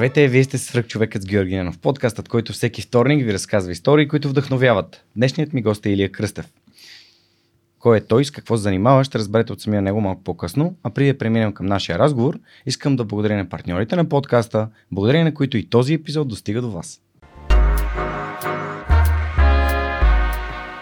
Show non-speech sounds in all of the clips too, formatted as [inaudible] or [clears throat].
Здравейте, вие сте свръх човекът с Георги Ненов, подкастът, който всеки вторник ви разказва истории, които вдъхновяват. Днешният ми гост е Илия Кръстев. Кой е той, с какво се занимава, ще разберете от самия него малко по-късно. А преди да преминем към нашия разговор, искам да благодаря на партньорите на подкаста, благодарение на които и този епизод достига до вас.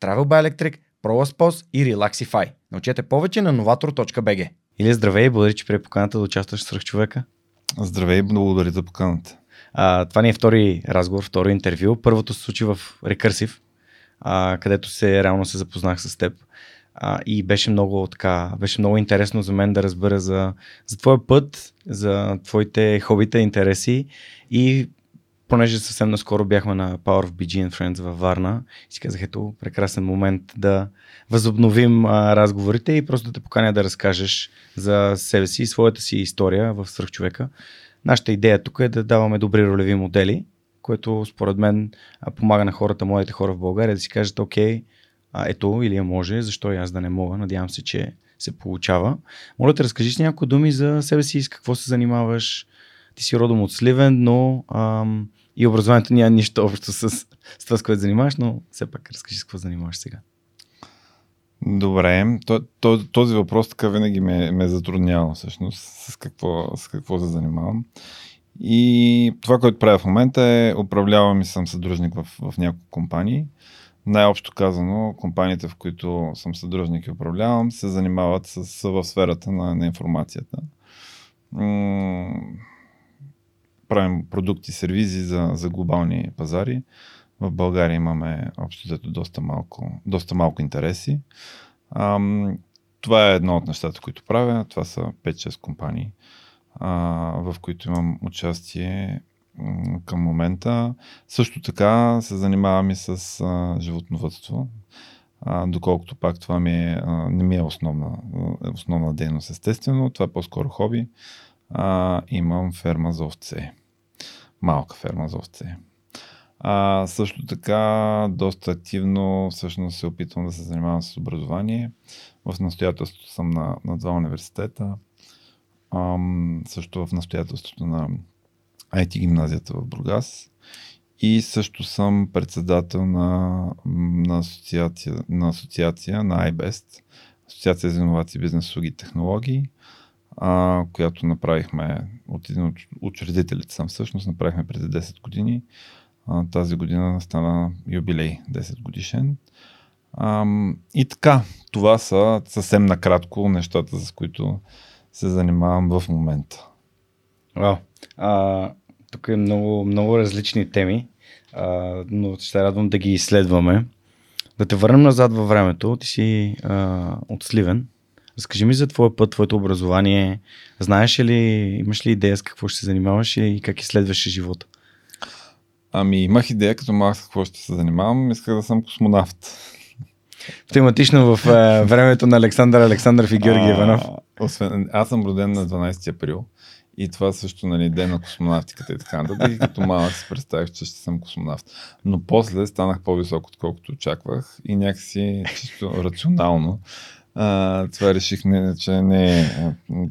Travel by Electric, ProLaspos и Relaxify. Научете повече на novator.bg. Или здравей, благодаря, че при поканата да участваш в човека. Здравей, благодаря за поканата. А, това ни е втори разговор, втори интервю. Първото се случи в Рекърсив, а, където се реално се запознах с теб. А, и беше много така, беше много интересно за мен да разбера за, за твоя път, за твоите хобита, интереси и понеже съвсем наскоро бяхме на Power of BG and Friends във Варна и си казах, ето, прекрасен момент да възобновим а, разговорите и просто да те поканя да разкажеш за себе си и своята си история в Свърхчовека. Нашата идея тук е да даваме добри ролеви модели, което според мен помага на хората, младите хора в България да си кажат, окей, а, ето, или може, защо и аз да не мога, надявам се, че се получава. Моля те, разкажи с няколко думи за себе си, с какво се занимаваш. Ти си родом от Сливен, но ам, и образованието няма нищо общо с, с това, с което занимаваш, но все пак разкажи с какво занимаваш сега. Добре, този въпрос така винаги ме, ме е затруднява всъщност с какво, с какво се занимавам. И това, което правя в момента е управлявам и съм съдружник в, в няколко компании. Най-общо казано, компаниите, в които съм съдружник и управлявам, се занимават с, в сферата на, на информацията. М- правим продукти, сервизи за, за глобални пазари. В България имаме общо доста малко, доста малко интереси. Ам, това е едно от нещата, които правя. Това са 5-6 компании, а, в които имам участие към момента. Също така се занимавам и с а, животновътство, а, доколкото пак това ми е, а, не ми е основна, основна дейност, естествено. Това е по-скоро хоби. А, имам ферма за овце. Малка ферма за овце. А, също така, доста активно всъщност се опитвам да се занимавам с образование. В настоятелството съм на, на два университета. Ам, също в настоятелството на IT гимназията в Бургас. И също съм председател на, на, асоциация, на асоциация на iBest, Асоциация за инновации, бизнес, услуги и технологии, а, която направихме от един от учредителите съм всъщност, направихме преди 10 години а, тази година стана юбилей 10 годишен. А, и така, това са съвсем накратко нещата, с които се занимавам в момента. Вау. А, тук е много, много различни теми, а, но ще радвам да ги изследваме. Да те върнем назад във времето. Ти си а, от Сливен. Разкажи ми за твоя път, твоето образование. Знаеш ли, имаш ли идея с какво ще се занимаваш и как изследваше живота? Ами имах идея като малък какво ще се занимавам. Исках да съм космонавт. Тематично в е, времето на Александър Александров и Георги Иванов. Освен, аз съм роден на 12 април и това също, нали, ден на космонавтиката и така нататък. И като малък си представих, че ще съм космонавт. Но после станах по-висок, отколкото очаквах и някакси чисто рационално а, това реших, не, че не е,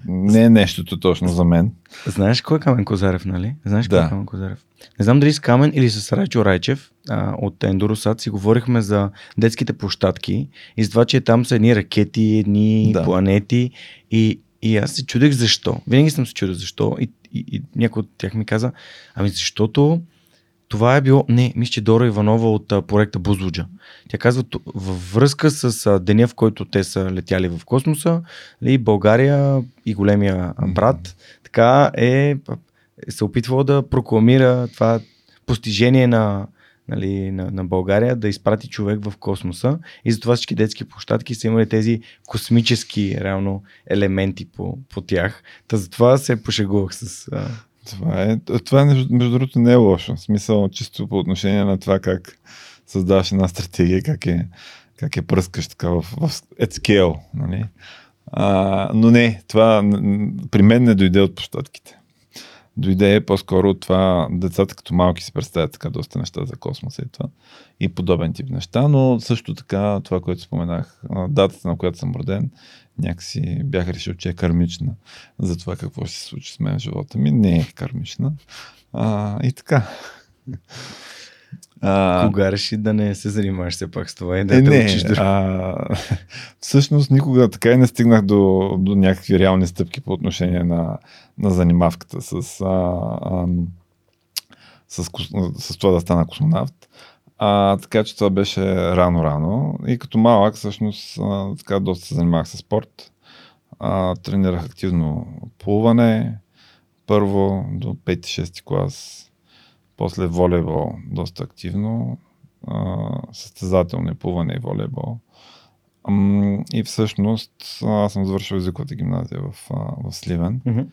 не е нещото точно за мен. Знаеш кой е Камен Козарев, нали? Знаеш да. кой е Камен Козарев? Не знам дали с Камен или с Райчо Райчев а, от Ендоросат си говорихме за детските площадки и за това, че там са едни ракети, едни да. планети и, и аз се чудех защо. Винаги съм се чудил защо и, и, и някой от тях ми каза, ами защото това е било, не, мисля, че Дора Иванова от а, проекта Бузлуджа. Тя казва, във връзка с а, деня, в който те са летяли в космоса, ли, нали, България и големия брат, mm-hmm. така е, е се опитвала да прокламира това постижение на, нали, на, на България да изпрати човек в космоса и затова всички детски площадки са имали тези космически реално елементи по, по тях. Та затова се пошегувах с... А... Това е, това е, между другото не е лошо. В смисъл, чисто по отношение на това как създаваш една стратегия, как е, как е пръскаш така в, в at scale. Нали? А, но не, това при мен не дойде от площадките дойде по-скоро от това децата като малки си представят така доста неща за космоса и това и подобен тип неща, но също така това, което споменах, датата на която съм роден, някакси бях решил, че е кармична за това какво ще се случи с мен в живота ми. Не е кармична. А, и така. А, Кога реши да не се занимаваш все пак с това и да е, не, учиш да... а, Всъщност никога така и не стигнах до, до някакви реални стъпки по отношение на, на занимавката с, а, а, с, с, с това да стана космонавт. А, така че това беше рано-рано. И като малък, всъщност, а, така доста се занимавах с спорт. А, тренирах активно плуване. Първо до 5-6 клас после волейбол доста активно, а, състезателно плуване и волейбол. И всъщност аз съм завършил езиковата гимназия в, в Сливен. Mm-hmm.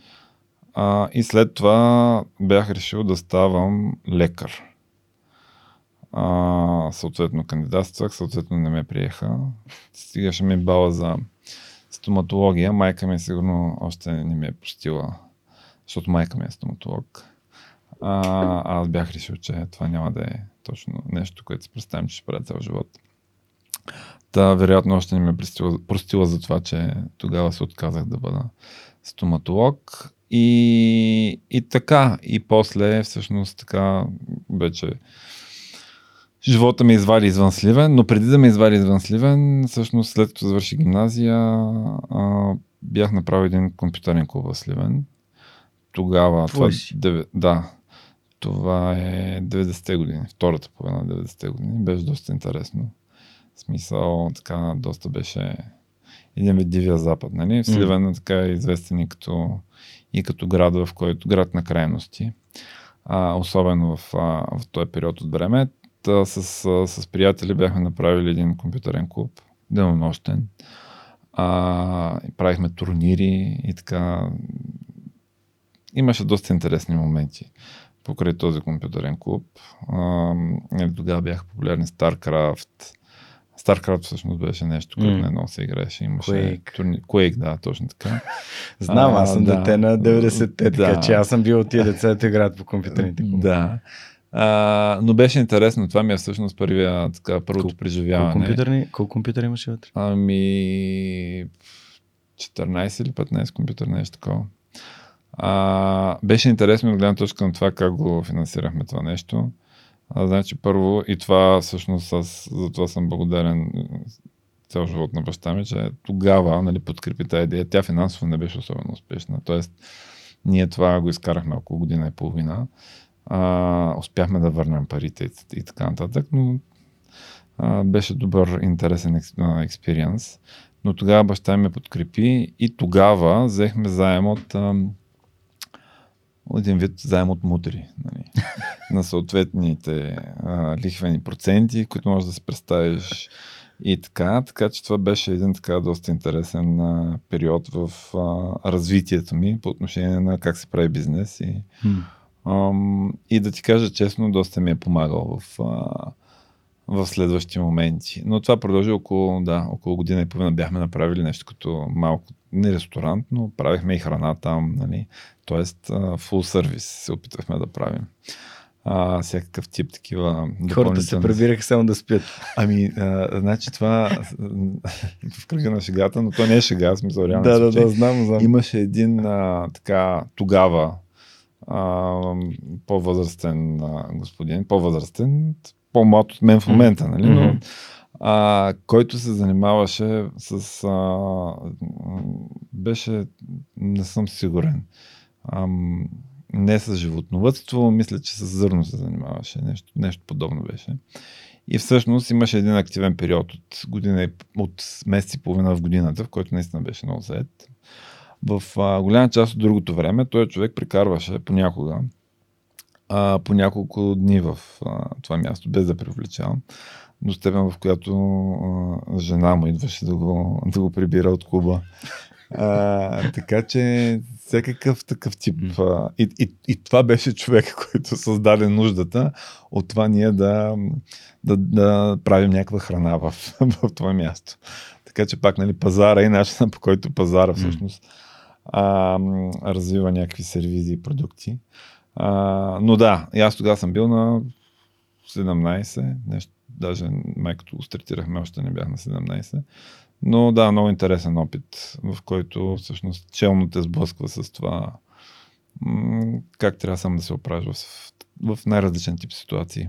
А, и след това бях решил да ставам лекар. А, съответно кандидатствах, съответно не ме приеха. Стигаше ми бала за стоматология. Майка ми сигурно още не ми е пустила, защото майка ми е стоматолог. А, аз бях решил, че това няма да е точно нещо, което си представям, че ще правя цял живот. Та, вероятно, още не ме простила, простила за това, че тогава се отказах да бъда стоматолог. И, и така, и после, всъщност, така, вече живота ми извади извън Сливен, но преди да ме извади извън Сливен, всъщност след като завърши гимназия, а, бях направил един компютърен клуб в Сливен. Тогава, това, да, това е 90-те години, втората половина на 90-те години. Беше доста интересно. В смисъл, така, доста беше един вид дивия запад, нали? В Сливен е така известен и като, и като град, в който град на крайности. А, особено в, а, в този период от време. Та, с, с приятели бяхме направили един компютърен клуб, денонощен. А, и правихме турнири и така. Имаше доста интересни моменти покрай този компютърен клуб. А, нали, тогава бяха популярни StarCraft. StarCraft всъщност беше нещо, което mm. не много се играеше. Имаше Quake. Турни... Quake, да, точно така. [laughs] Знам, аз съм а, дете да. на 90-те, да. така че аз съм бил от тия деца, които играят по компютърните клуб. Да. А, но беше интересно. Това ми е всъщност първия, така, първото Кол, преживяване. Колко компютърни, колко компютъри имаше вътре? Ами 14 или 15 компютър, нещо такова. А, беше интересно от гледна точка на това как го финансирахме това нещо. А, значи първо и това всъщност аз за това съм благодарен цял живот на баща ми, че тогава нали, подкрепи тази идея. Тя финансово не беше особено успешна. Тоест, ние това го изкарахме около година и половина. А, успяхме да върнем парите и, така нататък, но а, беше добър, интересен експириенс. Но тогава баща ме подкрепи и тогава взехме заем от един вид заем от мутри. Нали, [laughs] на съответните а, лихвени проценти, които можеш да се представиш и така. Така че това беше един така доста интересен а, период в а, развитието ми по отношение на как се прави бизнес. И, hmm. Ам, и да ти кажа честно, доста ми е помагал в, а, в следващи моменти. Но това продължи около, да, около година и половина. Бяхме направили нещо като малко, не ресторант, но правихме и храна там. Нали. Тоест, фул сервис се опитвахме да правим. А, всякакъв тип такива. Хората се прибираха само да спят. Ами, а, значи това [laughs] в кръга на шегата, но то не е шега, смисъл реално. Да, да, да, знам, знам. Имаше един а, така тогава а, по-възрастен а, господин, по-възрастен, по-млад от мен в момента, нали? Но, а, който се занимаваше с... А, беше... Не съм сигурен. Ам, не с животновътство, мисля, че с зърно се занимаваше. Нещо, нещо подобно беше. И всъщност имаше един активен период от година, от месец и половина в годината, в който наистина беше много зает. В а, голяма част от другото време той човек прекарваше понякога а, по няколко дни в а, това място, без да привлечавам, до степен, в която а, жена му идваше да го, да го прибира от клуба. А, така че всякакъв такъв тип. А, и, и, и това беше човек, който създаде нуждата от това ние да, да, да правим някаква храна в, [laughs] в това място. Така че пак нали, пазара и начина по който пазара всъщност а, развива някакви сервизи и продукти. А, но да, и аз тогава съм бил на 17, нещо, даже май като стартирахме още не бях на 17. Но да, много интересен опит, в който всъщност челно те сблъсква с това как трябва сам да се оправиш в, в най-различен тип ситуации.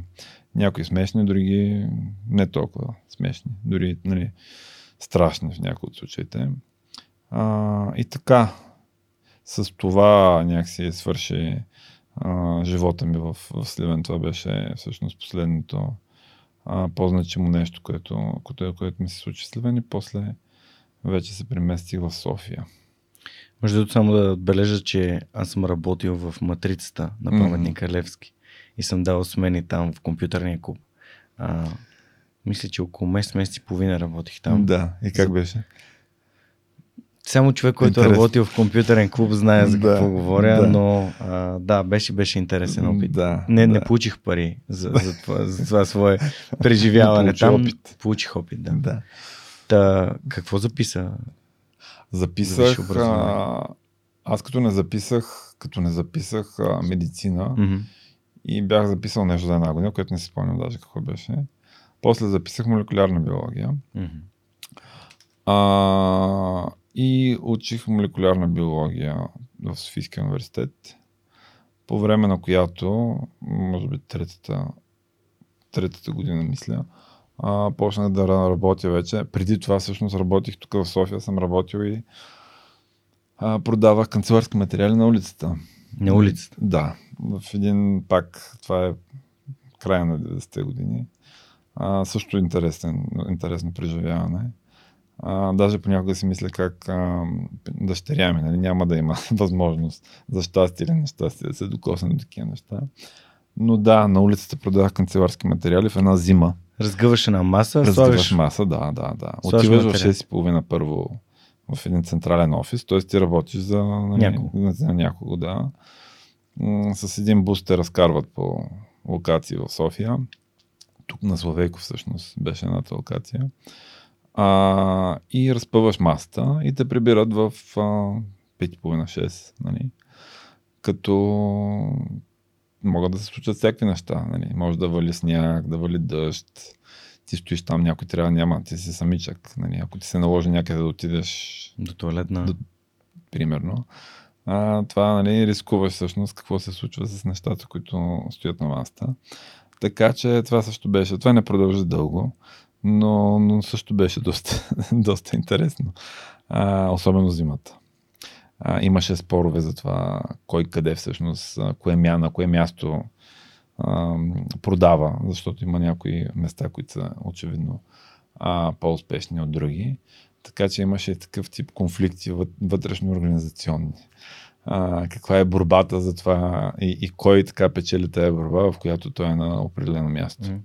Някои смешни, други не толкова смешни, дори нали, страшни в някои от случаите. А, и така, с това някакси свърши а, живота ми в, в Сливен. Това беше всъщност последното а, по-значимо нещо, което, което, което ми се случи в Сливен и после вече се преместих в София. Между другото, само да отбележа, че аз съм работил в матрицата на паметника mm-hmm. Левски и съм дал смени там в компютърния клуб. А, мисля, че около месец, месец и половина работих там. Да, и как беше? Само човек, който е работил в компютърен клуб, знае за какво да, говоря, да. но а, да, беше, беше интересен опит. Да, не, да. не получих пари за, за, [laughs] това, за това свое преживяване там. Опит. Получих опит, да. да. Та, какво записа? Записах. А, аз като не записах, като не записах а, медицина mm-hmm. и бях записал нещо за една година, което не си спомням даже какво беше. После записах молекулярна биология. Mm-hmm. А, и учих молекулярна биология в Софийския университет, по време на която, може би третата, третата година, мисля, а, почнах да работя вече. Преди това всъщност работих тук в София, съм работил и а, продавах канцеларски материали на улицата. На улицата? Да. В един пак, това е края на 90-те години. А, също интересен, интересно преживяване. А, даже понякога си мисля как а, дъщеря ми нали, няма да има [laughs] възможност за щастие или нещастие да се докосне до такива неща. Но да, на улицата продавах канцеларски материали в една зима. Разгъваш една маса, Разгъваш слагаш... маса, да, да, да. Отиваш в 6.30 първо в един централен офис, т.е. ти работиш за, нали, някого. за някого, да. С един бус те разкарват по локации в София. Тук на Славейко всъщност беше едната локация а, и разпъваш масата и те прибират в а, 5.30-6, нали? като могат да се случат всякакви неща. Нали? Може да вали сняг, да вали дъжд, ти стоиш там, някой трябва няма, ти си самичък. Нали? Ако ти се наложи някъде да отидеш до туалетна, до, примерно, а, това нали, рискуваш всъщност какво се случва с нещата, които стоят на масата. Така че това също беше. Това не продължи дълго но, но също беше доста, [laughs] доста интересно. А, особено зимата. А, имаше спорове за това кой къде всъщност, кое, мя, на кое място а, продава, защото има някои места, които са очевидно а, по-успешни от други. Така че имаше такъв тип конфликти вътрешно организационни. А, каква е борбата за това и, и кой така печели тази борба, в която той е на определено място. Mm.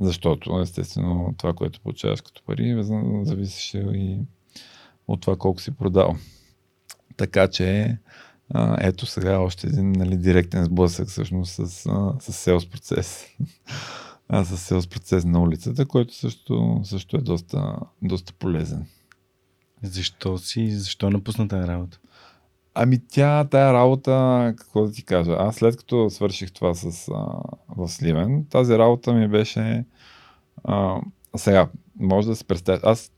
Защото, естествено, това, което получаваш като пари, зависеше и от това колко си продал. Така че, ето сега още един нали, директен сблъсък всъщност с, с селс процес. а с селс [laughs] процес на улицата, който също, също е доста, доста полезен. Защо си, защо напусна тази работа? Ами тя, тая работа, какво да ти кажа, аз след като свърших това с, а, в Сливен, тази работа ми беше а, сега, може да се представя, аз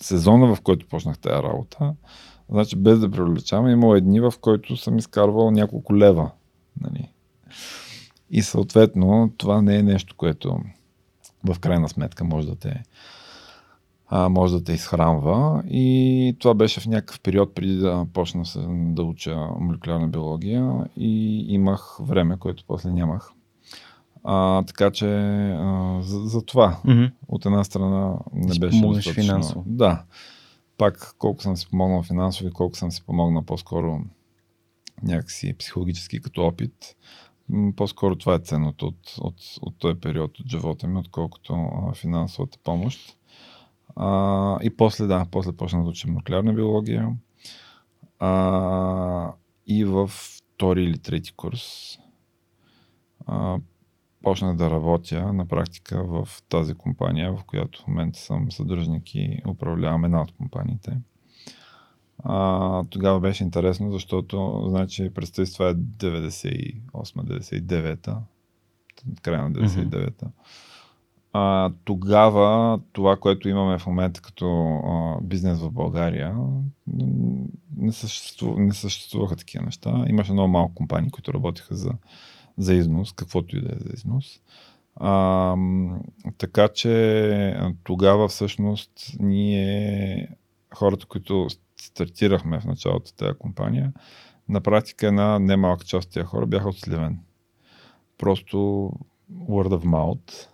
сезона, в който почнах тази работа, значи без да привлечам, имало едни, в които съм изкарвал няколко лева. Нали? И съответно, това не е нещо, което в крайна сметка може да те а, може да те изхранва. И това беше в някакъв период преди да почна да уча молекулярна биология и имах време, което после нямах. А, така че а, за, за това mm-hmm. от една страна не беше достатъчно. финансово. Да. Пак колко съм си помогнал финансово и колко съм си помогнал по-скоро някакси психологически като опит. По-скоро това е ценното от, от, от този период от живота ми, отколкото финансовата помощ. А, и после, да, после почнах да учим нуклеарна биология. А, и във втори или трети курс а, почнах да работя на практика в тази компания, в която в момента съм съдружник и управлявам една от компаниите. А, тогава беше интересно, защото значи представи това е 98-99-та, края на 99-та. Mm-hmm. А, тогава това, което имаме в момента като а, бизнес в България, не, съществува, не съществуваха такива неща. Имаше много малко компании, които работеха за, за износ, каквото и да е за износ. А, така че тогава всъщност ние, хората, които стартирахме в началото тази компания, на практика една немалка част от тези хора бяха от Сливен. Просто word of mouth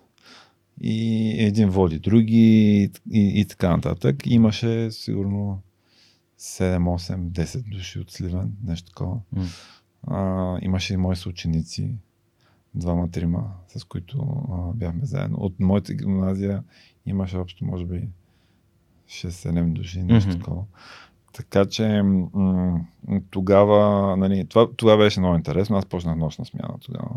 и един води други и, и, и така нататък. Имаше сигурно 7, 8, 10 души от Сливен, нещо такова. Mm. А, имаше и мои съученици, двама-трима, с които а, бяхме заедно. От моята гимназия имаше общо, може би, 6-7 души, нещо mm-hmm. такова. Така че м- тогава, нали, това, това беше много интересно. Аз почнах нощна смяна тогава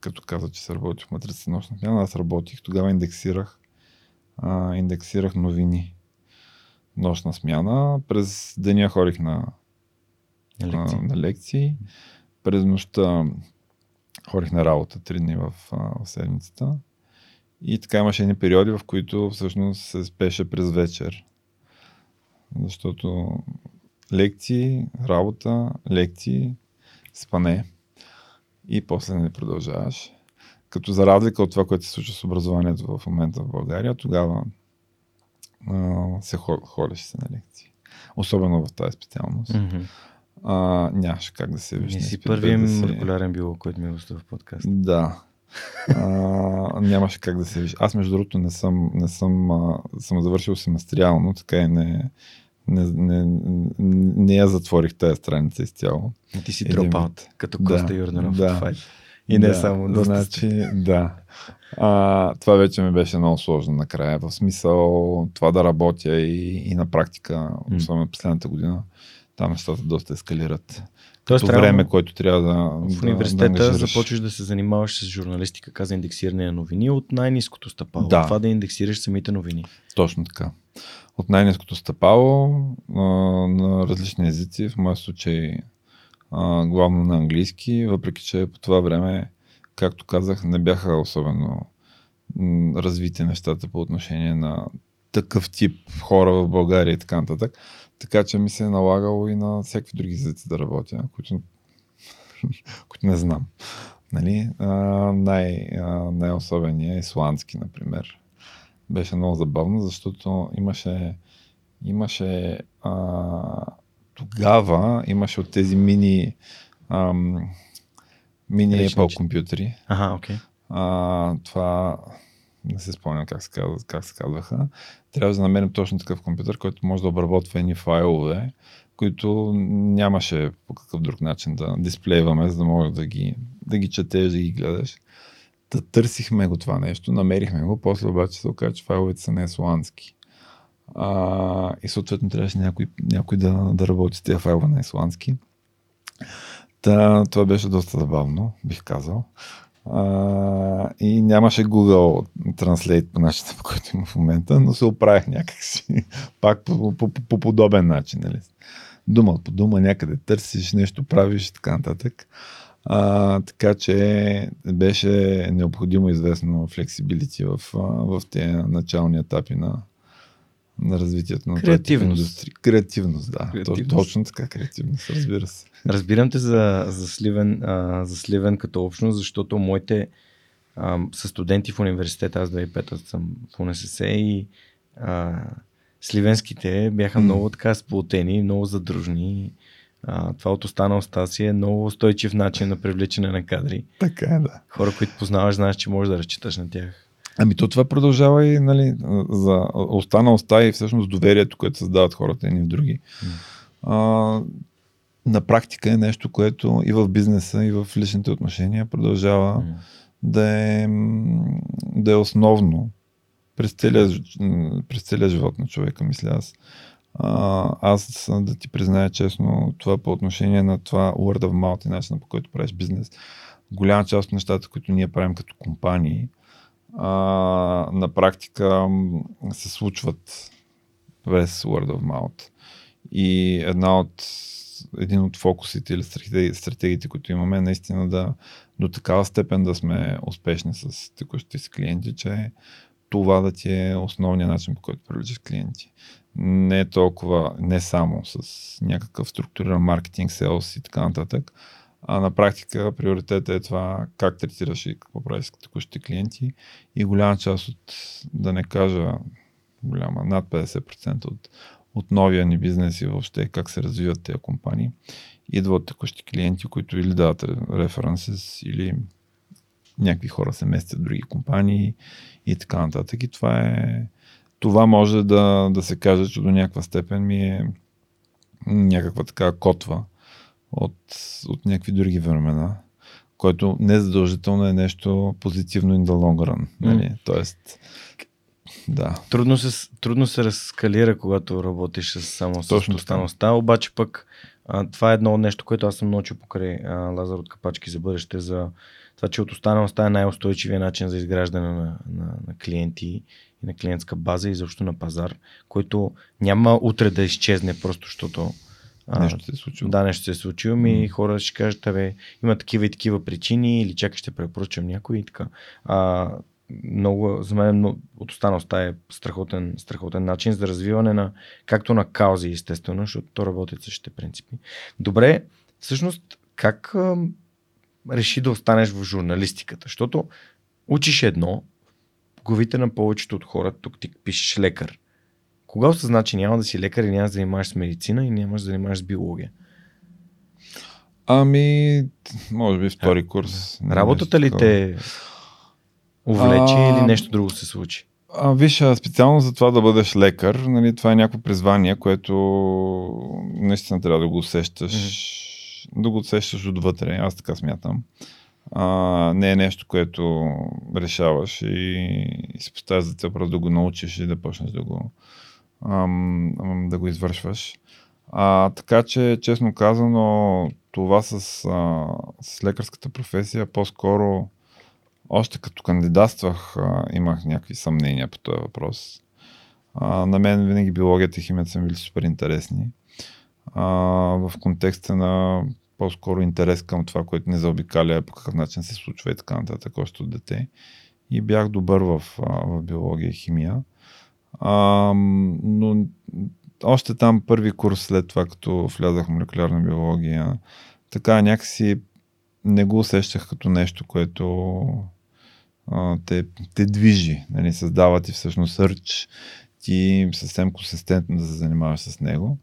като каза, че се работи в матрица нощна смяна, аз работих, тогава индексирах, а, индексирах новини нощна смяна. През деня ходих на лекции. А, на лекции. През нощта ходих на работа три дни в, а, в седмицата. И така имаше едни периоди, в които всъщност се спеше през вечер. Защото лекции, работа, лекции, спане и после не продължаваш. Като за разлика от това, което се случва с образованието в момента в България, тогава а, се ходиш се на лекции. Особено в тази специалност. Mm-hmm. А, нямаше как да се виж. Не си първият да си... молекулярен биолог, който ми е в подкаст. Да. а, нямаше как да се виж. Аз, между другото, не съм, не съм, а, съм завършил семестриално, така и не, не, не, не я затворих тази страница изцяло. Ти си дропаут, като Коста да, Юрданов да, в И не да, само. Доста значи, да. А, това вече ми беше много сложно накрая. В смисъл това да работя и, и на практика, особено последната година, там нещата доста ескалират. Тоест, Като време, което трябва да. В университета да, да започваш да се занимаваш с журналистика, каза индексиране на новини от най-низкото стъпало. Да. Това да индексираш самите новини. Точно така от най-низкото стъпало на различни езици, в моя случай главно на английски, въпреки че по това време, както казах, не бяха особено развити нещата по отношение на такъв тип хора в България и така нататък. Така че ми се е налагало и на всякакви други езици да работя, които, [laughs] които не знам. Нали? А, най, а, най-особеният е исландски, например беше много забавно, защото имаше, имаше а, тогава имаше от тези мини ам, мини Apple компютри. Ага, окей. Okay. това не се спомням как се, казва, как се казваха. Трябва да намерим точно такъв компютър, който може да обработва едни файлове, които нямаше по какъв друг начин да дисплейваме, за да може да ги, да ги четеш, да ги гледаш. Та търсихме го това нещо, намерихме го, после обаче се оказа, че файловете са не исландски. А, и съответно трябваше някой, някой да, да работи с тези файлове на исландски. Та, това беше доста забавно, бих казал. А, и нямаше Google Translate по начина, по който има в момента, но се оправих някакси. [laughs] Пак по, по, по, по подобен начин. Нали? Дума по дума, някъде търсиш, нещо правиш и така нататък. А, така че беше необходимо известно флексибилити в, в тези начални етапи на, на развитието на креативност. индустрия. Креативност, да. Креативност. Точно така, креативност, разбира се. Разбирам те за, за, Сливен, а, за Сливен като общност, защото моите а, са студенти в университета, аз 2005 съм в УНСС и а, сливенските бяха mm. много така сплотени, много задружни. А, това от остана уста си е много устойчив начин на привличане на кадри. Така е, да. Хора, които познаваш, знаеш, че можеш да разчиташ на тях. Ами то това продължава и нали, за остана уста и всъщност доверието, което създават хората едни в други. Mm. А, на практика е нещо, което и в бизнеса, и в личните отношения продължава mm. да, е, да е основно през целия, през целия живот на човека, мисля аз. Аз да ти призная честно, това по отношение на това word of mouth и начина по който правиш бизнес, голяма част от нещата, които ние правим като компании, а, на практика се случват през word of mouth. И една от един от фокусите или стратегиите, които имаме, е наистина да до такава степен да сме успешни с текущите си клиенти, че това да ти е основният начин, по който привличаш клиенти. Не е толкова, не само с някакъв структуриран маркетинг, селс и така нататък, а на практика приоритетът е това как третираш и какво правиш с текущите клиенти и голяма част от, да не кажа голяма, над 50% от, от новия ни бизнес и въобще как се развиват тези компании, идва от текущи клиенти, които или дават референси, или някакви хора се местят в други компании и така нататък. И това е. Това може да, да се каже, че до някаква степен ми е някаква така котва от, от някакви други времена, което не задължително е нещо позитивно in the long run. Нали? Mm. Тоест, да. Трудно се, трудно се разкалира, когато работиш с, само с останалостта, обаче пък а, това е едно нещо, което аз съм научил покрай а, Лазар от Капачки за бъдеще, за това, че от останалостта е най-устойчивия начин за изграждане на, на, на клиенти и на клиентска база и защо на пазар, който няма утре да изчезне просто, защото Нещо се е случило. Да, нещо се е случило. Ми mm. хора ще кажат, абе, има такива и такива причини, или чакай ще препоръчам някой и така. А, много, за мен от останалостта е страхотен, страхотен начин за развиване на, както на каузи, естествено, защото то работи същите принципи. Добре, всъщност, как а, реши да останеш в журналистиката? Защото учиш едно, главите на повечето от хората, тук ти пишеш лекар. Кога осъзна, че няма да си лекар и няма да занимаваш с медицина и няма да занимаваш с биология? Ами, може би втори курс. Работата ли те увлече а, или нещо друго се случи? А, виж, специално за това да бъдеш лекар, нали, това е някакво призвание, което наистина трябва да го усещаш, mm-hmm. Да го усещаш отвътре, аз така смятам. А, не е нещо, което решаваш и, и си поставяш за цел просто да го научиш и да почнеш да го, ам, да го извършваш. А, така че, честно казано, това с, а, с лекарската професия по-скоро още като кандидатствах а, имах някакви съмнения по този въпрос. А, на мен винаги биологията и химията са били супер интересни. А, в контекста на по-скоро интерес към това, което не заобикаля, по какъв начин се случва и така нататък, още от дете. И бях добър в, в биология и химия. А, но още там първи курс след това, като влязах в молекулярна биология, така някакси не го усещах като нещо, което а, те, те движи, нали, създава ти всъщност сърч, ти съвсем консистентно да се занимаваш с него.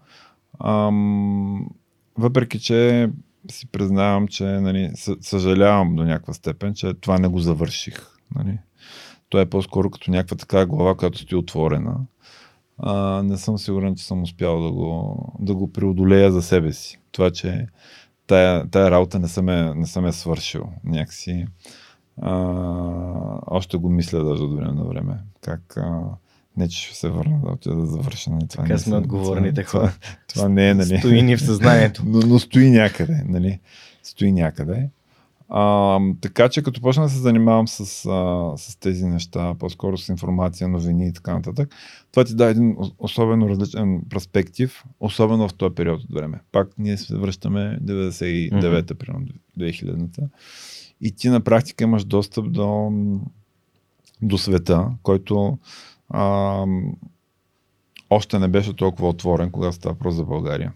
Ам, въпреки, че си признавам, че нали, съжалявам до някаква степен, че това не го завърших. Нали. То е по-скоро като някаква така глава, която стои отворена. А, не съм сигурен, че съм успял да го, да го преодолея за себе си. Това, че тая, тая работа не съм, е, не съм е свършил някакси. А, още го мисля даже от време на време. Как а, не, че ще се върна да отида да завърша. Нали? Това така сме отговорните хора. Това, [laughs] това не е, нали? Стои ни в съзнанието. [laughs] но, но стои някъде, нали? Стои някъде. А, така че като почна да се занимавам с, а, с тези неща, по-скоро с информация, новини и така нататък, това ти дава един особено различен перспектив, особено в този период от време. Пак ние се връщаме 99-та, mm-hmm. примерно 2000-та. И ти на практика имаш достъп до, до света, който а, още не беше толкова отворен, когато става въпрос за България.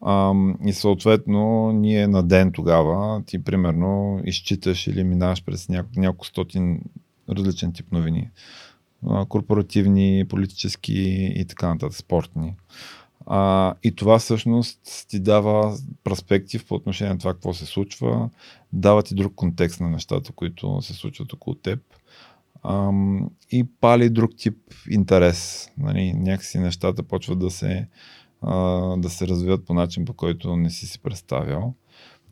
А, и съответно, ние на ден тогава, ти примерно изчиташ или минаваш през няко, няколко стотин различен тип новини. корпоративни, политически и така нататък, спортни. А, и това всъщност ти дава перспектив по отношение на това какво се случва, дава ти друг контекст на нещата, които се случват около теб ам, и пали друг тип интерес. Нали? Някакси нещата почват да се, а, да се развиват по начин, по който не си си представял.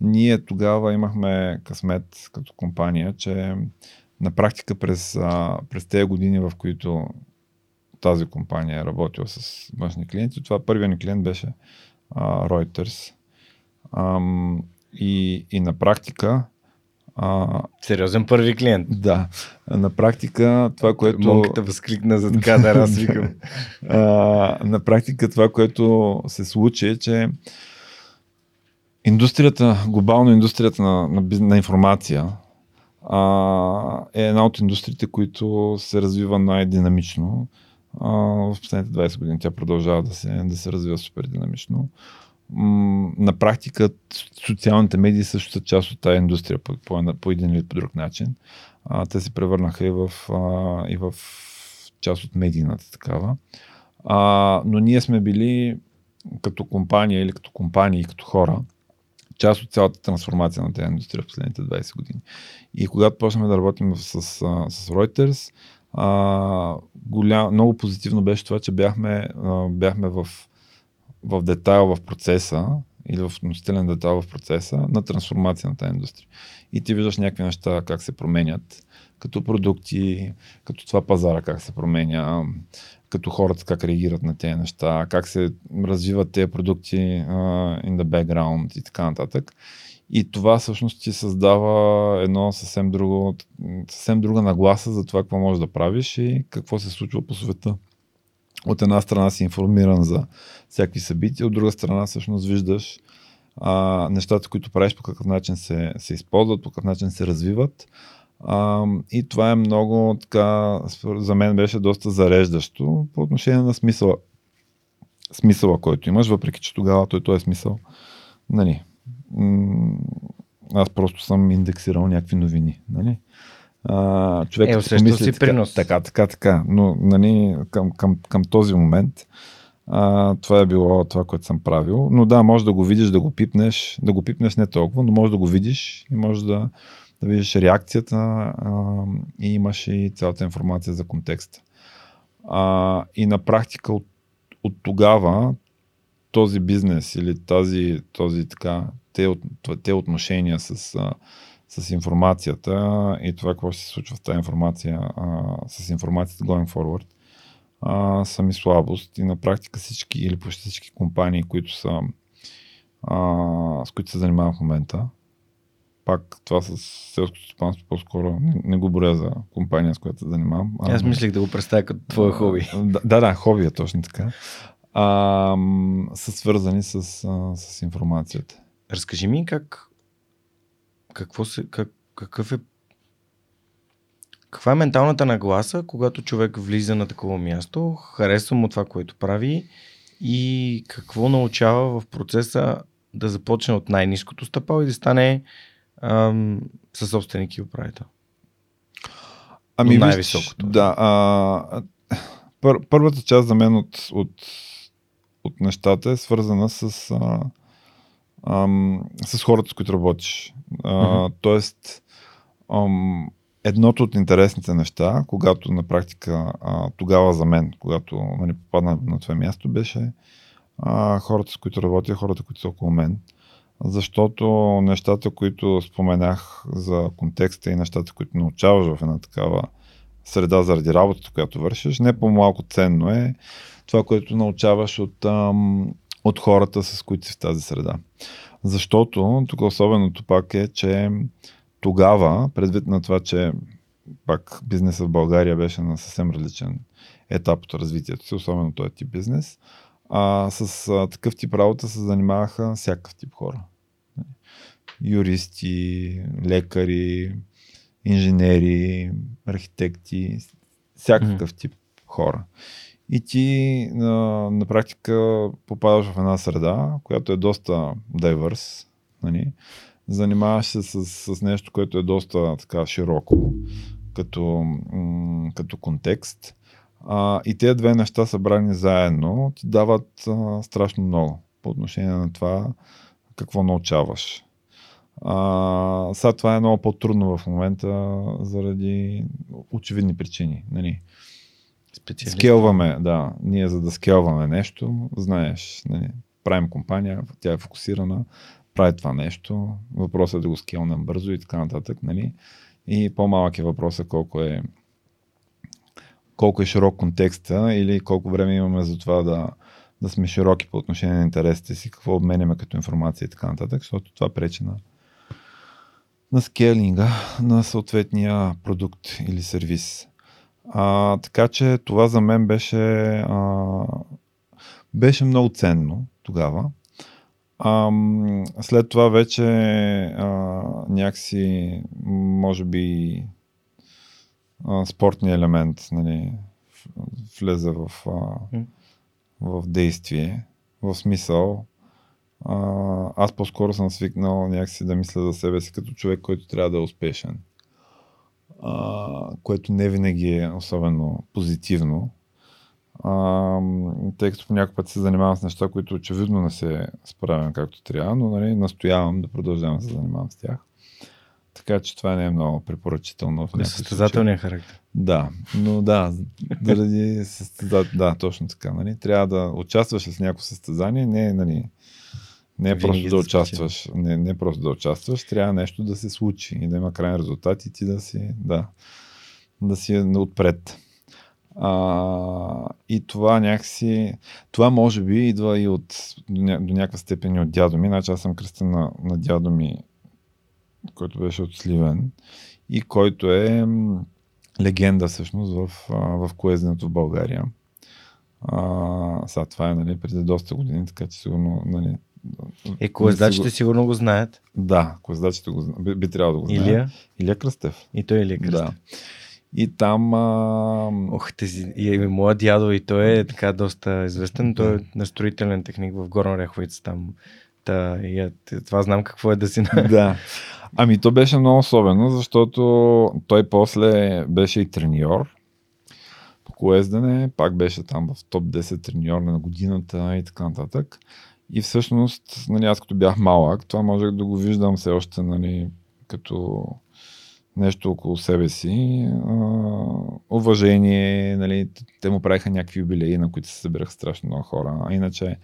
Ние тогава имахме късмет като компания, че на практика през, а, през тези години, в които тази компания е работила с външни клиенти, това първият ни клиент беше а, Reuters. Ам, и, и на практика а, Сериозен първи клиент. Да. На практика това, което... Монката възкликна за кадър, аз викам. [laughs] а, на практика това, което се случи е, че индустрията, глобално индустрията на, на, на информация а, е една от индустриите, които се развива най-динамично. А, в последните 20 години тя продължава да се, да се развива супер динамично на практика социалните медии също са част от тази индустрия по, по, по един или по друг начин. А, те се превърнаха и в, а, и в част от медийната такава. А, но ние сме били като компания или като компании, като хора, част от цялата трансформация на тази индустрия в последните 20 години. И когато почнахме да работим с, с Reuters, а, голям, много позитивно беше това, че бяхме, а, бяхме в в детайл в процеса или в относителен детайл в процеса на трансформация на тази индустрия. И ти виждаш някакви неща как се променят, като продукти, като това пазара как се променя, като хората как реагират на тези неща, как се развиват тези продукти uh, in the background и така нататък. И това всъщност ти създава едно съвсем, друго, съвсем друга нагласа за това какво можеш да правиш и какво се случва по света от една страна си информиран за всякакви събития, от друга страна всъщност виждаш а, нещата, които правиш, по какъв начин се, се използват, по какъв начин се развиват. А, и това е много така, за мен беше доста зареждащо по отношение на смисъла, смисъла, който имаш, въпреки че тогава той, той е смисъл. Нали, аз просто съм индексирал някакви новини. Нали? А, човек е, усещал си принос. Така, така, така. Но нали, към, към, към този момент а, това е било това, което съм правил. Но да, може да го видиш, да го пипнеш, да го пипнеш не толкова, но може да го видиш и може да, да видиш реакцията а, и имаш и цялата информация за контекста. А, и на практика от, от тогава този бизнес или тази, този така, те, те отношения с, с информацията и това какво ще се случва в тази информация, а, с информацията going forward, а, са ми слабост и на практика всички или почти всички компании, които са а, с които се занимавам в момента, пак това с селското стопанство по-скоро не, не го боря за компания, с която се занимавам. Аз мислих да го представя като твое хоби. Да, да, да, хоби е точно така. А, са свързани с, а, с информацията. Разкажи ми как какво се, как, какъв е каква е менталната нагласа, когато човек влиза на такова място, харесва му това, което прави и какво научава в процеса да започне от най-низкото стъпало и да стане ам, със собственик и управител? Ами, най-високото. Да. А, пър, първата част за мен от, от, от нещата е свързана с а, ам, с хората, с които работиш. А, mm-hmm. Тоест, ам, едното от интересните неща, когато на практика а, тогава за мен, когато нали, попадна на това място, беше а, хората, с които работя, хората, които са около мен. Защото нещата, които споменах за контекста и нещата, които научаваш в една такава среда заради работата, която вършиш, не по-малко ценно е това, което научаваш от ам, от хората, с които си в тази среда. Защото тук особеното пак е, че тогава, предвид на това, че пак бизнеса в България беше на съвсем различен етап от развитието си, особено този тип бизнес, а, с а, такъв тип работа се занимаваха всякакъв тип хора. Юристи, лекари, инженери, архитекти, всякакъв тип хора и ти на, на практика попадаш в една среда, която е доста diverse. Нали? Занимаваш се с, с нещо, което е доста така широко като, като контекст. А, и тези две неща събрани заедно ти дават а, страшно много по отношение на това какво научаваш. А, сега това е много по-трудно в момента заради очевидни причини. Нали. Скелваме, да. Ние за да скелваме нещо, знаеш, нали, правим компания, тя е фокусирана, прави това нещо, въпросът е да го скелнем бързо и така нататък. Нали. И по-малък е въпросът колко е колко е широк контекста или колко време имаме за това да, да сме широки по отношение на интересите си, какво обменяме като информация и така нататък, защото това пречи на, на скелинга на съответния продукт или сервис. А, така че това за мен беше, а, беше много ценно тогава. А, след това вече а, някакси, може би, а, спортния елемент нали, влезе в, а, в действие. В смисъл, а, аз по-скоро съм свикнал някакси да мисля за себе си като човек, който трябва да е успешен. А, което не винаги е особено позитивно. А, тъй като по път се занимавам с неща, които очевидно не се справям както трябва, но нали, настоявам да продължавам да се занимавам с тях. Така че това не е много препоръчително. В състезателния характер. Да, но да, заради състеза... да, точно така. Нали? Трябва да участваш с някакво състезание, не, нали, не е просто да участваш, не, не е просто да участваш, трябва нещо да се случи и да има крайен резултат и ти да си, да, да си отпред. А, и това някакси, това може би идва и от, до, ня, до някаква степен и от дядо ми. Значи аз съм кръстен на, на дядо ми който беше от Сливен и който е легенда всъщност в, в коезденето в България. А, сега това е нали, преди доста години, така че сигурно нали, е, коездачите сигурно го знаят. Да, коездачите го знаят. Би, би трябвало да го знаят. Илия? Илия Кръстев. И той е Илия Кръстев. Да. И там... А... Ох, тези, и, моя дядо и той е така доста известен. Той е настроителен техник в Горна Ряховица там. Та, и, това знам какво е да си... Да. Ами то беше много особено, защото той после беше и треньор по коездене, пак беше там в топ 10 треньор на годината и така нататък. И всъщност, нали, аз като бях малък, това можех да го виждам все още нали, като нещо около себе си. А, уважение, нали, те му правиха някакви юбилеи, на които се събираха страшно много хора. А иначе,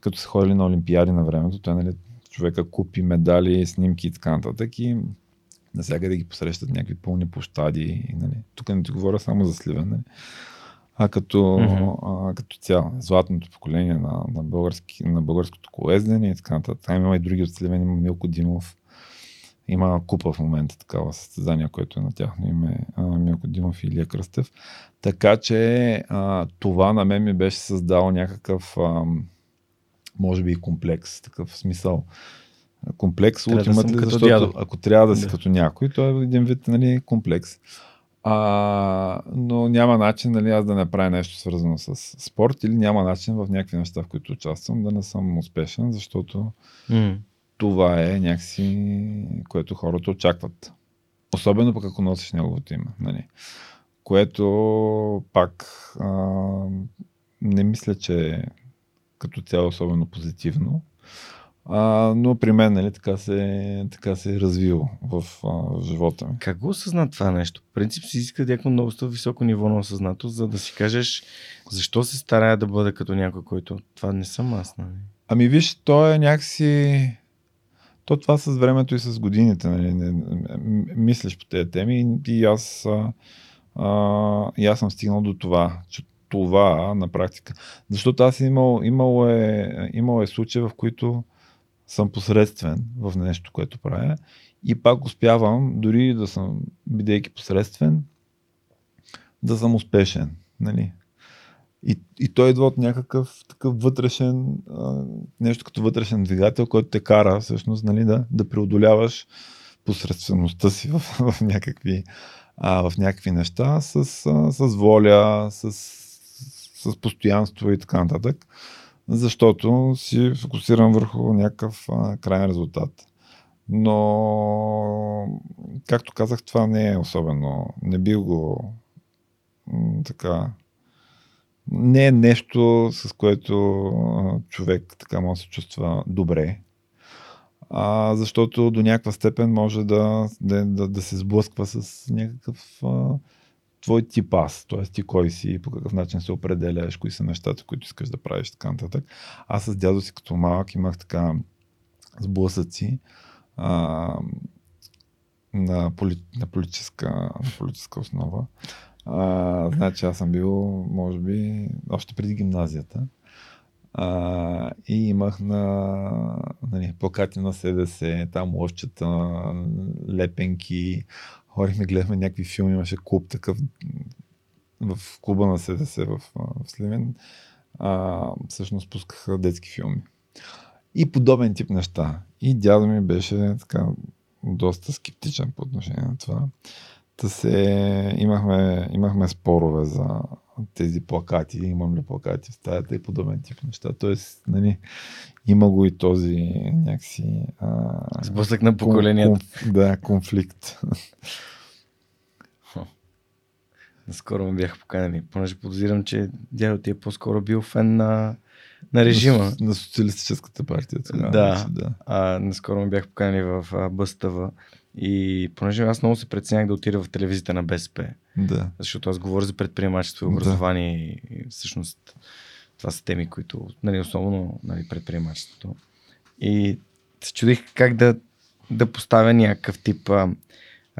като са ходили на Олимпиади на времето, той нали, човека купи медали, снимки и така нататък и навсякъде ги посрещат някакви пълни площади. Нали. Тук не ти говоря само за Сливен, нали. А като, mm-hmm. а, като цяло. Златното поколение на, на, български, на българското колездене и така нататък. Там има и други от Сливен, има Милко Димов, има купа в момента такава състезание, което е на тяхно име Милко Димов и Илия Кръстев. Така че а, това на мен ми беше създало някакъв а, може би и комплекс, такъв смисъл. Комплекс трябва ултимат да защото дядо. ако трябва да си да. като някой, то е един вид нали, комплекс. А, но няма начин нали, аз да не правя нещо свързано с спорт или няма начин в някакви неща, в които участвам, да не съм успешен, защото mm. това е някакси, което хората очакват. Особено пък ако носиш неговото име. Нали. Което пак а, не мисля, че като цяло особено позитивно. А, но при мен нали, така, се, така се е развил в, а, в живота ми. Как го осъзна това нещо? В принцип си иска някакво много високо ниво на осъзнато, за да си кажеш защо се старая да бъда като някой, който това не съм аз. Нали? Ами виж, то е някакси... То това с времето и с годините. Нали, не, мислиш по тези теми и аз, а, а, и аз съм стигнал до това, че това на практика. Защото аз имал, имал, е, имал е случаи, в които съм посредствен в нещо, което правя и пак успявам, дори да съм, бидейки посредствен, да съм успешен. Нали? И, и той идва от някакъв такъв вътрешен, а, нещо като вътрешен двигател, който те кара всъщност нали, да, да преодоляваш посредствеността си в, [laughs] в, някакви, а, в някакви неща с, а, с воля, с с постоянство и така нататък, защото си фокусирам върху някакъв а, крайен резултат. Но, както казах, това не е особено. Не бил го така не е нещо, с което човек така може да се чувства добре. А, защото до някаква степен може да, да, да, да се сблъсква с някакъв а, твой тип аз, т.е. ти кой си, по какъв начин се определяш, кои са нещата, които искаш да правиш, така нататък. Аз с дядо си като малък имах така сблъсъци а, на, поли, на, политическа, на политическа основа. А, значи аз съм бил, може би, още преди гимназията. А, и имах на нали, плакати на СДС, там лъвчета, лепенки. Ходихме, гледахме някакви филми, имаше клуб такъв в клуба на СДС в, в Сливен. А, всъщност пускаха детски филми. И подобен тип неща. И дядо ми беше така доста скептичен по отношение на това. Та се, имахме, имахме спорове за тези плакати, имам ли плакати в стаята и подобен тип неща. Тоест, нали, има го и този някакси... А, Сблъсък на поколението. Конф, да, конфликт. Наскоро ме бяха поканени, понеже подозирам, че дядо ти е по-скоро бил фен на, на режима. На, на социалистическата партия. Тогава, да. да. А, наскоро ме бяха поканени в Бъстава и понеже аз много се преценях да отида в телевизията на БСП, да. защото аз говоря за предприемачество и образование да. и всъщност това са теми, които, нали, особено нали, предприемачеството. И се чудих как да, да поставя някакъв тип а,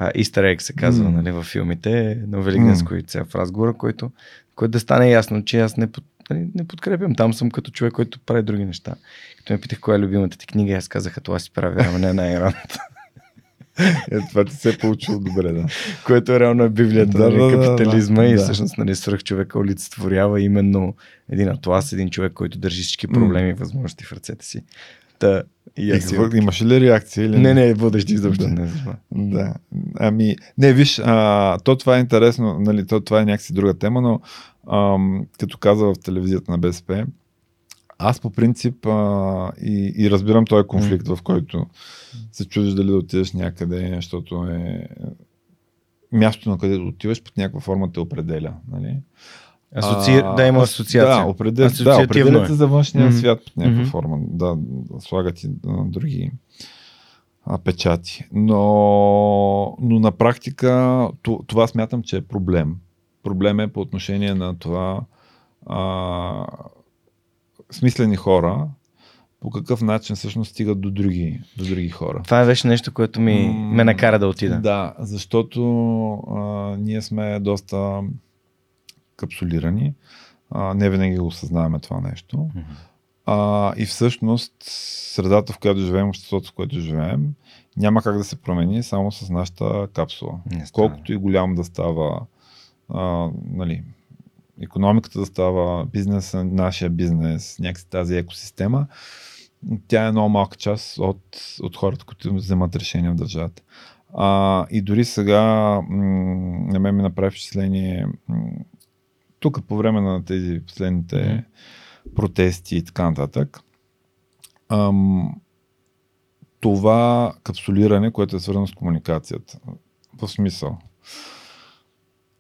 Easter egg, се казва mm. нали, във филмите на Великденско mm. и в разговора, който, който да стане ясно, че аз не, под, нали, не подкрепям. Там съм като човек, който прави други неща. Като ме питах коя е любимата ти книга, аз казах, това си правя, ама не на Иранта. [laughs] Е, това ти се е получило добре, да. Което е реално е Библията да, нали, да, капитализма да, и да. всъщност нали, свръх човека олицетворява именно един атлас, един човек, който държи всички проблеми и възможности в ръцете си. Та, и аз и, имаш ли реакция? Или не, не, водещи изобщо да. не. Да. Ами, не, виж, а, то това е интересно, нали, то това е някакси друга тема, но ам, като каза в телевизията на БСП, аз по принцип а, и, и разбирам този конфликт, mm. в който се чудиш дали да отидеш някъде, защото е мястото на където отиваш под някаква форма те определя. Нали? Асоци... А, да, има асоциация. Да, определ... да определяте е. за външния Мгм. свят под някаква Мгм. форма. Да, слагат и а, други а, печати. Но, но на практика това смятам, че е проблем. Проблем е по отношение на това а, смислени хора по какъв начин всъщност стигат до други, до други хора. Това беше нещо, което ми ме накара да отида. Да, защото а, ние сме доста капсулирани. А, не винаги го осъзнаваме това нещо. А, и всъщност средата, в която живеем, обществото, в което живеем, няма как да се промени само с нашата капсула. Колкото и голям да става а, нали, економиката да става, бизнеса, нашия бизнес, някакси тази екосистема, тя е много малка част от, от хората, които вземат решения в държавата. А, и дори сега м- на мен ми направи впечатление м- тук по време на тези последните Мгм. протести и така нататък. Ам, това капсулиране, което е свързано с комуникацията. В смисъл.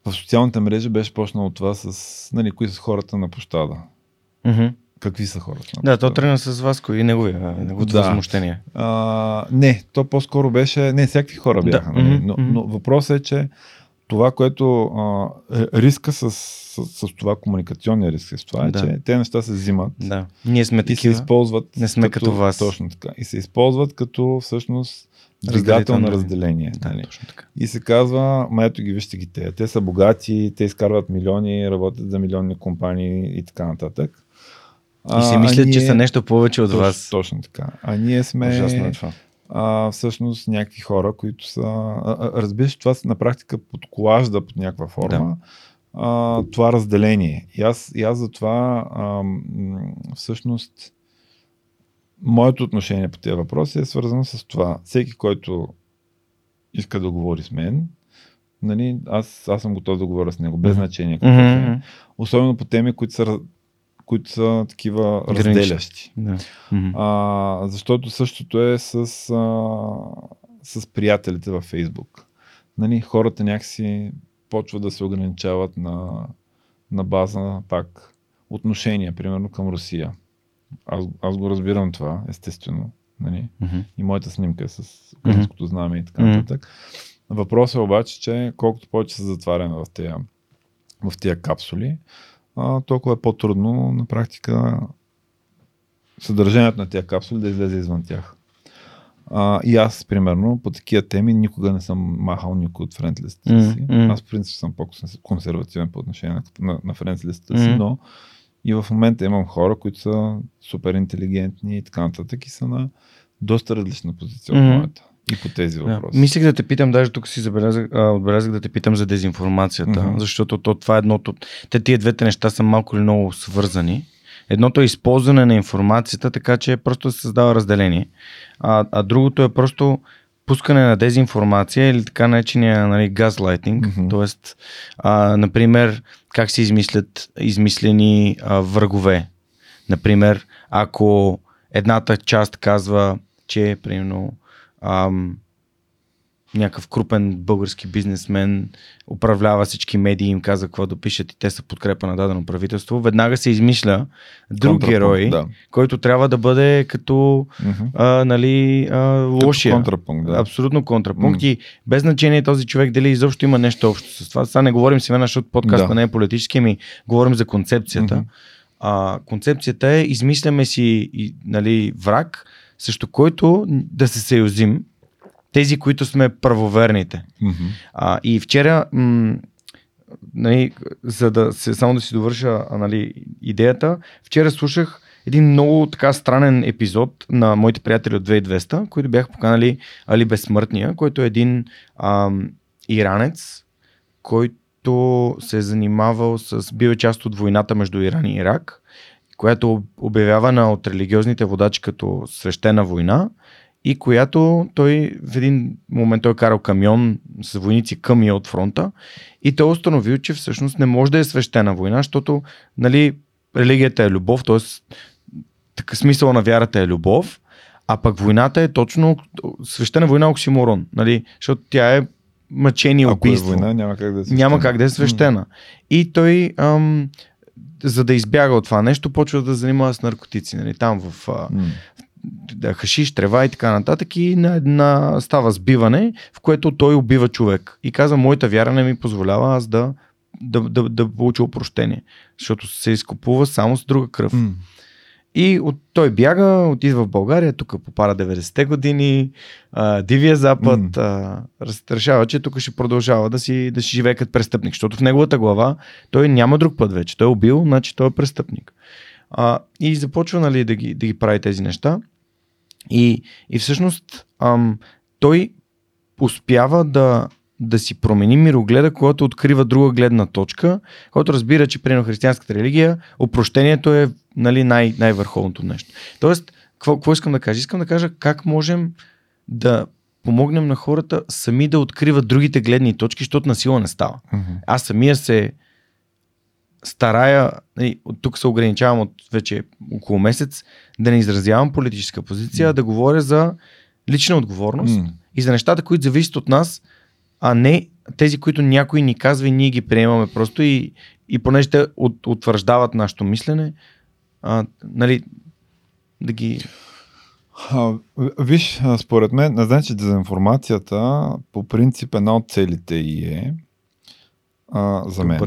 В социалните мрежи беше почнало това с, нали, кои са хората на площада. Мгм. Какви са хората на Да, то тръгна с Васко и неговия, неговото Да. възмущение. А, не, то по-скоро беше, не, всякакви хора Да, бяха, нали? мгм, но, мгм. но въпросът е, че това, което а, е- риска с, с, с това, комуникационния риск с това е, Да. че те неща се взимат Да. Ние сме и се използват Не сме като вас. Точно така. И се използват като всъщност двигател на разделение. Да, нали? точно така. И се казва, ма ето ги вижте ги те. Те са богати, те изкарват милиони, работят за милионни компании и така нататък. И си мислят, че са нещо повече от точно, вас. Точно така. А ние сме Ужасно е това. А, всъщност някакви хора, които са... А, а, разбираш, това на практика подклажда под някаква форма а, това разделение. И аз, и аз за това а, всъщност моето отношение по тези въпроси е свързано с това. Всеки, който иска да говори с мен, нали, аз, аз съм готов да говоря с него, без значение какво е. Мгм. Особено по теми, които са, които са такива Гранични. разделящи. Да. А, защото същото е с, а, с приятелите във Фейсбук. Нали, хората някакси почват да се ограничават на, на база пак отношение, примерно към Русия. Аз, аз го разбирам това, естествено. Нали? Мгм. И моята снимка е с украинското знаме и така нататък. Въпросът е обаче, че колкото повече се затваряме в тия, в тия капсули, а, толкова е по-трудно на практика съдържанието на тия капсули да излезе извън тях. А, и аз, примерно, по такива теми никога не съм махал никой от френдлистата М, си. Аз, в принцип, съм по-консервативен по отношение на, на, на френдлистата си, М. но и в момента имам хора, които са супер интелигентни и така нататък и са на доста различна позиция от Мгм. моята. И по тези Да. въпроси. Мислих да те питам, даже тук си забелязах, а, отбелязах да те питам за дезинформацията, Мгм. защото то, това е едното. Те тия двете неща са малко или много свързани. Едното е използване на информацията, така че просто се създава разделение. А, а другото е просто пускане на дезинформация или така наречения нали, газлайтинг. Мгм. Тоест, а, например, как се измислят измислени а, врагове. Например, ако едната част казва, че примерно ам, някакъв крупен български бизнесмен управлява всички медии и им каза какво да пишат и те са подкрепа на дадено правителство, веднага се измисля друг герой, Да. който трябва да бъде като а, нали, а, лошия. Като контрапункт, да. Абсолютно контрапункт. М. И без значение този човек дали изобщо има нещо общо с това. Сега не говорим сега, защото подкаста Да. не е политически, ами говорим за концепцията. Мгм. А, концепцията е, измисляме си нали, враг, срещу който да се съюзим. Тези, които сме правоверните. Мгм. А, и вчера, м- нали, за да се, само да си довърша нали, идеята, вчера слушах един много така странен епизод на моите приятели от 2200, които бяха поканали Али Безсмъртния, който е един ам, иранец, който се е занимавал с... бил е част от войната между Иран и Ирак, която е обявявана от религиозните водачи като свещена война и която той в един момент той е карал камион с войници към и от фронта и той е установил, че всъщност не може да е свещена война, защото нали, религията е любов, т.е. смисъл на вярата е любов, а пък войната е точно свещена война е оксиморон, нали, защото тя е мъчение, Ако е убийство. война, няма как да се Няма как да е свещена. И той, ам, за да избяга от това нещо, почва да занимава с наркотици. Нали? Там в М. да, хашиш, трева и така нататък. И на една става сбиване, в което той убива човек. И казва, моята вяра не ми позволява аз да, да, да, да получа опрощение. Защото се изкупува само с друга кръв. М. И от, той бяга, отива в България, тук попара 90-те години, а, Дивия Запад, М. а, раз- решава, че тук ще продължава да си, да си живее като престъпник, защото в неговата глава той няма друг път вече. Той е убил, значи той е престъпник. А, и започва нали, да, ги, да ги прави тези неща. И, и всъщност ам, той успява да, да си промени мирогледа, когато открива друга гледна точка, който разбира, че при християнската религия опрощението е нали, най- най-върховното нещо. Тоест, какво, какво искам да кажа? Искам да кажа как можем да помогнем на хората сами да откриват другите гледни точки, защото насила не става. Мгм. Аз самия се старая, нали, от тук се ограничавам от вече около месец, да не изразявам политическа позиция, а да говоря за лична отговорност М. и за нещата, които зависят от нас, а не тези, които някой ни казва и ние ги приемаме просто и, и понеже те от, утвърждават нашето мислене, а, нали, да ги... А, виж, според мен, не значи дезинформацията по принцип една от целите й е а, за мен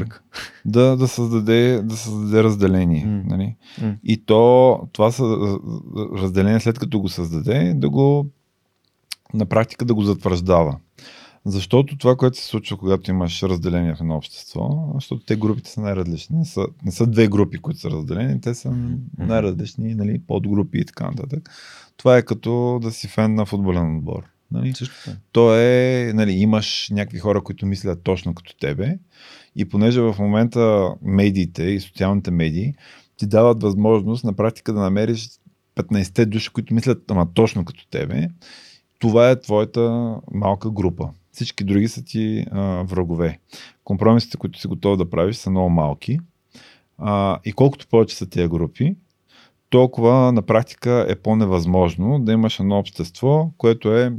да, да, създаде, да създаде разделение. М. Нали? М. И то, това са разделение след като го създаде, да го на практика да го затвърждава. Защото това, което се случва, когато имаш разделение в едно общество, защото те групите са най-различни. Не са, не са две групи, които са разделени, те са най-различни, нали, подгрупи и така нататък. Това е като да си фен на футболен отбор. Нали? Също. То е, нали, имаш някакви хора, които мислят точно като тебе и понеже в момента медиите и социалните медии ти дават възможност на практика да намериш 15 души, които мислят ама точно като тебе, това е твоята малка група. Всички други са ти а, врагове. Компромисите, които си готов да правиш, са много малки. А, и колкото повече са тия групи, толкова на практика е по-невъзможно да имаш едно общество, което е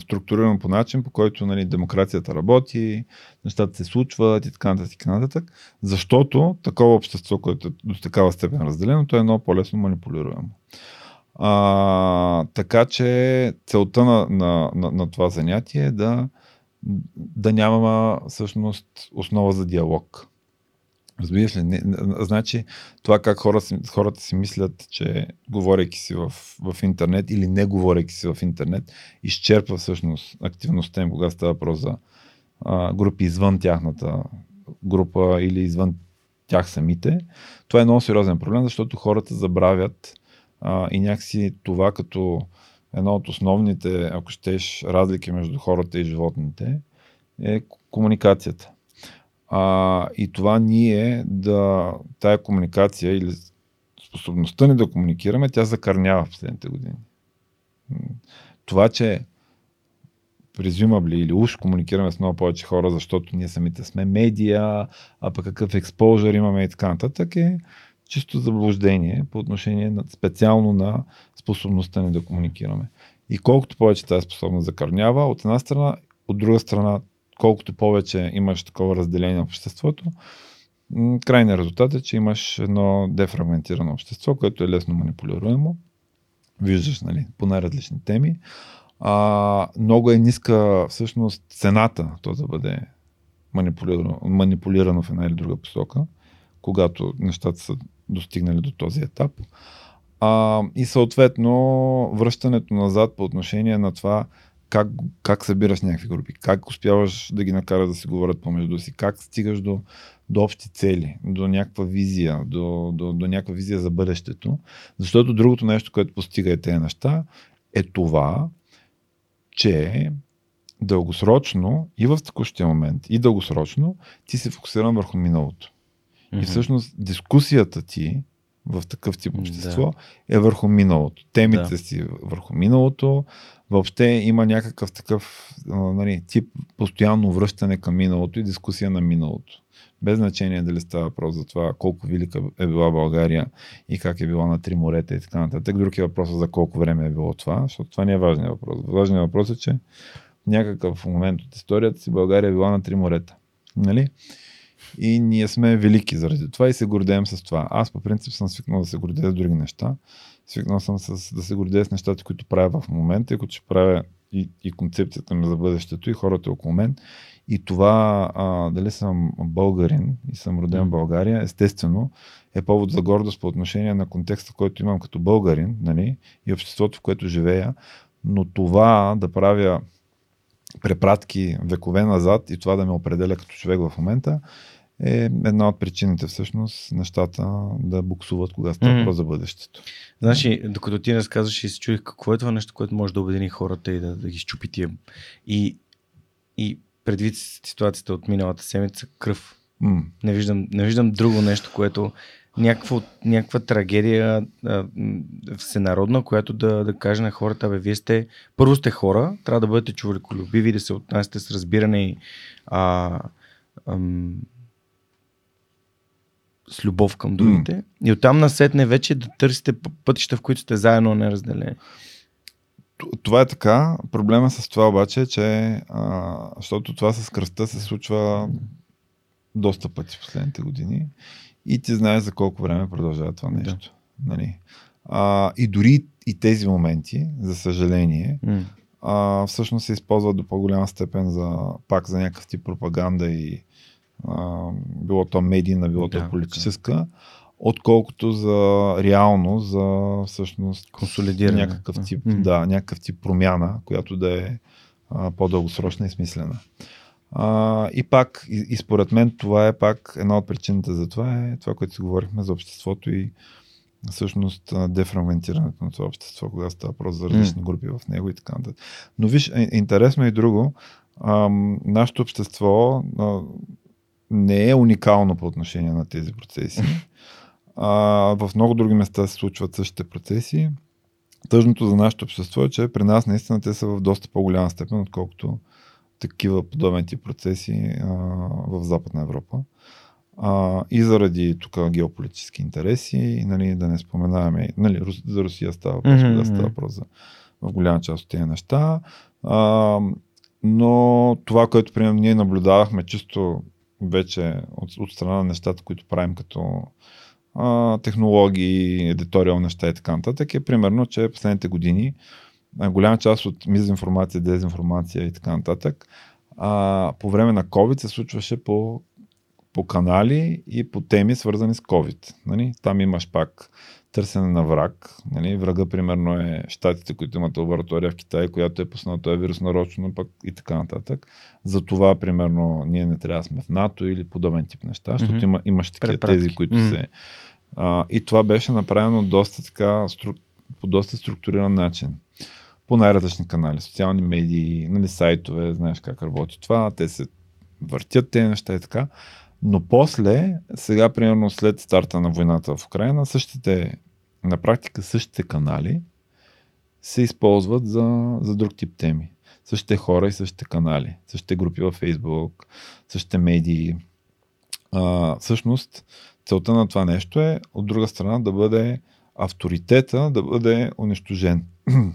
структурирано по начин, по който нали, демокрацията работи, нещата се случват и така нататък. Нататък защото такова общество, което е до такава степен разделено, то е много по-лесно манипулируемо. А, така че целта на, на, на, на това занятие е да, да няма всъщност основа за диалог. Разбираш ли? Не, значи това как хора хората си мислят, че говорейки си в, в интернет или не говорейки си в интернет, изчерпва всъщност активността им, когато става въпрос за а, групи извън тяхната група или извън тях самите. Това е много сериозен проблем, защото хората забравят а, и някакси това като едно от основните, ако щеш, разлики между хората и животните е комуникацията. А, и това ние да, тая комуникация или способността ни да комуникираме, тя закърнява в последните години. Това, че presumably или уж комуникираме с много повече хора, защото ние самите сме медиа, а пък какъв експожър имаме и така нататък е чисто заблуждение по отношение на, специално на способността ни да комуникираме. И колкото повече тази способност закърнява, от една страна, от друга страна, колкото повече имаш такова разделение на обществото, крайният резултат е, че имаш едно дефрагментирано общество, което е лесно манипулируемо. Виждаш, нали, по най-различни теми. А, много е ниска всъщност цената то да бъде манипулирано, манипулирано в една или друга посока, когато нещата са достигнали до този етап. А, и съответно връщането назад по отношение на това как, как събираш някакви групи, как успяваш да ги накараш да си говорят помежду си, как стигаш до, до общи цели, до някаква визия, до, до, до някаква визия за бъдещето. Защото другото нещо, което постига е тези неща, е това, че дългосрочно и в текущия момент, и дългосрочно, ти се фокусирам върху миналото. Mm-hmm. И всъщност дискусията ти в такъв тип общество да. е върху миналото. Темите да. си върху миналото. Въобще има някакъв такъв нали, тип постоянно връщане към миналото и дискусия на миналото. Без значение дали става въпрос за това колко велика е била България и как е била на три морета и така нататък. Друг е въпросът за колко време е било това, защото това не е важният въпрос. Важният въпрос е, че в някакъв момент от историята си България е била на три морета. Нали? И ние сме велики заради това и се гордеем с това. Аз по принцип съм свикнал да се гордея с други неща. Свикнал съм с, да се гордея с нещата, които правя в момента и които ще правя и, и концепцията ми за бъдещето и хората около мен. И това, а, дали съм българин и съм роден в България, естествено е повод за гордост по отношение на контекста, който имам като българин нали, и обществото, в което живея. Но това да правя препратки векове назад и това да ме определя като човек в момента е една от причините всъщност нещата да буксуват, когато става mm-hmm. за бъдещето. Значи, докато ти разказваш и се чуих какво е това нещо, което може да обедини хората и да, да ги щупи тия. И, и предвид ситуацията от миналата седмица, кръв. Mm. Не, виждам, не виждам друго нещо, което някаква, някаква трагедия а, всенародна, която да, да каже на хората, бе, вие сте, първо сте хора, трябва да бъдете човеколюбиви, да се отнасяте с разбиране и а, ам, с любов към другите. Mm. И оттам насетне вече да търсите пътища, в които сте заедно, не разделени. Това е така. Проблема с това обаче е, че а, защото това с кръста се случва доста пъти в последните години и ти знаеш за колко време продължава това нещо. Да. Нали? А, и дори и тези моменти, за съжаление, mm. а, всъщност се използват до по-голяма степен за пак за някакъв тип пропаганда и а, било то медийна, било то политическа, да. отколкото за реално, за всъщност консолидиране. Някакъв тип, mm. да, някакъв тип промяна, която да е а, по-дългосрочна и смислена. А, и пак, и, и според мен това е пак една от причините за това е това, което си говорихме за обществото и всъщност дефрагментирането на това общество, когато става въпрос за различни групи в него и така нататък. Но виж, е, интересно е и друго. А, нашето общество а, не е уникално по отношение на тези процеси. [laughs] А, в много други места се случват същите процеси. Тъжното за нашето общество е, че при нас наистина те са в доста по-голяма степен, отколкото такива подобен тип процеси а, в Западна Европа. А, и заради тук геополитически интереси, нали, да не споменаваме, нали, за Русия става въпрос, mm-hmm. да става въпрос за в голяма част от тези неща. А, но това, което примерно ние наблюдавахме чисто вече от, от страна на нещата, които правим като а, технологии, едиториал неща и така нататък, е примерно, че последните години голяма част от мизинформация, дезинформация и така нататък, а, по време на COVID се случваше по, по канали и по теми, свързани с COVID. Нали? Там имаш пак търсене на враг. Нали? Врага, примерно, е щатите, които имат лаборатория в Китай, която е пуснала този вирус нарочно, пък и така нататък. За това, примерно, ние не трябва да сме в НАТО или подобен тип неща, защото mm-hmm. има, имаш такива тези, които mm-hmm. се... А, и това беше направено доста така, стру... по доста структуриран начин. По най-различни канали, социални медии, нали, сайтове, знаеш как работи това, те се въртят тези неща и така. Но после, сега примерно след старта на войната в Украина, същите, на практика същите канали се използват за, за друг тип теми. Същите хора и същите канали, същите групи във Фейсбук, същите медии. А, всъщност, целта на това нещо е, от друга страна, да бъде авторитета да бъде унищожен. [clears throat]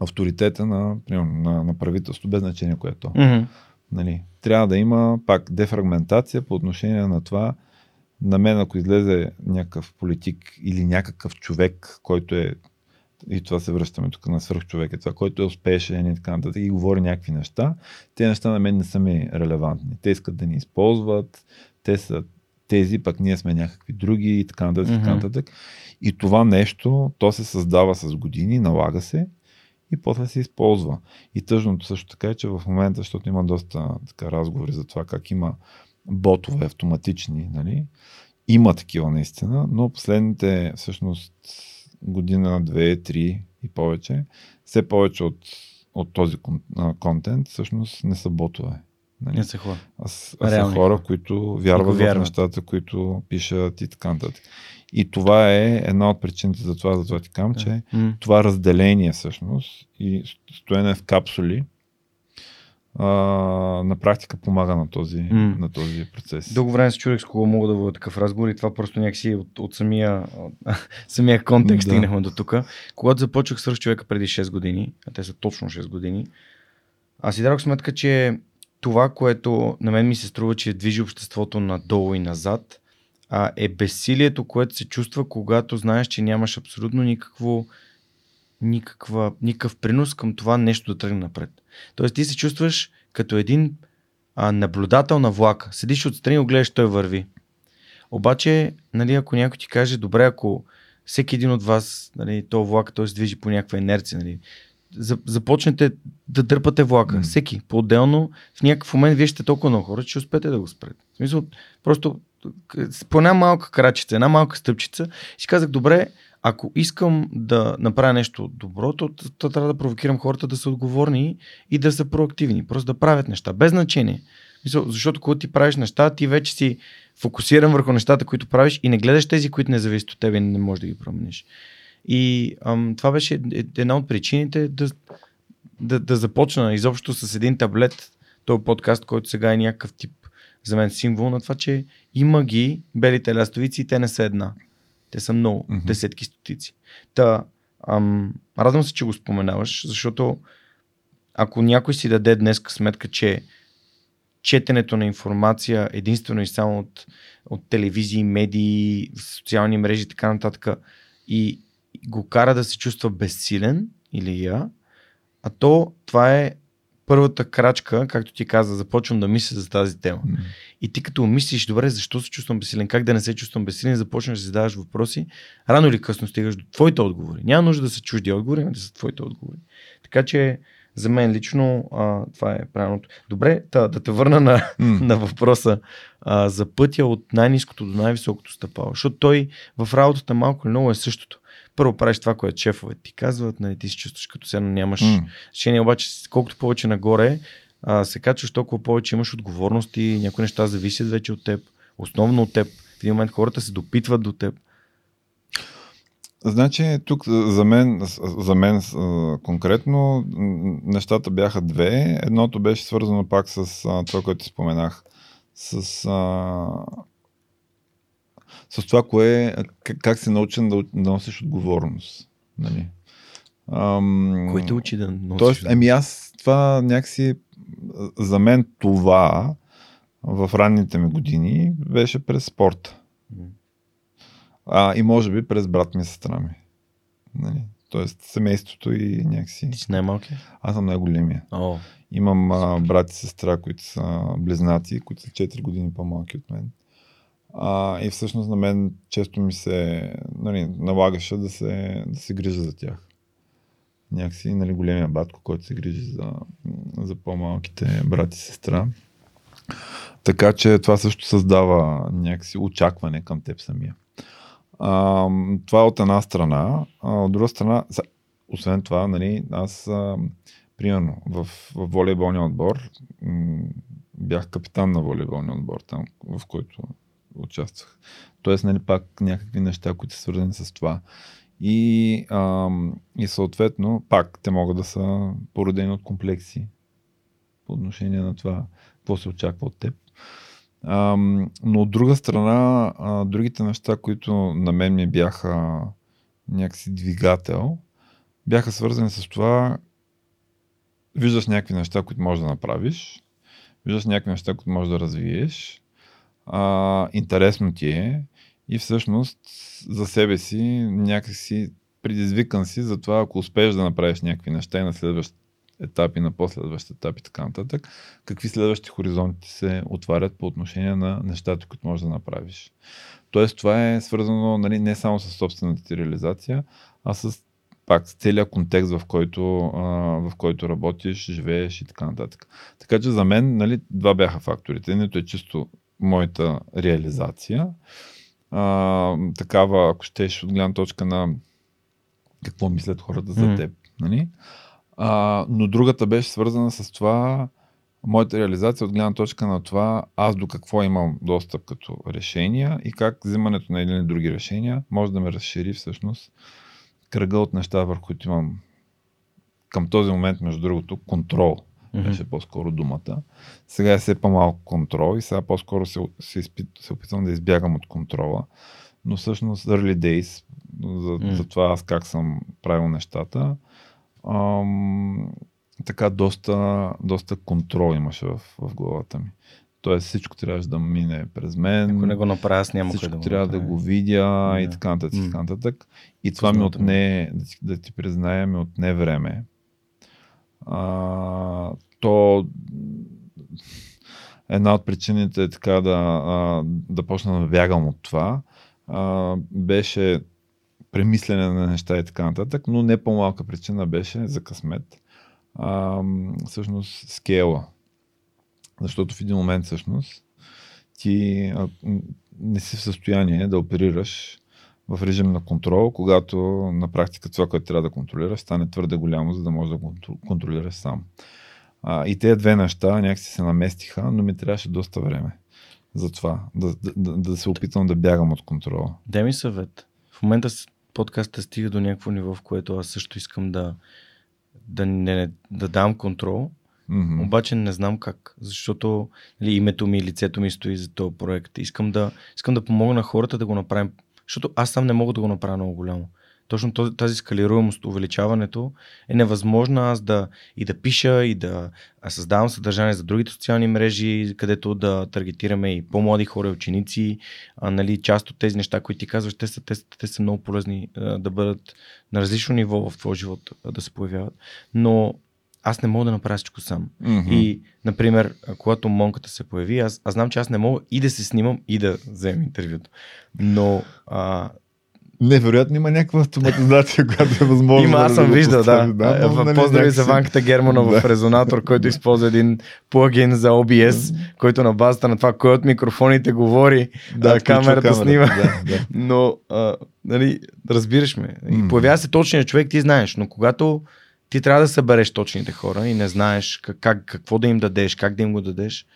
авторитета на, примерно, на, на правителство, без значение което. Mm-hmm. Нали, трябва да има пак дефрагментация по отношение на това, на мен ако излезе някакъв политик или някакъв човек, който е и това се връщаме тук на свръхчовек, е това, който е успешен и така нататък и говори някакви неща, тези неща на мен не са ми релевантни. Те искат да ни използват, те са тези, пък ние сме някакви други и така нататък. Mm-hmm. Така нататък. И това нещо, то се създава с години, налага се и после се използва. И тъжното също така е, че в момента, защото има доста така, разговори за това как има ботове автоматични, нали? има такива наистина, но последните всъщност година, две, три и повече, все повече от, от този контент всъщност не са ботове. Нали? Не са хора. А, а са хора, които вярват в нещата, които пишат и така нататък. И това е една от причините за това, за това ти кам, че mm. това разделение всъщност и стоене в капсули а, на практика помага на този, mm. на този процес. Дълго време се чудех с кого мога да водя такъв разговор и това просто някакси от, от самия, от, [laughs] самия контекст да. стигнахме до тук. Когато започнах с човека преди 6 години, а те са точно 6 години, аз си дадох сметка, че това, което на мен ми се струва, че движи обществото надолу и назад, а, е безсилието, което се чувства, когато знаеш, че нямаш абсолютно никакво, никаква, никакъв принос към това нещо да тръгне напред. Тоест ти се чувстваш като един а, наблюдател на влака. Седиш отстрани и гледаш, той върви. Обаче, нали, ако някой ти каже, добре, ако всеки един от вас, нали, то влак, той се движи по някаква инерция, нали, започнете да дърпате влака. Mm. Всеки, по-отделно, в някакъв момент вие ще толкова много хора, че успеете да го спрете. В смисъл, просто по една малка крачица, една малка стъпчица, си казах, добре, ако искам да направя нещо добро, то, то, трябва да провокирам хората да са отговорни и да са проактивни. Просто да правят неща, без значение. Защото когато ти правиш неща, ти вече си фокусиран върху нещата, които правиш и не гледаш тези, които не зависят от теб и не можеш да ги промениш. И ам, това беше една от причините да, да, да започна изобщо с един таблет, този подкаст, който сега е някакъв тип за мен символ на това, че има ги белите лястовици и те не са една. Те са много, mm-hmm. десетки стотици. Та, ам, радвам се, че го споменаваш, защото ако някой си даде днес сметка, че четенето на информация единствено и само от, от телевизии, медии, социални мрежи и така нататък и го кара да се чувства безсилен или я, а то това е първата крачка, както ти каза, започвам да мисля за тази тема. Mm. И ти като мислиш, добре, защо се чувствам безсилен, как да не се чувствам безсилен, започнеш да задаваш въпроси, рано или късно стигаш до твоите отговори. Няма нужда да са чужди отговори, но да са твоите отговори. Така че за мен лично а, това е правилното. Добре, да, да те върна на, mm. [laughs] на въпроса а, за пътя от най-низкото до най-високото стъпало, защото той в работата малко или много е същото първо правиш това, което шефове ти казват, нали, ти се чувстваш като сега нямаш mm. решение, обаче колкото повече нагоре а, се качваш, толкова повече имаш отговорности, някои неща зависят вече от теб, основно от теб. В един момент хората се допитват до теб. Значи тук за мен, за мен конкретно нещата бяха две. Едното беше свързано пак с това, което споменах. С а, с това, кое, как, как се научен да, да носиш отговорност. Нали? Ам, те учи да носиш? Тоест, еми аз това някакси за мен това в ранните ми години беше през спорта. А, и може би през брат ми и сестра ми. Нали? Тоест семейството и някакси. Ти си най-малкият? Аз съм най-големия. О, Имам а, брат и сестра, които са близнаци, които са 4 години по-малки от мен. А, и всъщност на мен често ми се нали, налагаше да се, да се грижа за тях. Някакси нали, големия батко, който се грижи за, за по-малките брат и сестра. Така че това също създава някакси очакване към теб самия. А, това е от една страна. А, от друга страна, освен това, нали, аз а, примерно в, в волейболния отбор м- бях капитан на волейболния отбор, там, в който участвах. Тоест, нали, пак някакви неща, които са свързани с това. И, ам, и съответно, пак те могат да са породени от комплекси по отношение на това, какво се очаква от теб. Ам, но от друга страна, а, другите неща, които на мен ми бяха някакси двигател, бяха свързани с това, виждаш някакви неща, които можеш да направиш, виждаш някакви неща, които можеш да развиеш, а, интересно ти е и всъщност за себе си някакси предизвикан си за това, ако успееш да направиш някакви неща и на следващ етап и на последващ етап и така нататък, какви следващи хоризонти се отварят по отношение на нещата, които можеш да направиш. Тоест това е свързано нали, не само с собствената ти реализация, а с пак с целият контекст, в който, а, в който работиш, живееш и така нататък. Така че за мен нали, два бяха факторите. Едното е чисто моята реализация. А, такава, ако щеш, от гледна точка на какво мислят хората за теб. Нали? А, но другата беше свързана с това, моята реализация от гледна точка на това, аз до какво имам достъп като решения и как взимането на един или други решения може да ме разшири всъщност кръга от неща, върху които имам към този момент, между другото, контрол Мгм. беше по-скоро думата. Сега е все по-малко контрол и сега по-скоро се, се, изпит, се опитвам да избягам от контрола. Но всъщност early days, за, М. за това аз как съм правил нещата, ам, така доста, доста контрол имаше в, в главата ми. Тоест всичко трябваше да мине през мен. Ако не го направя, аз няма Всичко да трябва да го видя и Да. така нататък. и. Така нататък. И това ми. отне, да ти, да ти призная, ми отне време. А, то една от причините е така да, а, да почна да бягам от това а, беше премислене на неща и така нататък, но не по-малка причина беше за късмет. А, всъщност скела. Защото в един момент всъщност ти а, не си в състояние да оперираш в режим на контрол, когато на практика това, което трябва да контролираш, стане твърде голямо, за да можеш да го контр- контролираш сам. А, и тези две неща някакси се наместиха, но ми трябваше доста време за това, да, да, да, се опитвам да бягам от контрола. Дай ми съвет. В момента подкаста стига до някакво ниво, в което аз също искам да, да, не, да дам контрол, Мгм. обаче не знам как, защото нали, името ми и лицето ми стои за този проект. Искам да, искам да помогна на хората да го направим, защото аз сам не мога да го направя много голямо. Точно тази скалируемост, увеличаването е невъзможно аз да и да пиша, и да създавам съдържание за другите социални мрежи, където да таргетираме и по-млади хора, ученици. А, нали, част от тези неща, които ти казваш, те са, те, са- те са много полезни да бъдат на различно ниво в твоя живот, да се появяват. Но аз не мога да направя всичко сам. Мгм. И, например, а, когато монката се появи, аз, аз знам, че аз не мога и да се снимам, и да вземем интервюто. Но а, Невероятно има някаква автоматизация, [laughs] която е възможно. има, аз да съм го виждал, да. да но, нали, поздрави за Ванката Германа в [laughs] Да. резонатор, който използва един плагин за OBS, който на базата на това, кой от микрофоните говори, да, включва камерата снима. Да, да. [laughs] Но, а, нали, разбираш ме. И появява се точният човек, ти знаеш, но когато ти трябва да събереш точните хора и не знаеш как, как, какво да им дадеш, как да им го дадеш,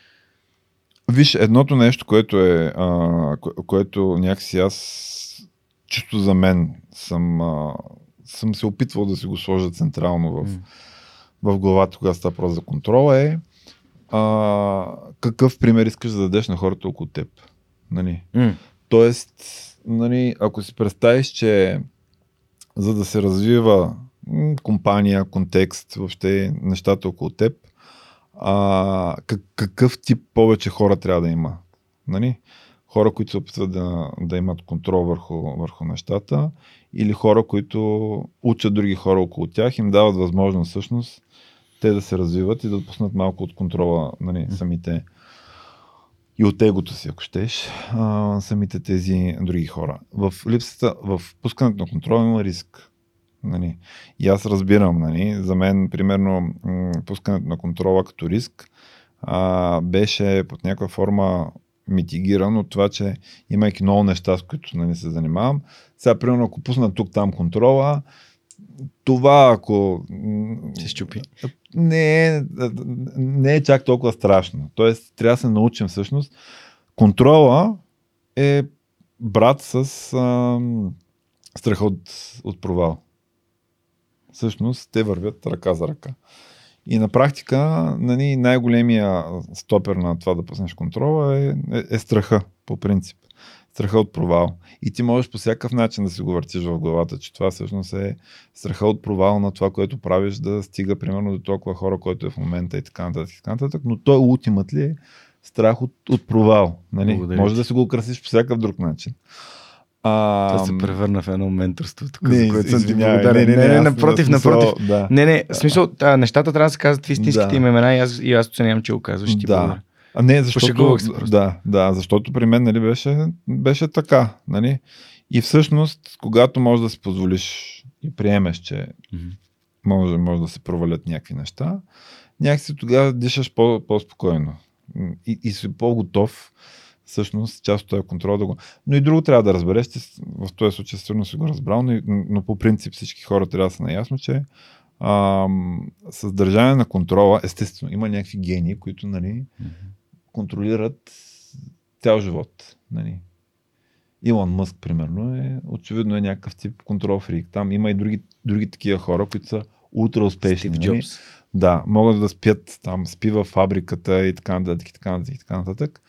Виж, едното нещо, което е, а, кое- което някакси аз чисто за мен съм, а, съм се опитвал да си го сложа централно в, М. в главата, когато става просто за контрола е а, какъв пример искаш да дадеш на хората около теб. Нали? М. Тоест, нали, ако си представиш, че за да се развива компания, контекст, въобще нещата около теб, а, как, какъв тип повече хора трябва да има. Нали? Хора, които се опитват да, да имат контрол върху, върху нещата или хора, които учат други хора около тях, им дават възможност всъщност те да се развиват и да отпуснат малко от контрола нали, самите и от егото си, ако щеш, а, самите тези други хора. В липсата, в пускането на контрол има риск. Нали. И аз разбирам, нали, за мен, примерно, пускането на контрола като риск а, беше под някаква форма митигиран от това, че имайки много неща, с които нали, се занимавам, сега, примерно, ако пусна тук-там контрола, това ако... Се щупи. Не е, не е чак толкова страшно. Тоест, трябва да се научим всъщност. Контрола е брат с а, страха от, от провал. Всъщност, те вървят ръка за ръка. И на практика нали, най-големия стопер на това да пуснеш контрола е, е, е страха, по принцип страха от провал. И ти можеш по всякакъв начин да си го въртиш в главата, че това всъщност е страха от провал на това, което правиш, да стига примерно до толкова хора, който е в момента и така нататък. И така нататък. Но той ултимат ли е страх от, от провал. Нали? Може да си го украсиш по всякакъв друг начин. А... Това се превърна в едно менторство, тук, не, за което съм ти благодарен. Не, не, не, не, напротив, напротив. Да. Не, не, в смисъл, а, нещата трябва да се казват в истинските да. им имена и аз, и аз оценявам, че го казваш. Ти да. Благодаря. А не, защото, да, да, защото при мен нали, беше, беше така. Нали? И всъщност, когато можеш да си позволиш и приемеш, че mm-hmm. може, може да се провалят някакви неща, някакси тогава дишаш по, по-спокойно и, и си по-готов всъщност част от този контрол да го... Но и друго трябва да разбереш, че в този случай сигурно си го разбрал, но, но по принцип всички хора трябва да са наясно, че ам, с държане на контрола, естествено, има някакви гении, които нали, контролират цял живот. Нали. Илон Мъск, примерно, е очевидно е някакъв тип контрол фрик. Там има и други, други такива хора, които са ултра успешни. Стив нали? Джобс. Да, могат да спят там, спи в фабриката и така нататък, и така нататък, и така нататък.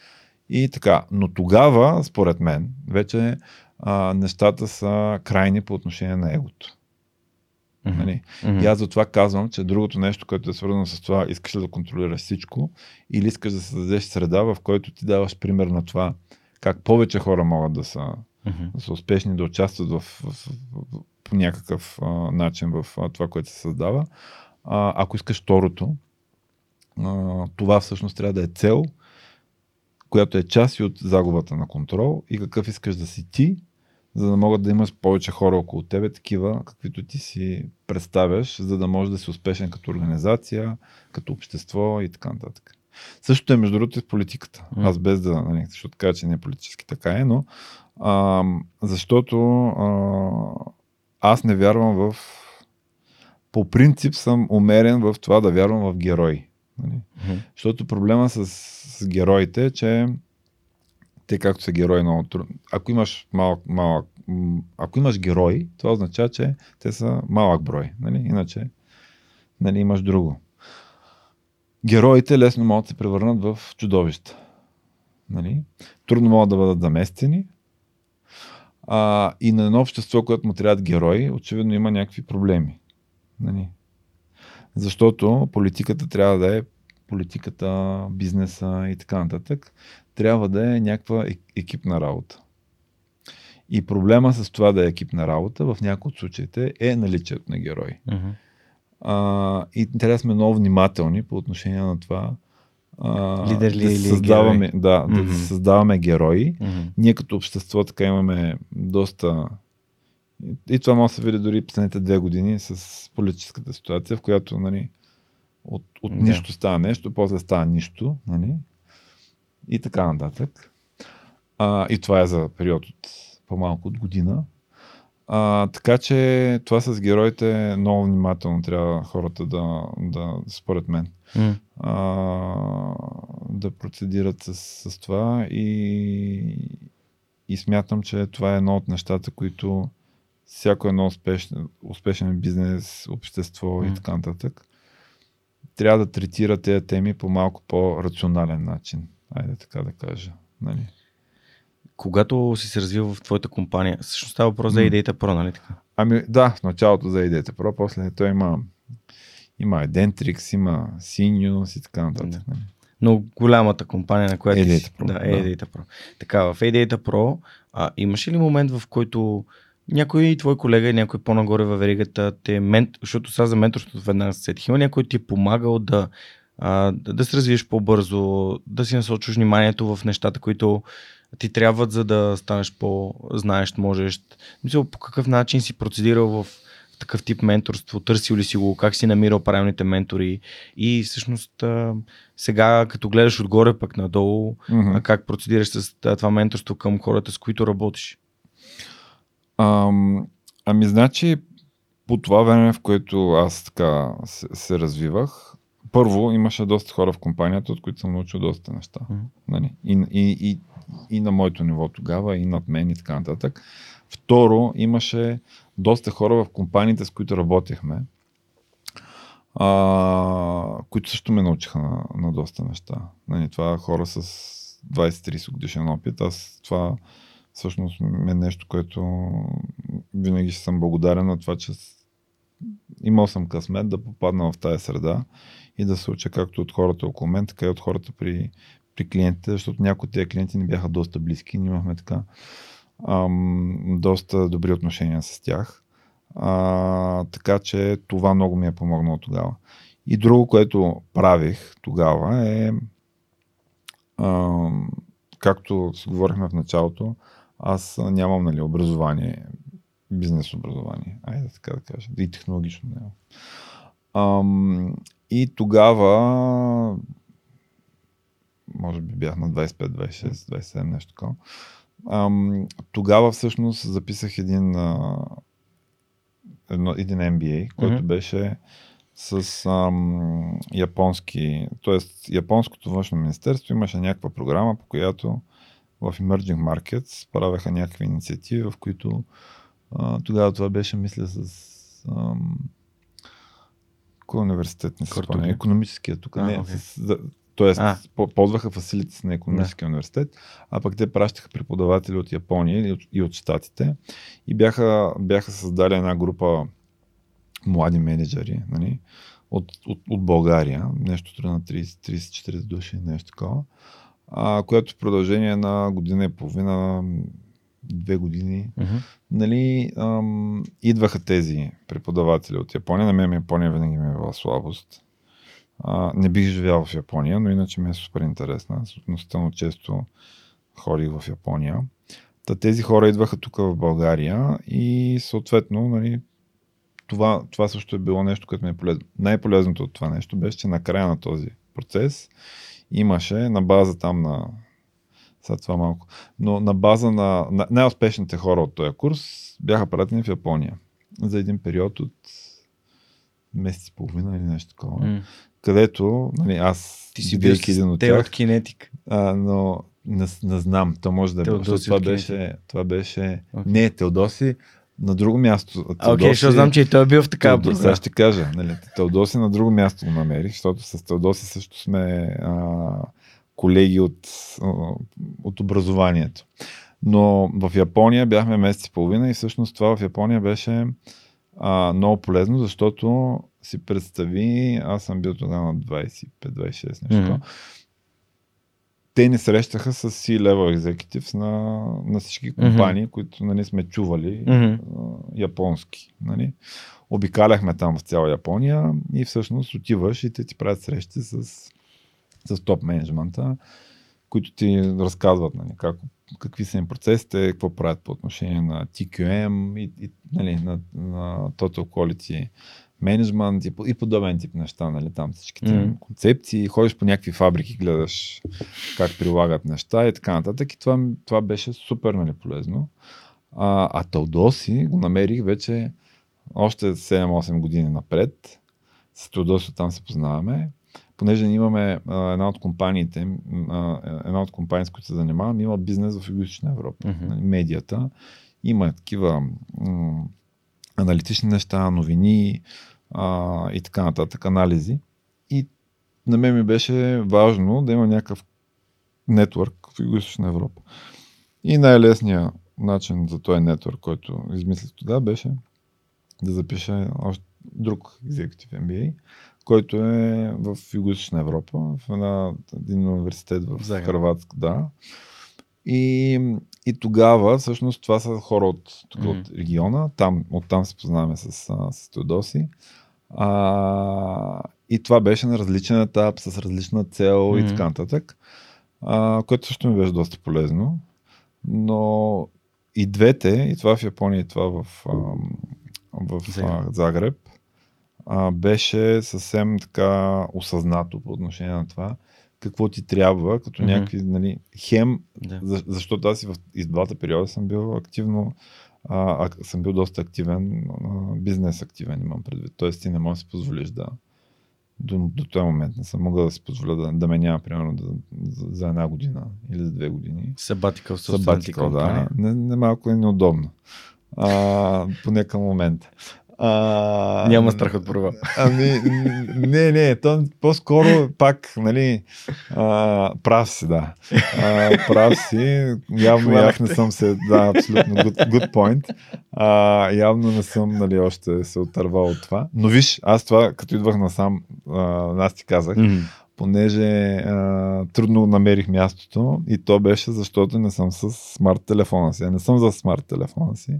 И така. Но тогава, според мен, вече а, нещата са крайни по отношение на егото. Mm-hmm. Нали? Mm-hmm. И аз затова казвам, че другото нещо, което е свързано с това, искаш ли да контролираш всичко или искаш да създадеш среда, в който ти даваш пример на това как повече хора могат да са, mm-hmm. да са успешни, да участват в, в, в, в, по някакъв а, начин в а, това, което се създава. А, ако искаш второто, а, това всъщност трябва да е цел, която е част и от загубата на контрол и какъв искаш да си ти, за да могат да имаш повече хора около тебе, такива, каквито ти си представяш, за да можеш да си успешен като организация, като общество и така нататък. Същото е между другото и в политиката. Аз без да, нали, защото кажа, че не е политически така е, но а, защото а, аз не вярвам в по принцип съм умерен в това да вярвам в герои. Нали? Mm-hmm. Защото проблема с, с героите е, че те както са герои много трудно. Ако имаш малък, малък, ако имаш герои, това означава, че те са малък брой. Нали? Иначе нали, имаш друго. Героите лесно могат да се превърнат в чудовища. Нали? Трудно могат да бъдат заместени. А, и на едно общество, което му трябват герои, очевидно има някакви проблеми. Нали? Защото политиката трябва да е политиката, бизнеса и така нататък трябва да е някаква екипна работа. И проблема с това да е екипна работа в някои от случаите е наличието на герои. Uh-huh. А, и трябва да сме много внимателни по отношение на това. А, Лидер ли да или създаваме, герой? Да, uh-huh. да създаваме герои. Uh-huh. Ние като общество така имаме доста. И това може да се види дори последните две години с политическата ситуация, в която нали, от, от yeah. нищо става нещо, после става нищо. Нали? и така нататък. А, и това е за период от по-малко от година. А, така че това с героите много внимателно трябва хората да, да според мен, mm. а, да процедират с, с това и, и смятам, че това е едно от нещата, които всяко едно успешен, успешен бизнес, общество mm. и така нататък трябва да третира тези теми по малко по-рационален начин. Айде така да кажа. Нали? Когато си се развил в твоята компания, всъщност става въпрос за идеята Pro, нали така? Ами да, в началото за идеята Pro, после той има има Dentrix, има Sinius и така нататък. Да. Но голямата компания, на която... Edata Pro. Да, Edata Pro. Така, в Edata Pro а, имаше ли момент, в който някой твой колега, някой по-нагоре във веригата те мент... защото сега за менторството веднага се сетих, има някой ти е помагал да, а, да, да се развиеш по-бързо, да си насочиш вниманието в нещата, които ти трябват, за да станеш по-знаещ, можеш. Мисля, по какъв начин си процедирал в такъв тип менторство, търсил ли си го, как си намирал правилните ментори и всъщност а, сега като гледаш отгоре пък надолу, mm-hmm. как процедираш с това менторство към хората, с които работиш? Ам, ами значи по това време, в което аз така се, се развивах, първо имаше доста хора в компанията, от които съм научил доста неща. Mm-hmm. Нали? И, и, и, и на моето ниво тогава, и над мен и така нататък. Второ, имаше доста хора в компаниите, с които работехме, а, които също ме научиха на, на доста неща. Нали, това хора с 20-30 годишен опит. Аз това всъщност е нещо, което винаги ще съм благодарен на това, че имал съм късмет да попадна в тази среда и да се уча както от хората около мен, така и от хората при, при клиентите, защото някои от тези клиенти ни бяха доста близки. Ние имахме така ам, доста добри отношения с тях. А, така че това много ми е помогнало тогава. И друго, което правих тогава е, а, както си говорихме в началото, аз нямам нали, образование, бизнес образование, айде така да кажа, и технологично нямам. Ам, и тогава, може би бях на 25, 26, 27, нещо такова, Ам, тогава всъщност записах един, а, едно, един MBA, който mm-hmm. беше с ам, японски, т.е. японското външно министерство имаше някаква програма, по която в Emerging Markets правеха някакви инициативи, в които а, тогава това беше, мисля, с ам, кой университет не се спомня, економическия тук, а, не, okay. с, Тоест, а. ползваха фасилите на економическия да. университет, а пък те пращаха преподаватели от Япония и от, и от Штатите и бяха, бяха създали една група млади менеджери нали, от, от, от България, нещо на 30-40 души, нещо такова, а, което в продължение на година и половина, две години, uh-huh. нали, ам, идваха тези преподаватели от Япония. На мен Япония винаги ми е била слабост а, не бих живял в Япония, но иначе ми е супер интересна. Относително често ходих в Япония. Та тези хора идваха тук в България и съответно, нали, това, това също е било нещо, което ми е полезно. Най-полезното от това нещо беше, че на края на този процес имаше на база там на сега това малко. Но на база на, на най-успешните хора от този курс бяха пратени в Япония за един период от месец и половина или нещо такова. Mm където нали, аз ти си бил един от тях, от кинетик. А, но не, не знам, то може да е. Това беше, това беше okay. не Теодоси, на друго място. Окей, okay, защото знам, че и той е бил в такава Теодоси, Сега ще кажа. Нали, Теодоси на друго място го намерих, защото с Теодоси също сме а, колеги от, от образованието. Но в Япония бяхме месец и половина и всъщност това в Япония беше а, много полезно, защото си представи, аз съм бил тогава на 25-26 нещо. Mm-hmm. Те ни срещаха с C-level executives на, на всички компании, mm-hmm. които нали, сме чували mm-hmm. а, японски. Нали. Обикаляхме там в цяла Япония и всъщност отиваш и те ти правят срещи с, с топ менеджмента, които ти разказват нали, как, какви са им процесите, какво правят по отношение на TQM и, и нали, на, на Total Quality менеджмент и, и подобен тип неща, нали, там всичките mm. концепции, ходиш по някакви фабрики, гледаш как прилагат неща и така нататък. И това, това беше супер нали, полезно. А, а Талдоси го намерих вече още 7-8 години напред. С Талдоси там се познаваме. Понеже имаме а, една от компаниите, а, една от компании, с които се занимавам, има бизнес в Юго-Источна Европа. Mm-hmm. Медията. Има такива м- аналитични неща, новини, а, и така нататък, анализи. И на мен ми беше важно да има някакъв нетворк в Юго-Источна Европа. И най-лесният начин за този нетворк, който измислих тогава, беше да запиша още друг Executive MBA, който е в Юго-Источна Европа, в една, един университет в Загреб. Хрватска, да. И, и тогава, всъщност, това са хора от, тук, Мгм. от региона, там, оттам се познаваме с, а, с Теодоси. А, и това беше на различен етап, с различна цел и Мгм. така нататък, а, което също ми беше доста полезно. Но и двете, и това в Япония, и това в, ам, в Загреб. Загреб, Загреб а, беше съвсем така осъзнато по отношение на това какво ти трябва, като Мгм. някакви, нали, хем, Да. за, защото аз и в и двата периода съм бил активно, а, а, съм бил доста активен, а, бизнес активен имам предвид. Тоест ти не можеш да си позволиш да, до, до този момент не съм могъл да си позволя да, да ме няма, примерно, да, за, за една година или за две години. Ти Събатикъл, да. Не, не малко е неудобно. А, поне към момента. А, Няма страх от провал. Ами, не, не, то по-скоро пак, нали, а, прав си, да. А, прав си, явно аз не съм се, да, абсолютно, good, good point. А, явно не съм, нали, още се отървал от това. Но виж, аз това, като идвах насам, а, аз ти казах, Мгм. понеже а, трудно намерих мястото и то беше защото не съм с смарт телефона си. А не съм за смарт телефона си,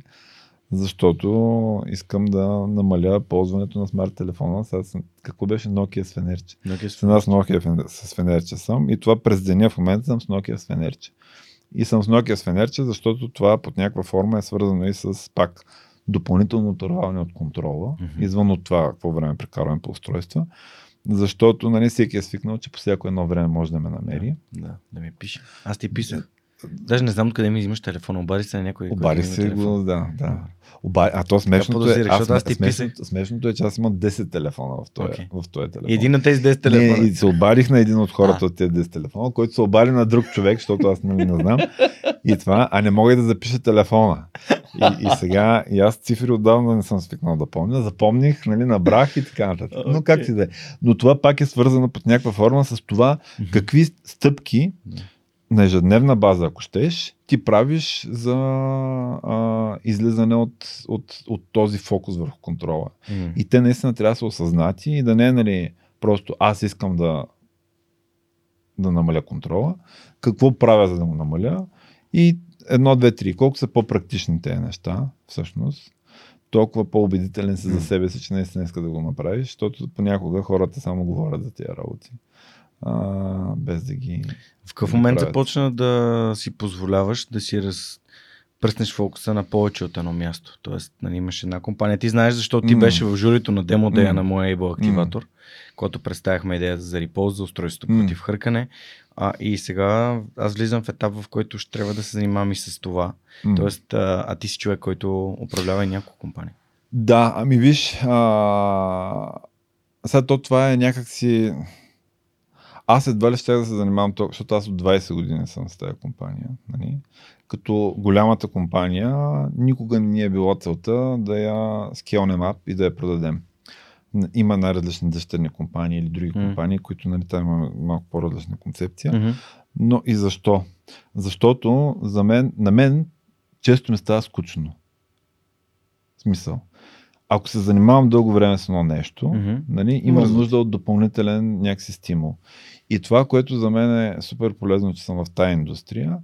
защото искам да намаля ползването на смарт телефона. Сега съм, какво беше Nokia с фенерче? Nokia С една с Nokia с фенерче съм и това през деня в момента съм с Nokia с фенерче. И съм с Nokia с фенерче, защото това под някаква форма е свързано и с пак допълнително отърваване от контрола, Мгм. извън от това какво време прекарваме по устройства. Защото нали, всеки е свикнал, че по всяко едно време може да ме намери. Да, да ми пише. Аз ти писах. Даже не знам откъде ми взимаш телефона. Обади се на някой. Обади се го, да, да. Оба... А то смешното е, подозирах, аз, аз ти смешното, смешното е, че аз имам 10 телефона в този, в този телефон. Един на тези 10 телефона. Не, и се обадих на един от хората А. от тези 10 телефона, който се обади на друг човек, защото аз нали не знам. И това, а не мога и да запиша телефона. И, и сега, и аз цифри отдавна не съм свикнал да помня. Запомних, нали, набрах и така нататък. Но как си да е. Но това пак е свързано под някаква форма с това какви стъпки Да. На ежедневна база, ако щеш, ти правиш за а, излизане от, от, от този фокус върху контрола. М. И те наистина трябва да са осъзнати и да не е нали, просто аз искам да, да намаля контрола, какво правя за да го намаля и едно, две, три. Колко са по-практични тези неща, всъщност, толкова по-убедителен си за себе си, че наистина иска да го направиш, защото понякога хората само говорят за тия работи. А, без да ги... В какъв момент започна да си позволяваш да си раз... пръснеш фокуса на повече от едно място? Тоест, нали, имаш една компания. Ти знаеш, защото ти М. беше в журито на демо М. на моя Able активатор, когато представяхме идеята за Repulse, за устройството М. против хъркане. А, и сега аз влизам в етап, в който ще трябва да се занимавам и с това. М. Тоест, а, а ти си човек, който управлява и няколко компании. Да, ами виж, а... сега то това е някакси... Аз едва ли ще да се занимавам толкова, защото аз от 20 години съм с тази компания. Нали? Като голямата компания, никога не ни е било целта да я скелнем ап и да я продадем. Има най-различни дъщерни компании или други М. компании, които нали, там има малко по-различна концепция. Мгм. Но и защо? Защото за мен, на мен често ми става скучно. В смисъл. Ако се занимавам дълго време с едно нещо, Мгм. нали, имам нужда от допълнителен някакси стимул. И това, което за мен е супер полезно, че съм в тази индустрия,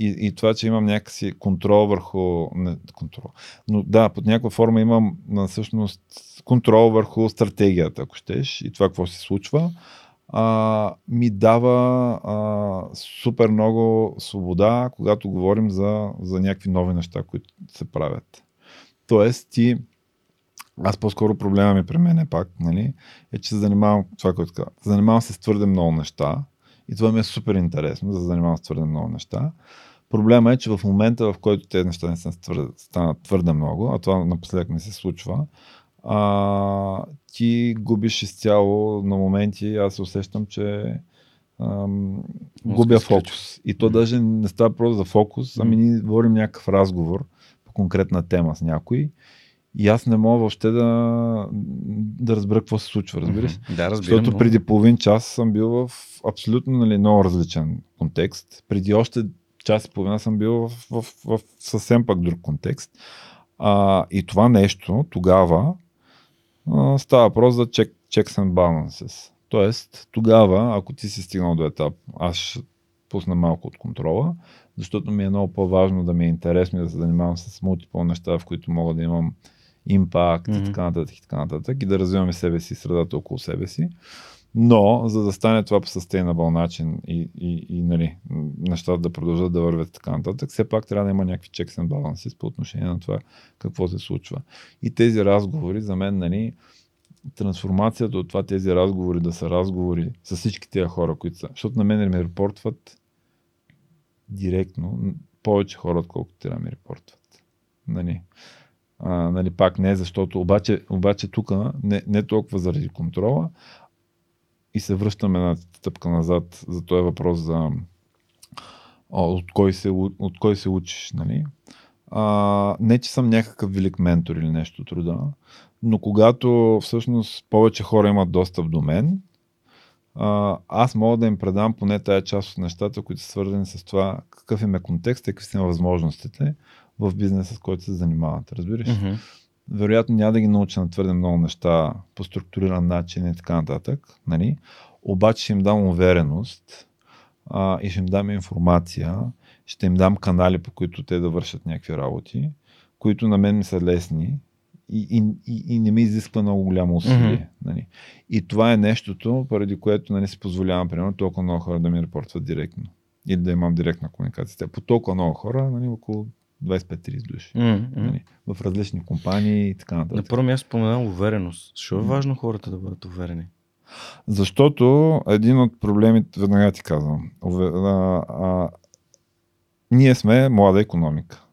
и, и това, че имам някакси контрол върху... Не, контрол. Но да, под някаква форма имам всъщност контрол върху стратегията, ако щеш, и това какво се случва, а, ми дава а, супер много свобода, когато говорим за, за някакви нови неща, които се правят. Тоест, ти аз по-скоро проблема ми при мен е пак, нали, е, че се занимавам, това, което казвам, занимавам се с твърде много неща и това ми е супер интересно, да се занимавам с твърде много неща. Проблема е, че в момента, в който тези неща не са твърде, станат твърде много, а това напоследък ми се случва, а, ти губиш изцяло на моменти, аз се усещам, че ам, губя фокус. И то даже не става просто за фокус, ами ние водим някакъв разговор по конкретна тема с някой и аз не мога въобще да, да разбера какво се случва, разбираш? Мгм. Да, разбирам. Защото но- преди половин час съм бил в абсолютно нали, много различен контекст. Преди още час и половина съм бил в, в, в съвсем пък друг контекст. А, и това нещо тогава а, става въпрос за check, checks and balances. Тоест, тогава, ако ти си стигнал до етап, аз ще пусна малко от контрола, защото ми е много по-важно да ми е интересно и да се занимавам с мултипл неща, в които мога да имам импакт mm-hmm. и така нататък и така нататък и да развиваме себе си, средата около себе си. Но, за да стане това по sustainable начин и, и, и нали, нещата да продължат да вървят така нататък, все пак трябва да има някакви checks and balances по отношение на това какво се случва. И тези разговори за мен, нали, трансформацията от това тези разговори да са разговори с всички тези хора, които са. Защото на мен ми репортват директно повече хора, отколкото трябва да ми репортват. Нали. А, нали, пак не, защото обаче, обаче тук не, не толкова заради контрола, и се връщаме на стъпка назад за този въпрос за от кой се, от кой се учиш. Нали? А, не, че съм някакъв велик ментор или нещо труда, но когато всъщност повече хора имат достъп до мен, а, аз мога да им предам поне тая част от нещата, които са свързани с това какъв им е контекст и какви са възможностите в бизнеса, с който се занимават. Разбираш? Mm-hmm вероятно няма да ги науча на твърде много неща по структуриран начин и така нататък. Нали? Обаче ще им дам увереност а, и ще им дам информация, ще им дам канали, по които те да вършат някакви работи, които на мен ми са лесни и, и, и, и не ми изисква много голямо усилие. Mm-hmm. Нали? И това е нещото, поради което нали, си позволявам, примерно, толкова много хора да ми репортват директно. Или да имам директна комуникация. По толкова много хора, нали, около 25-30 души. Mm-hmm. Нали, в различни компании и така нататък. На първо място споменавам увереност. Защо е важно хората да бъдат уверени? Защото един от проблемите, веднага ти казвам, а, а, ние сме млада економика.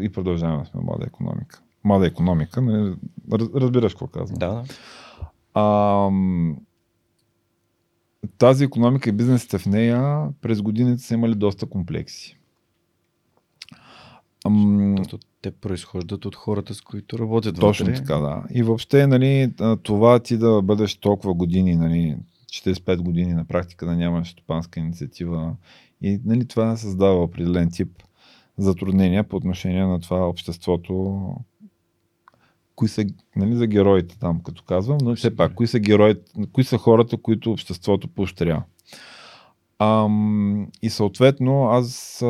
И продължаваме да сме млада економика. Млада економика, нали, разбираш какво казвам. Да, да. А, тази економика и бизнесите в нея през годините са имали доста комплекси. Ам... те произхождат от хората, с които работят. Точно вътре. така, да. И въобще, нали, това ти да бъдеш толкова години, нали, 45 години на практика да нямаш стопанска инициатива и нали, това създава определен тип затруднения по отношение на това обществото, кои са нали, за героите там, като казвам, но все пак, кои са героите, кои са хората, които обществото поощрява. Ам, и съответно, аз а,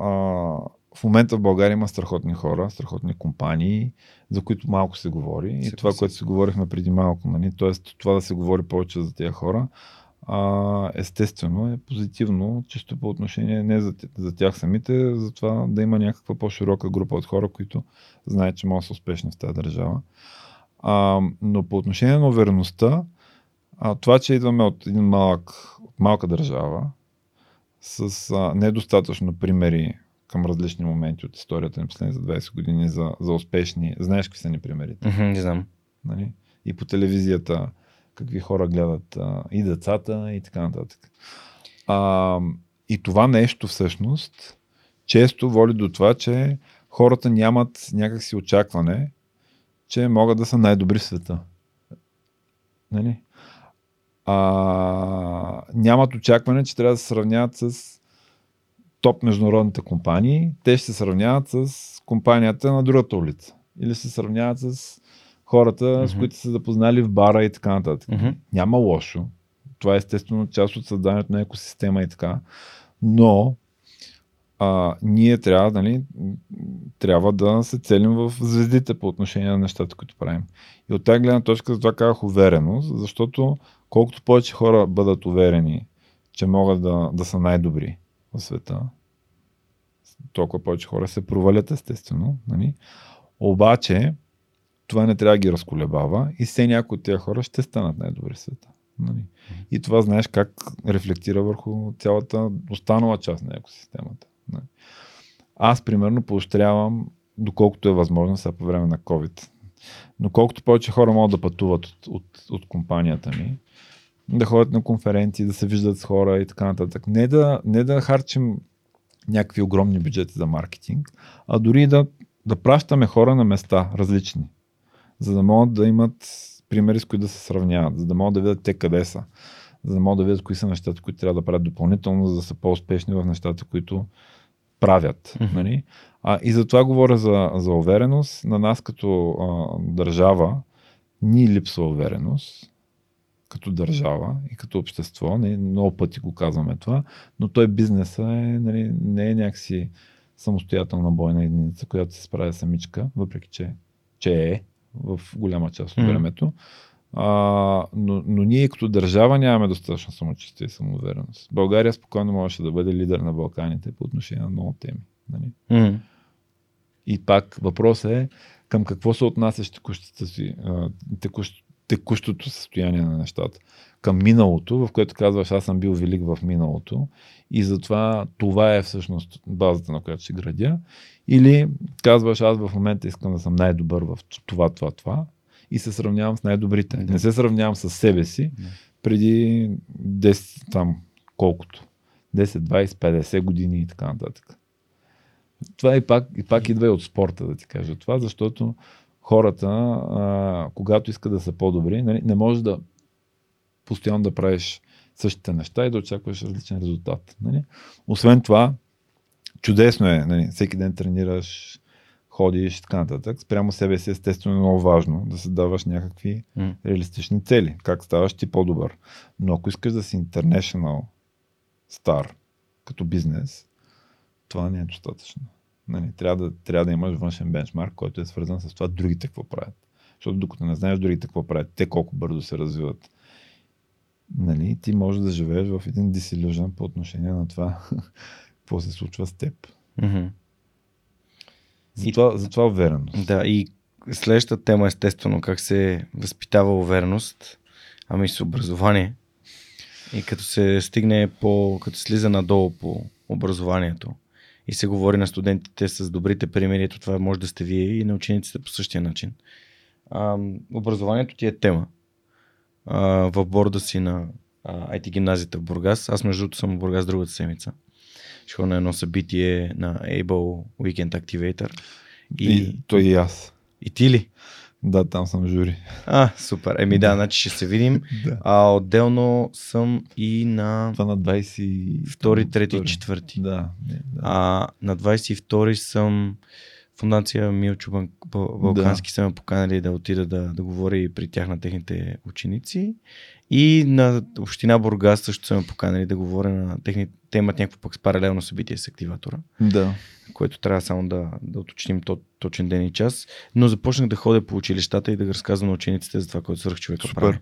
а, в момента в България има страхотни хора, страхотни компании, за които малко се говори. И това, което си говорихме преди малко, нали? т.е. това да се говори повече за тези хора, а, естествено е позитивно, чисто по отношение не за, за тях самите, за това да има някаква по-широка група от хора, които знаят, че могат да са успешни в тази държава. А, но по отношение на увереността, а, това, че идваме от един малък, от малка държава, с а, недостатъчно примери към различни моменти от историята на последните 20 години за, за успешни. Знаеш какви са ни примерите? Mm-hmm, не знам. Нали? И по телевизията какви хора гледат а, и децата и така нататък. А, и това нещо всъщност често води до това, че хората нямат някакси очакване, че могат да са най-добри в света. Нали? А, нямат очакване, че трябва да се сравняват с топ международните компании, те ще се сравняват с компанията на другата улица. Или се сравняват с хората, mm-hmm. с които са запознали в бара и така нататък. Mm-hmm. Няма лошо. Това е естествено част от създанието на екосистема и така. Но а, ние трябва, нали, трябва да се целим в звездите по отношение на нещата, които правим. И от тази гледна точка за това казах увереност, защото колкото повече хора бъдат уверени, че могат да, да са най-добри, в света. Толкова повече хора се провалят, естествено. Нали? Обаче, това не трябва да ги разколебава и все някои от тези хора ще станат най-добри в света. Нали? И това знаеш как рефлектира върху цялата останала част на екосистемата. Нали? Аз, примерно, поощрявам, доколкото е възможно, сега по време на COVID. Но колкото повече хора могат да пътуват от, от, от компанията ми, да ходят на конференции, да се виждат с хора и така нататък. Не да, не да харчим някакви огромни бюджети за маркетинг, а дори да, да пращаме хора на места различни, за да могат да имат примери, с които да се сравняват, за да могат да видят те къде са, за да могат да видят кои са нещата, които трябва да правят допълнително, за да са по-успешни в нещата, които справят. Mm-hmm. Нали? А, и затова говоря за, за увереност. На нас като а, държава ни липсва увереност като държава и като общество. Не, много пъти го казваме това, но той бизнеса е, нали, не е някакси самостоятелна бойна единица, която се справя самичка, въпреки че, че е в голяма част от времето. А, но, но ние като държава нямаме достатъчно самочувствие и самоувереност. България спокойно можеше да бъде лидер на Балканите по отношение на много теми. Нали? Mm. И пак въпросът е към какво се отнасяш текущата си, текущ, текущото състояние на нещата. Към миналото, в което казваш, аз съм бил велик в миналото и затова това е всъщност базата, на която ще градя. Или казваш, аз в момента искам да съм най-добър в това, това, това и се сравнявам с най-добрите. Да. Не се сравнявам с себе си да. преди 10, там колкото. 10, 20, 50 години и така нататък. Това и пак, и пак идва и от спорта, да ти кажа това, защото хората, а, когато искат да са по-добри, нали, не може да постоянно да правиш същите неща и да очакваш различен резултат. Нали. Освен това, чудесно е, нали, всеки ден тренираш, ходиш и така нататък. Спрямо себе си естествено е много важно да се даваш някакви mm. реалистични цели. Как ставаш ти по-добър. Но ако искаш да си international star като бизнес, това не е достатъчно. Нали, трябва, да, трябва да имаш външен бенчмарк, който е свързан с това другите какво правят. Защото докато не знаеш другите какво правят, те колко бързо се развиват, нали, ти можеш да живееш в един дисилюжен по отношение на това [laughs] какво се случва с теб. Mm-hmm. Затова, затова увереност. Да, и следващата тема естествено как се възпитава увереност, ами с образование. И като се стигне по, като слиза надолу по образованието и се говори на студентите с добрите примери, то това може да сте вие и на учениците по същия начин. А, образованието ти е тема. А, в борда си на а, IT гимназията в Бургас. Аз между другото съм в Бургас другата седмица ще ходя на едно събитие на Able Weekend Activator. И, и той и аз. И ти ли? Да, там съм жури. А, супер. Еми да, значи ще се видим. [laughs] да. А отделно съм и на... Това на 22, 3 и 4. Да, да. А на 22 съм Фундация Милчо Балкански да. са ме поканали да отида да, да говори при тях на техните ученици. И на Община Бургас също са ме поканали да говоря на техните. Те имат някакво пък паралелно събитие с активатора. Да. Което трябва само да, да уточним то, точен ден и час. Но започнах да ходя по училищата и да разказвам на учениците за това, което свърх човека Супер. прави.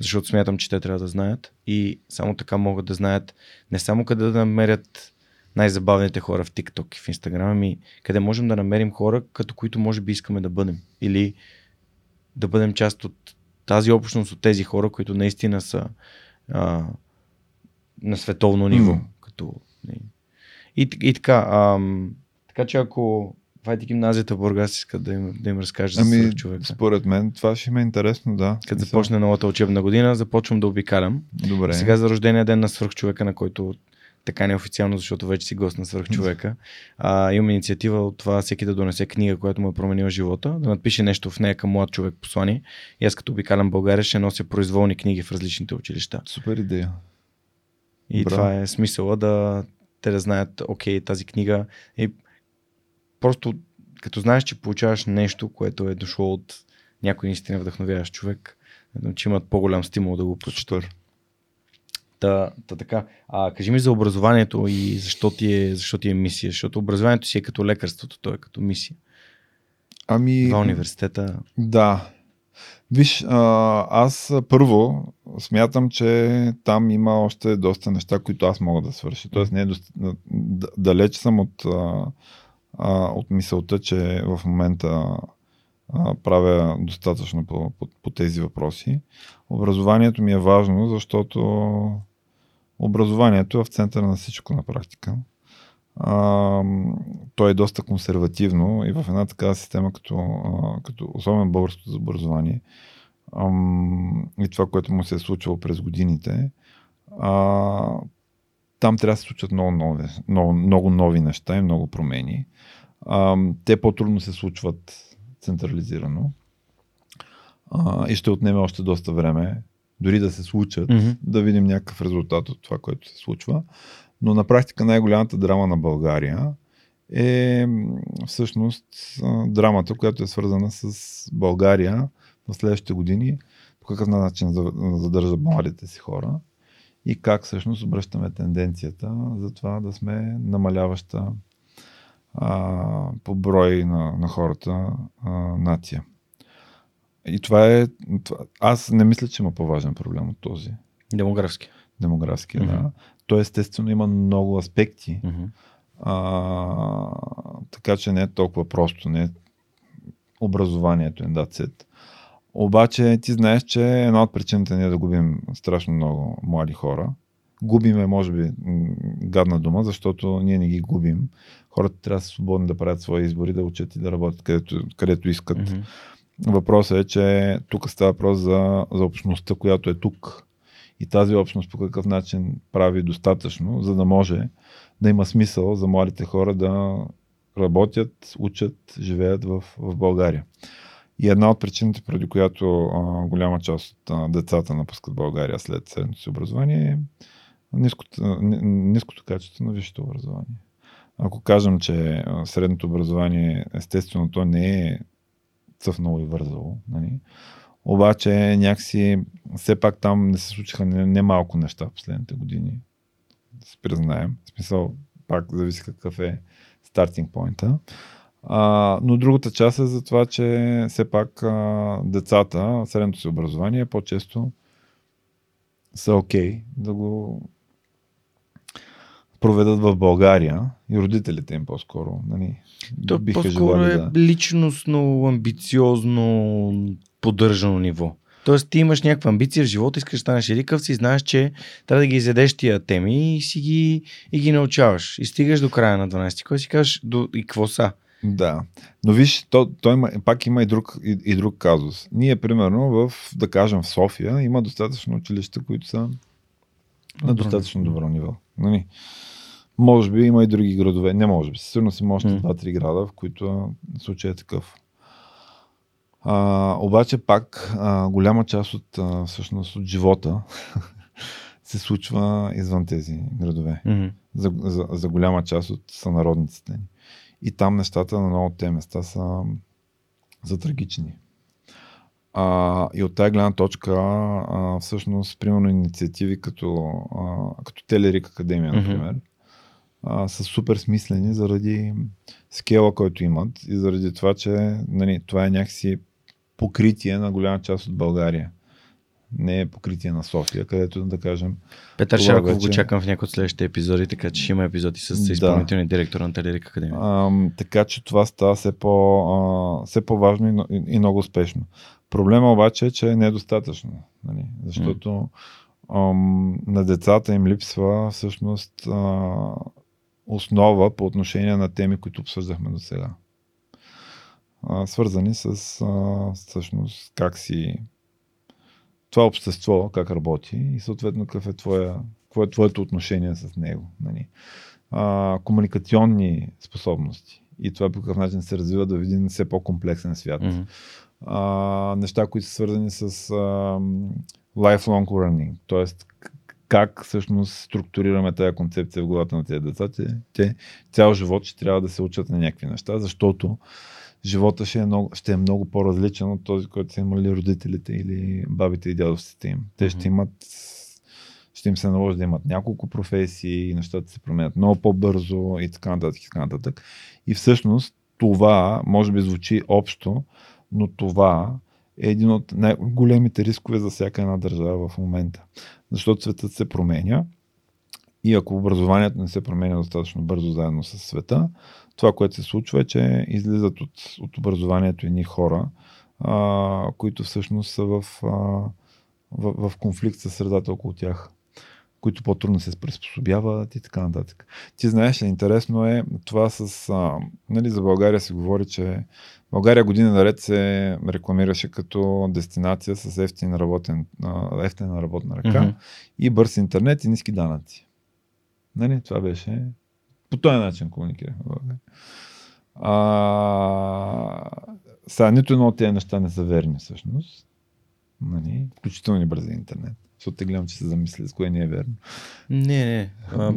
Защото смятам, че те трябва да знаят. И само така могат да знаят не само къде да намерят най-забавните хора в TikTok и в Instagram, ами къде можем да намерим хора, като които може би искаме да бъдем. Или да бъдем част от тази общност от тези хора, които наистина са а, на световно ниво. Mm. Като, и, и така, а, така че ако Вайти е гимназията в Бургас иска да им, да им разкаже ами, за човек. Според мен това ще ми е интересно, да. Като започне новата учебна година, започвам да обикалям. Добре. Сега за рождения ден на свърхчовека, на който така неофициално, защото вече си гост на свърх човека. А, имам инициатива от това всеки да донесе книга, която му е променила живота, да напише нещо в нея към млад човек послание. И аз като обикалям България ще нося произволни книги в различните училища. Супер идея. И Браво. това е смисъла да те да знаят, окей, тази книга е просто като знаеш, че получаваш нещо, което е дошло от някой наистина вдъхновяващ човек, че имат по-голям стимул да го прочитат. Та, та така. А, кажи ми за образованието и защо ти, е, защо ти е мисия, защото образованието си е като лекарството, то е като мисия. Ами. В университета. Да. Виж, а, аз първо смятам, че там има още доста неща, които аз мога да свърша. Тоест не е доста, далеч съм от, а, от мисълта, че в момента а, правя достатъчно по, по, по тези въпроси. Образованието ми е важно, защото образованието е в центъра на всичко на практика. А, то е доста консервативно и в една такава система, като, а, като особено българското за образование и това, което му се е случвало през годините, а, там трябва да се случат много нови, много, много нови неща и много промени. А, те по-трудно се случват централизирано а, и ще отнеме още доста време, дори да се случат, mm-hmm. да видим някакъв резултат от това, което се случва. Но на практика най-голямата драма на България е всъщност драмата, която е свързана с България в следващите години, по какъв начин задържа младите си хора и как всъщност обръщаме тенденцията за това да сме намаляваща а, по брой на, на хората а, нация. И това е. Това, аз не мисля, че има по-важен проблем от този. Демографски. Демографски, mm-hmm. да. То естествено има много аспекти. Mm-hmm. А, така че не е толкова просто. Не е образованието е дацет. Обаче ти знаеш, че една от причините ние да губим страшно много млади хора. Губиме, може би, гадна дума, защото ние не ги губим. Хората трябва да са свободни да правят свои избори, да учат и да работят където, където искат. Mm-hmm. Въпросът е, че тук става въпрос за, за общността, която е тук. И тази общност по какъв начин прави достатъчно, за да може да има смисъл за младите хора да работят, учат, живеят в, в България. И една от причините, преди която а, голяма част от а, децата напускат България след средното си образование е ниското, ниското качество на висшето образование. Ако кажем, че средното образование, естествено, то не е цъфнало и вързало, нали? обаче някакси все пак там не се случиха немалко не неща в последните години. Да се признаем. В смисъл, пак зависи какъв е стартинг поинта. А, но другата част е за това, че все пак а, децата, средното си образование по-често са окей okay да го проведат в България и родителите им по-скоро. Нали, То биха по-скоро е да... личностно, амбициозно, поддържано ниво. Тоест ти имаш някаква амбиция в живота, искаш да станеш едикъв си, знаеш, че трябва да ги изядеш тия теми и си ги, и ги научаваш. И стигаш до края на 12 кой си кажеш до, и какво са. Да, но виж, то, то има, пак има и друг, и, и друг казус. Ние, примерно, в, да кажем, в София има достатъчно училища, които са на достатъчно добро ниво. Нали? Може би има и други градове. Не може би. Сигурно си може mm. 2-3 града, в които случай е такъв. А, обаче пак а, голяма част от, а, всъщност, от живота [laughs] се случва извън тези градове. Mm-hmm. За, за, за голяма част от сънародниците ни. И там нещата на много от тези места са, са трагични. А, и от тази гледна точка, а, всъщност, примерно инициативи като, а, като Телерик Академия, например, mm-hmm а, са супер смислени заради скела, който имат и заради това, че нали, това е някакси покритие на голяма част от България. Не е покритие на София, където да кажем. Петър Шарков вече... го чакам в някои от следващите епизоди, така че ще има епизоди с изпълнителния да. директор на Телерик Академия. А, така че това става все, по, а, все по-важно и, и много успешно. Проблема обаче е, че е достатъчно. Нали? Защото ам, на децата им липсва всъщност а, основа по отношение на теми, които обсъждахме до сега. Свързани с а, всъщност как си това общество, как работи и съответно какъв е твоя, какво е твоето отношение с него. Нали? А, комуникационни способности и това по какъв начин се развива да видим все по-комплексен свят. Mm-hmm. А, неща, които са свързани с а, lifelong learning, т.е как всъщност структурираме тази концепция в главата на тези деца. Те, те цял живот ще трябва да се учат на някакви неща, защото живота ще е много, ще е много по-различен от този, който са имали родителите или бабите и дядовците им. Те ще имат ще им се наложи да имат няколко професии нещата се променят много по-бързо и така нататък и така нататък. И всъщност това може би звучи общо, но това е един от най-големите рискове за всяка една държава в момента. Защото светът се променя и ако образованието не се променя достатъчно бързо заедно с света, това, което се случва е, че излизат от, от образованието едни хора, а, които всъщност са в, а, в, в конфликт с средата около тях които по-трудно се приспособяват и така нататък. Ти знаеш интересно е това с... А, нали, за България се говори, че България година наред се рекламираше като дестинация с ефтин работен, ефтина работна ръка mm-hmm. и бърз интернет и ниски данъци. Нали? Това беше по този начин комуникирахме. А, сега, нито едно от тези неща не са верни всъщност. Нали? Включително и бързи интернет. Защото те гледам, че се замисли с кое не е верно. Не, не. А,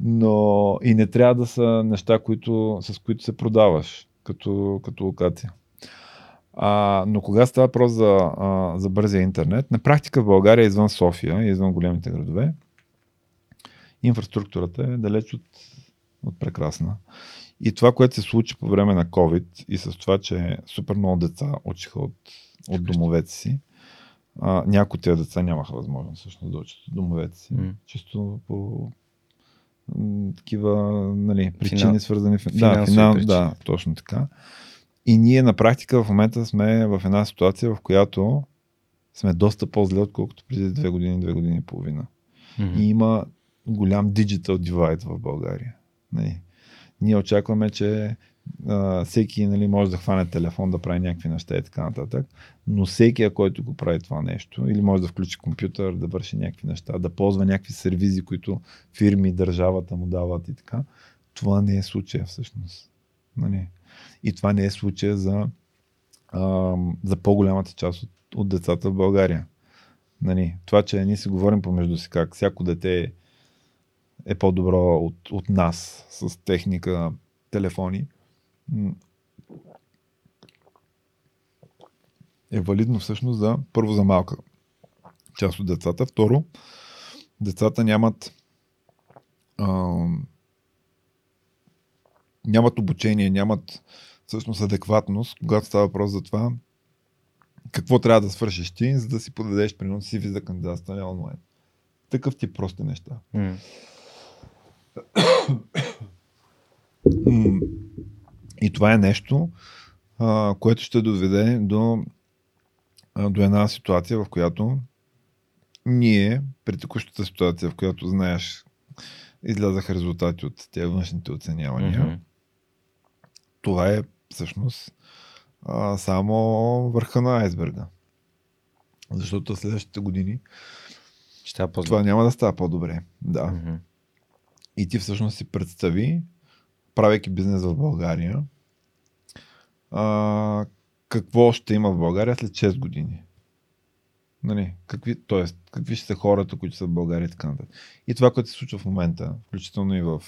Но и не трябва да са неща, които, с които се продаваш като, като локация. А, но кога става въпрос за, а, за бързия интернет, на практика в България, извън София, извън големите градове, инфраструктурата е далеч от, от прекрасна. И това, което се случи по време на COVID и с това, че супер много деца учиха от, от домовете си, а, някои от тези деца нямаха възможност всъщност да учат домовете си. Mm. Чисто по такива нали, причини, Финал... свързани с да, финал... да, точно така. И ние на практика в момента сме в една ситуация, в която сме доста по-зле, отколкото преди две години, две години и половина. Mm-hmm. И има голям digital divide в България. Нали? Ние очакваме, че всеки нали, може да хване телефон, да прави някакви неща и така нататък, но всеки, който го прави това нещо, или може да включи компютър, да върши някакви неща, да ползва някакви сервизи, които фирми, държавата му дават и така, това не е случая всъщност. Нали? И това не е случая за, а, за по-голямата част от, от децата в България. Нали? Това, че ние си говорим помежду си как всяко дете е по-добро от, от нас с техника, телефони, е валидно всъщност за първо за малка част от децата. Второ, децата нямат а, нямат обучение, нямат всъщност адекватност, когато става въпрос за това какво трябва да свършиш ти, за да си подадеш принос си за кандидатстване онлайн. Такъв ти прости неща. Mm. И това е нещо, а, което ще доведе до, а, до една ситуация, в която ние, при текущата ситуация, в която знаеш, излязаха резултати от тези външните оценявания, mm-hmm. това е всъщност а, само върха на айсберга. Защото следващите години Ще това няма да става по-добре. Да. Mm-hmm. И ти всъщност си представи, правейки бизнес в България, а, какво ще има в България след 6 години. Нали, какви, тоест, какви ще са хората, които са в България и така нататък. И това, което се случва в момента, включително и в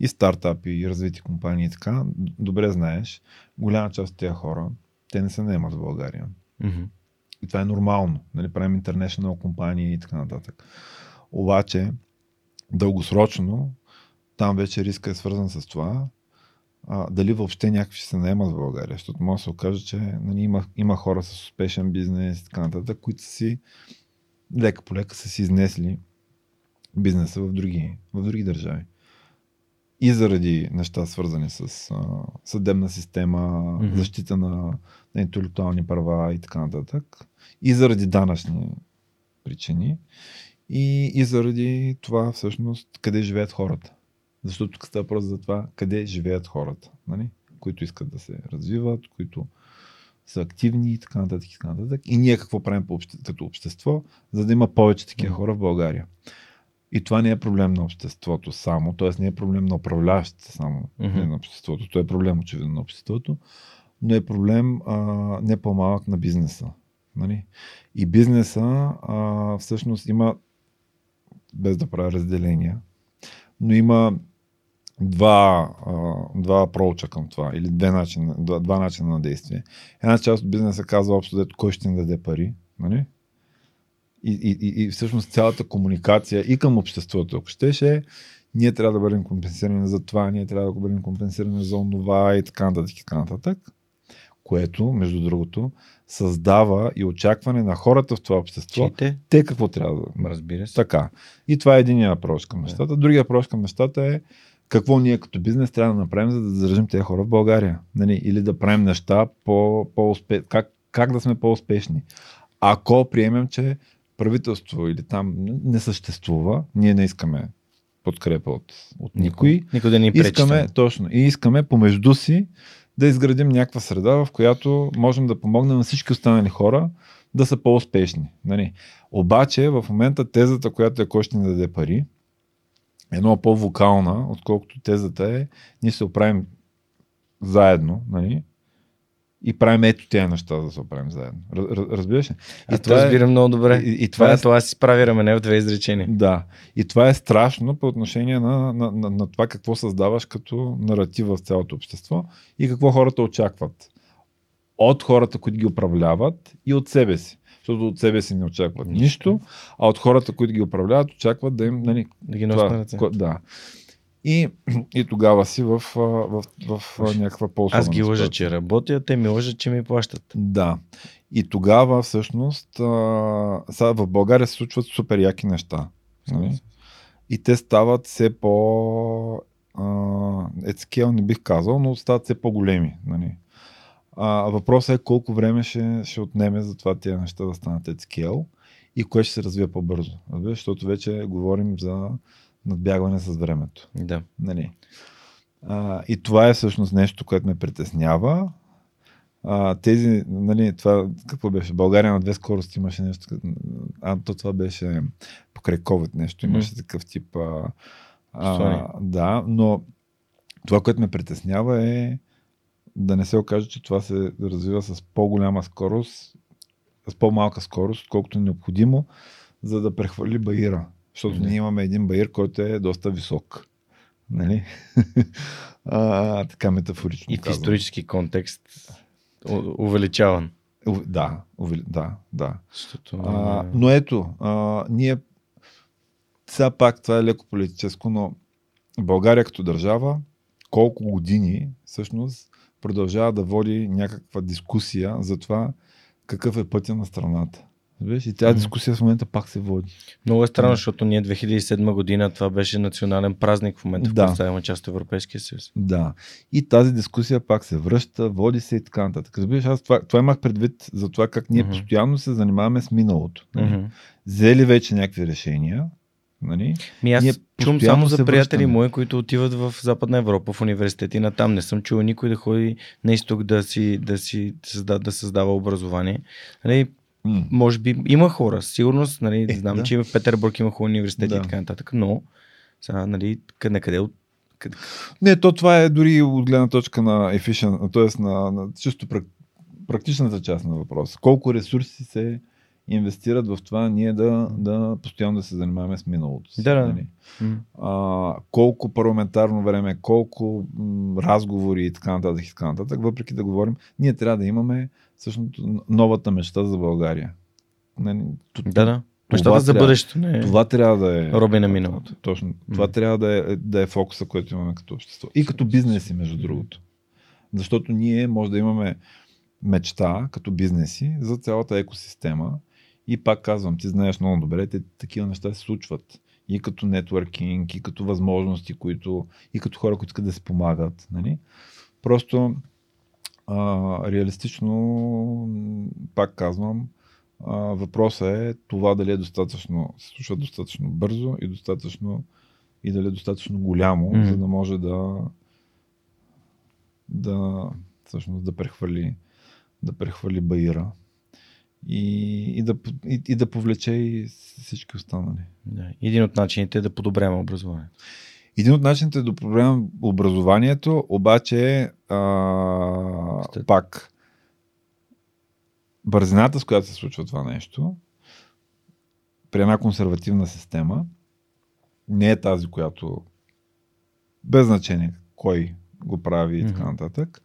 и стартапи, и развити компании и така, добре знаеш, голяма част от тези хора, те не се наемат в България. Mm-hmm. И това е нормално. Нали, правим international компании и така нататък. Обаче, дългосрочно, там вече риска е свързан с това, а, дали въобще някакви се наемат в България, защото може да се окаже, че нали, има, има хора с успешен бизнес и така нататък, които си лека по лека са си изнесли бизнеса в други, в други държави. И заради неща свързани с а, съдебна система, mm-hmm. защита на, на интелектуални права и така нататък. И заради данъчни причини. И, и заради това всъщност къде живеят хората. Защото тук става въпрос за това къде живеят хората, нали? които искат да се развиват, които са активни и така нататък. И, така нататък. и ние какво правим обще, като общество, за да има повече такива хора в България. И това не е проблем на обществото само, т.е. не е проблем на управляващите само, mm-hmm. не на обществото. То е проблем очевидно на обществото, но е проблем а, не по-малък на бизнеса. Нали? И бизнеса а, всъщност има, без да правя разделения, но има два, два проуча към това, или две начина, два, два начина на действие. Една част от бизнеса казва общо дето кой ще ни даде пари, нали? И, и, и, и всъщност цялата комуникация и към обществото, ако щеше, ние трябва да бъдем компенсирани за това, ние трябва да бъдем компенсирани за онова и така нататък, и така нататък. Което, между другото, създава и очакване на хората в това общество. Те? те какво трябва да. Разбира се. Така. И това е един въпрос към нещата. Другия въпрос към нещата е какво ние като бизнес трябва да направим, за да задържим тези хора в България. Нали? Или да правим неща по, по-успе... как, как да сме по-успешни. Ако приемем, че правителство или там не съществува, ние не искаме подкрепа от, от никой. Никой да ни пречи. Искаме, точно, и искаме помежду си да изградим някаква среда, в която можем да помогнем на всички останали хора да са по-успешни. Нали? Обаче в момента тезата, която е кой ще ни даде пари, е много по-вокална, отколкото тезата е ние се оправим заедно, нали? и правим ето тези неща, да се оправим заедно. Раз- Разбираш ли? И това разбирам много добре. И, и това, това е, е, това си прави рамене в две изречения. да, и това е страшно по отношение на, на, на, на това какво създаваш като наратив в цялото общество и какво хората очакват. От хората, които ги управляват и от себе си. Защото от себе си не очакват Нищо. нищо, а от хората, които ги управляват, очакват да им, нали, Да ги носят на ръце. да. И, и тогава си в, в, в, в някаква по Аз ги лъжа, че работя, те ми лъжат, че ми плащат. Да. И тогава всъщност а, в България се случват супер яки неща. Нали? И те стават все по... Ецкел не бих казал, но стават все по-големи. Нали? А, въпросът е колко време ще, ще отнеме за това тези неща да станат ецкел и кое ще се развие по-бързо. Разбираш? Защото вече говорим за надбягване с времето. Да. Нали. А, и това е всъщност нещо, което ме притеснява. А, тези, нали, това, какво беше? България на две скорости имаше нещо. А, то това беше покрай COVID нещо. Имаше М. такъв тип. А, а, да, но това, което ме притеснява е да не се окаже, че това се развива с по-голяма скорост, с по-малка скорост, отколкото е необходимо, за да прехвърли баира. Защото Да. ние имаме един баир, който е доста висок. Нали? [laughs] а, така метафорично. И в казвам. исторически контекст увеличаван. Ув- Да, увели- да, да. Защото, А, но ето, а, ние сега пак това е леко политическо, но България като държава колко години всъщност продължава да води някаква дискусия за това какъв е пътя на страната. Виж, и тази дискусия в момента пак се води. Много е странно, Да. защото ние 2007 година това беше национален празник в момента, в Да. който ставаме част от Европейския съюз. Да. И тази дискусия пак се връща, води се и така нататък. Разбираш, аз това, това имах предвид за това как ние Мгм. постоянно се занимаваме с миналото. Мгм. Взели вече някакви решения. Нали? Ми аз Ние чум само за приятели връщаме. мои, които отиват в Западна Европа, в университети на там. Не съм чул никой да ходи на изток да си, да си създава, да създава образование. Нали, М. може би има хора, сигурност, нали, Е, знам, да. че в Петербург има хубави университети Да. и така нататък, но сега, нали, на къде, от- къде, Не, то това е дори от гледна точка на efficient, т.е. На, на чисто прак, практичната част на въпроса. Колко ресурси се инвестират в това ние да, да постоянно да се занимаваме с миналото си. Да, да. нали? А, колко парламентарно време, колко м, разговори и така нататък и така нататък, въпреки да говорим, ние трябва да имаме всъщност новата мечта за България. Нали, да, да. Нещата за бъдещето, не Това трябва да е. роби на миналото. Точно. Това М. трябва да е, да е фокуса, който имаме като общество. И като бизнеси, между другото. Защото ние може да имаме мечта като бизнеси за цялата екосистема. И пак казвам, ти знаеш много добре, те такива неща се случват. И като нетворкинг, и като възможности, които, и като хора, които искат да се помагат. Нали? Просто а, реалистично, пак казвам, а, въпросът е това дали е достатъчно, се случва достатъчно бързо и достатъчно и дали е достатъчно голямо, Мгм. за да може да да всъщност да прехвърли да прехвърли баира и, и, да, и, и да повлече и всички останали. Да. Един от начините е да подобряваме образованието. Един от начините да подобрявам образованието, обаче е пак бързината, с която се случва това нещо, при една консервативна система, не е тази, която без значение кой го прави и така нататък.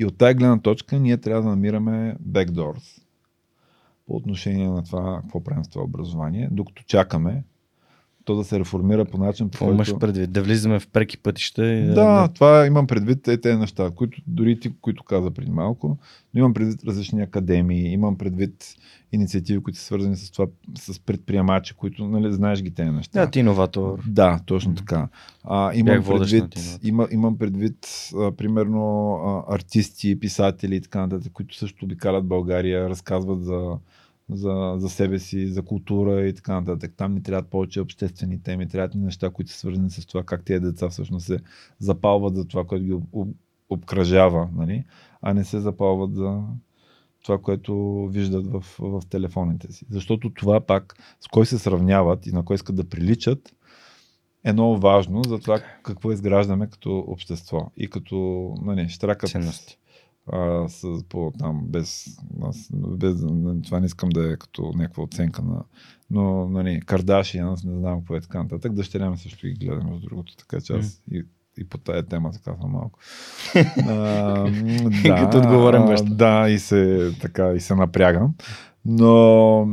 И от тази гледна точка ние трябва да намираме backdoors по отношение на това, какво правим с това образование, докато чакаме то да се реформира по начин, по Какво имаш който... предвид? Да влизаме в преки пътища и Да, това имам предвид е тези неща, които дори ти, които каза преди малко, но имам предвид различни академии, имам предвид инициативи, които са свързани с това, с предприемачи, които, нали, знаеш ги тези неща. Да, ти иноватор. Да, точно така. А, имам, Бях предвид, има, имам предвид, а, примерно, а, артисти, писатели и така нататък, които също обикалят България, разказват за, за, за себе си, за култура и така нататък. Там ни трябват повече обществени теми, трябват ни неща, които са свързани с това как тези деца всъщност се запалват за това, което ги об, об, обкръжава, нали? а не се запалват за това, което виждат в, в телефоните си. Защото това пак, с кой се сравняват и на кой искат да приличат, е много важно за това какво изграждаме като общество и като нали, штракат Ценности. А, с, по, там, без, аз, без, това не искам да е като някаква оценка на, но, нали, Кардаши, аз не знам какво е така нататък, дъщеря ми също ги гледа между другото, така че аз и, и по тая тема така съм малко. [laughs] а, да, [laughs] като отговорен баща. Да, и се, така, и се напрягам. Но,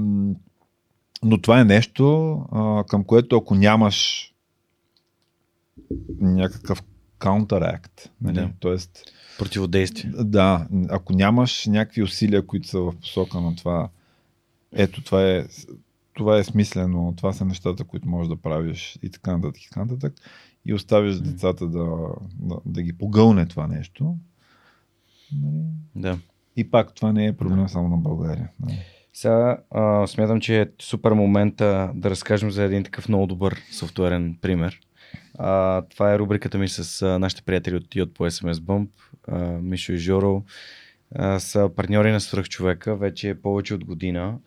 но това е нещо, а, към което ако нямаш някакъв counterakt, нали? Yeah. Тоест, Противодействие. Да, ако нямаш някакви усилия, които са в посока на това, ето това е, това е смислено, това са нещата, които можеш да правиш и така нататък и така нататък и оставиш децата да, да, да ги погълне това нещо. Нали? Да. И пак това не е проблем да. само на България. Да. Нали? Сега а, смятам, че е супер момента да разкажем за един такъв много добър софтуерен пример. А, това е рубриката ми с а, нашите приятели от Йод по SMS Bump, Мишо и Жоро. Са партньори на свръхчовека вече е повече от година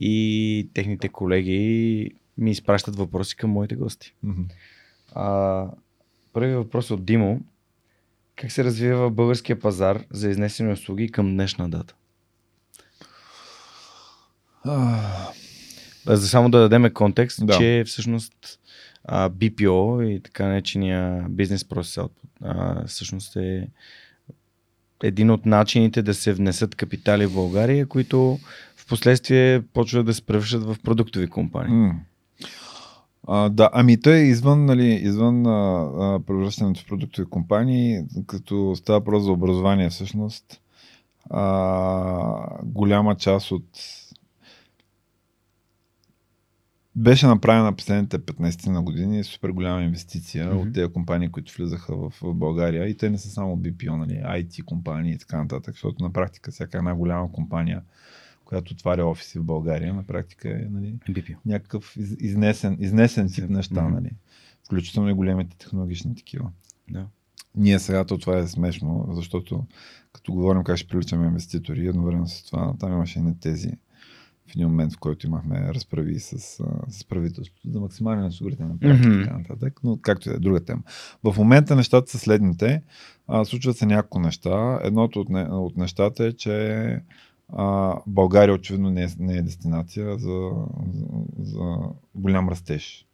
и техните колеги ми изпращат въпроси към моите гости. Mm-hmm. А, първият въпрос от Димо. Как се развива българския пазар за изнесени услуги към днешна дата? За само да дадем контекст, да. че всъщност а, BPO и така наречения бизнес процес всъщност е един от начините да се внесат капитали в България, които в последствие почват да се превръщат в продуктови компании. А, да, ами той е извън, нали, извън а, а, превръщането в продуктови компании, като става просто за образование всъщност, а, голяма част от беше направена последните 15 на години супер голяма инвестиция mm-hmm. от тези компании, които влизаха в, в България. И те не са само BPO, нали, IT компании и така нататък, защото на практика всяка една голяма компания, която отваря офиси в България, на практика е нали, BPO. някакъв из, изнесен, изнесен тип неща, mm-hmm. нали, включително и големите технологични такива. Да. Ние сега то това е смешно, защото като говорим как ще привличаме инвеститори, едновременно с това там имаше не тези в един момент, в който имахме разправи с, с правителството за максимален осигурителен практик mm-hmm. и така нататък, но както е друга тема. В момента нещата са следните. А, случват се няколко неща. Едното от, не, от нещата е, че а, България очевидно не е, не е дестинация за, за, за голям растеж.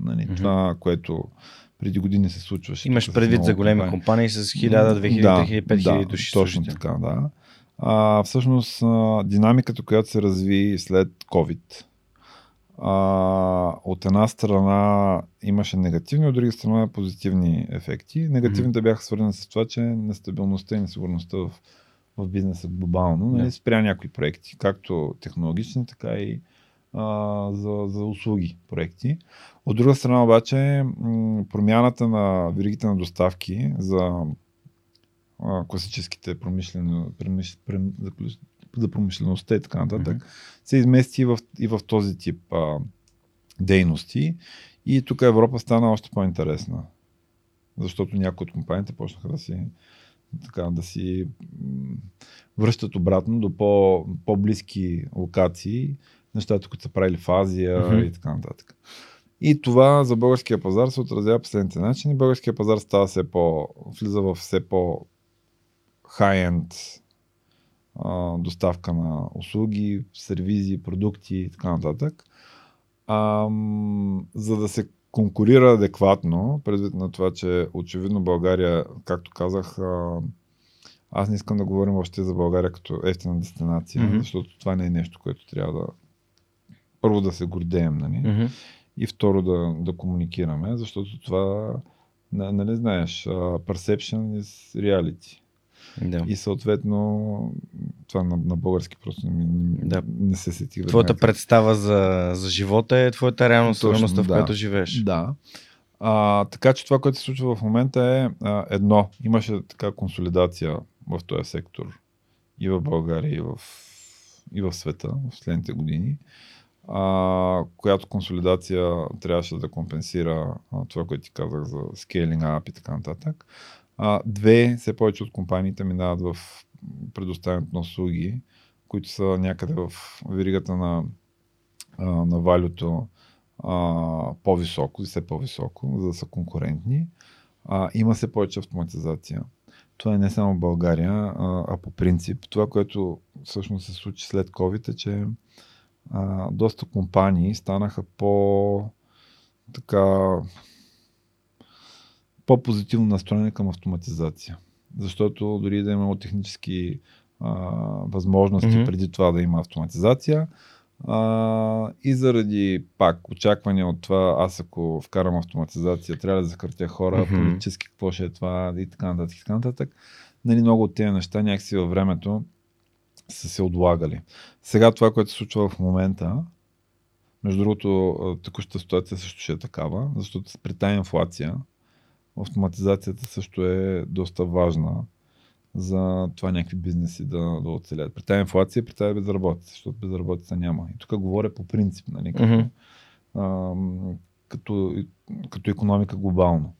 Нали, mm-hmm. Това, което преди години се случваше. Имаш предвид за големи компании, компании с 1000, 2000, да, 2000, 5000 да, души. Точно така, да а, всъщност а, динамиката, която се разви след COVID, а, от една страна имаше негативни, от друга страна позитивни ефекти. Негативните mm-hmm. бяха свързани с това, че нестабилността и несигурността в, в бизнеса глобално yeah. нали, спря някои проекти, както технологични, така и а, за, за услуги проекти. От друга страна обаче м- промяната на веригите на доставки за а, класическите промишлени, промиш, прем, за, за промишлеността и така нататък, mm-hmm. се измести и в, и в този тип а, дейности. И тук Европа стана още по-интересна. Защото някои от компаниите почнаха да си така, да си връщат обратно до по, по-близки локации, нещата, които са правили в Азия mm-hmm. и така нататък. И това за българския пазар се отразява по следните начини. Българския пазар става все по, влиза в все по хай-енд доставка на услуги, сервизи, продукти и така нататък. А, за да се конкурира адекватно, предвид на това, че очевидно България, както казах, аз не искам да говорим още за България като ефтина дестинация, mm-hmm. защото това не е нещо, което трябва да първо да се гордеем, нали? Mm-hmm. И второ да, да комуникираме, защото това, нали знаеш, perception is reality. Да. И съответно, това на, на български просто не, не, да. не се сети. Твоята някак. представа за, за живота е твоята реалност, реалността, в да. която живееш. Да. А, така че това, което се случва в момента е а, едно. Имаше така консолидация в този сектор и в България, и в, и в света в следните години, а, която консолидация трябваше да компенсира а, това, което ти казах за скейлинг ап и така нататък. Две, все повече от компаниите минават в предоставянето на услуги, които са някъде в веригата на, на валюто по-високо, все по-високо, за да са конкурентни. Има се повече автоматизация. Това е не само в България, а, по принцип. Това, което всъщност се случи след COVID е, че доста компании станаха по така по-позитивно настроени към автоматизация. Защото дори да е имало технически а, възможности mm-hmm. преди това да има автоматизация, а, и заради пак очаквания от това, аз ако вкарам автоматизация, трябва да закъртя хора, mm-hmm. политически какво ще е това и така нататък. И така нататък. Нали, много от тези неща някакси във времето са се отлагали. Сега това, което се случва в момента, между другото, текущата ситуация също ще е такава, защото при тази инфлация автоматизацията също е доста важна за това някакви бизнеси да, да оцелят. При тази инфлация, при тази безработица, защото безработица няма. И тук говоря по принцип, нали, като, mm-hmm. а, като, като економика глобално.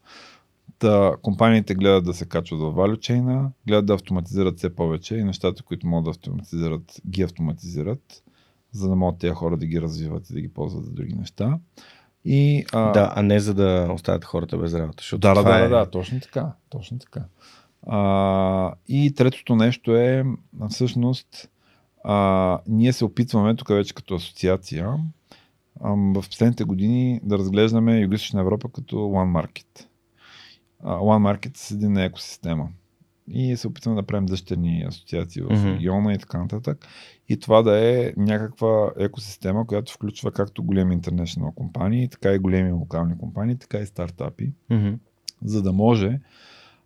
Та, компаниите гледат да се качват в value гледат да автоматизират все повече и нещата, които могат да автоматизират, ги автоматизират, за да могат тези хора да ги развиват и да ги ползват за други неща. И, а... Да, а не за да оставят хората без работа. Да, да, да, е... да, точно така. Точно така. А, и третото нещо е, всъщност, а, ние се опитваме, тук вече като асоциация, а, в последните години да разглеждаме Юго-Источна Европа като One Market. А, One Market с един екосистема. И се опитваме да правим дъщерни асоциации в mm-hmm. региона и така нататък. И това да е някаква екосистема, която включва както големи интернешнл компании, така и големи локални компании, така и стартапи. Mm-hmm. За да може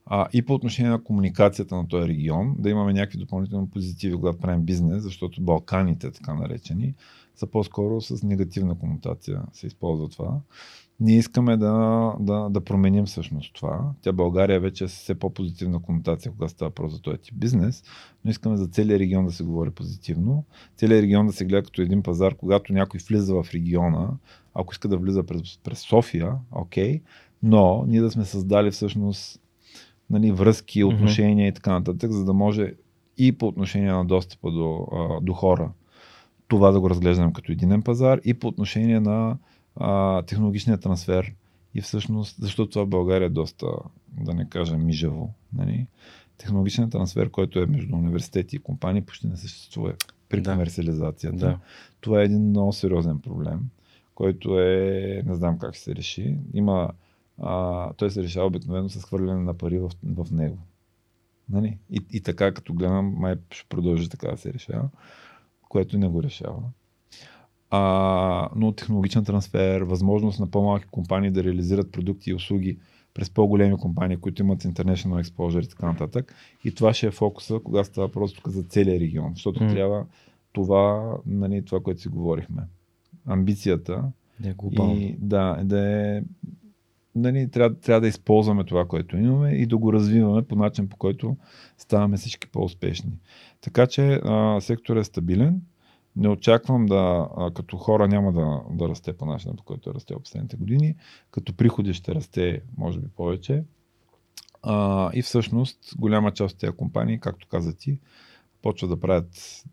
а, и по отношение на комуникацията на този регион, да имаме някакви допълнителни позитиви, когато правим бизнес, защото Балканите, така наречени, са по-скоро с негативна комутация се използва това. Ние искаме да, да, да променим всъщност това. Тя България вече е все по-позитивна комутация, когато става просто за този тип бизнес, но искаме за целият регион да се говори позитивно. Целият регион да се гледа като един пазар, когато някой влиза в региона, ако иска да влиза през, през София, окей, okay, но ние да сме създали всъщност нали, връзки, отношения mm-hmm. и така нататък, за да може и по отношение на достъпа до, до хора това да го разглеждаме като единен пазар и по отношение на а, технологичния трансфер и всъщност, защото това в България е доста, да не кажа, мижаво. Нали? Технологичният трансфер, който е между университети и компании, почти не съществува при да. комерциализацията. Да. Това е един много сериозен проблем, който е, не знам как се реши. Има а, той се решава обикновено с хвърляне на пари в, в него. Нали? И, и така, като гледам, май ще продължи така да се решава, което не го решава. А, но технологичен трансфер, възможност на по-малки компании да реализират продукти и услуги през по-големи компании, които имат international exposure и така нататък. И това ще е фокуса, когато става просто за целия регион, защото mm. трябва това, нали, това, което си говорихме. Амбицията да е и да, да е нали, трябва, трябва да използваме това, което имаме и да го развиваме по начин, по който ставаме всички по-успешни. Така че а, секторът е стабилен. Не очаквам да, като хора няма да, да расте по начина, по който е расте в последните години. Като приходи ще расте, може би, повече. А, и всъщност голяма част от тези компании, както каза ти, почват да правят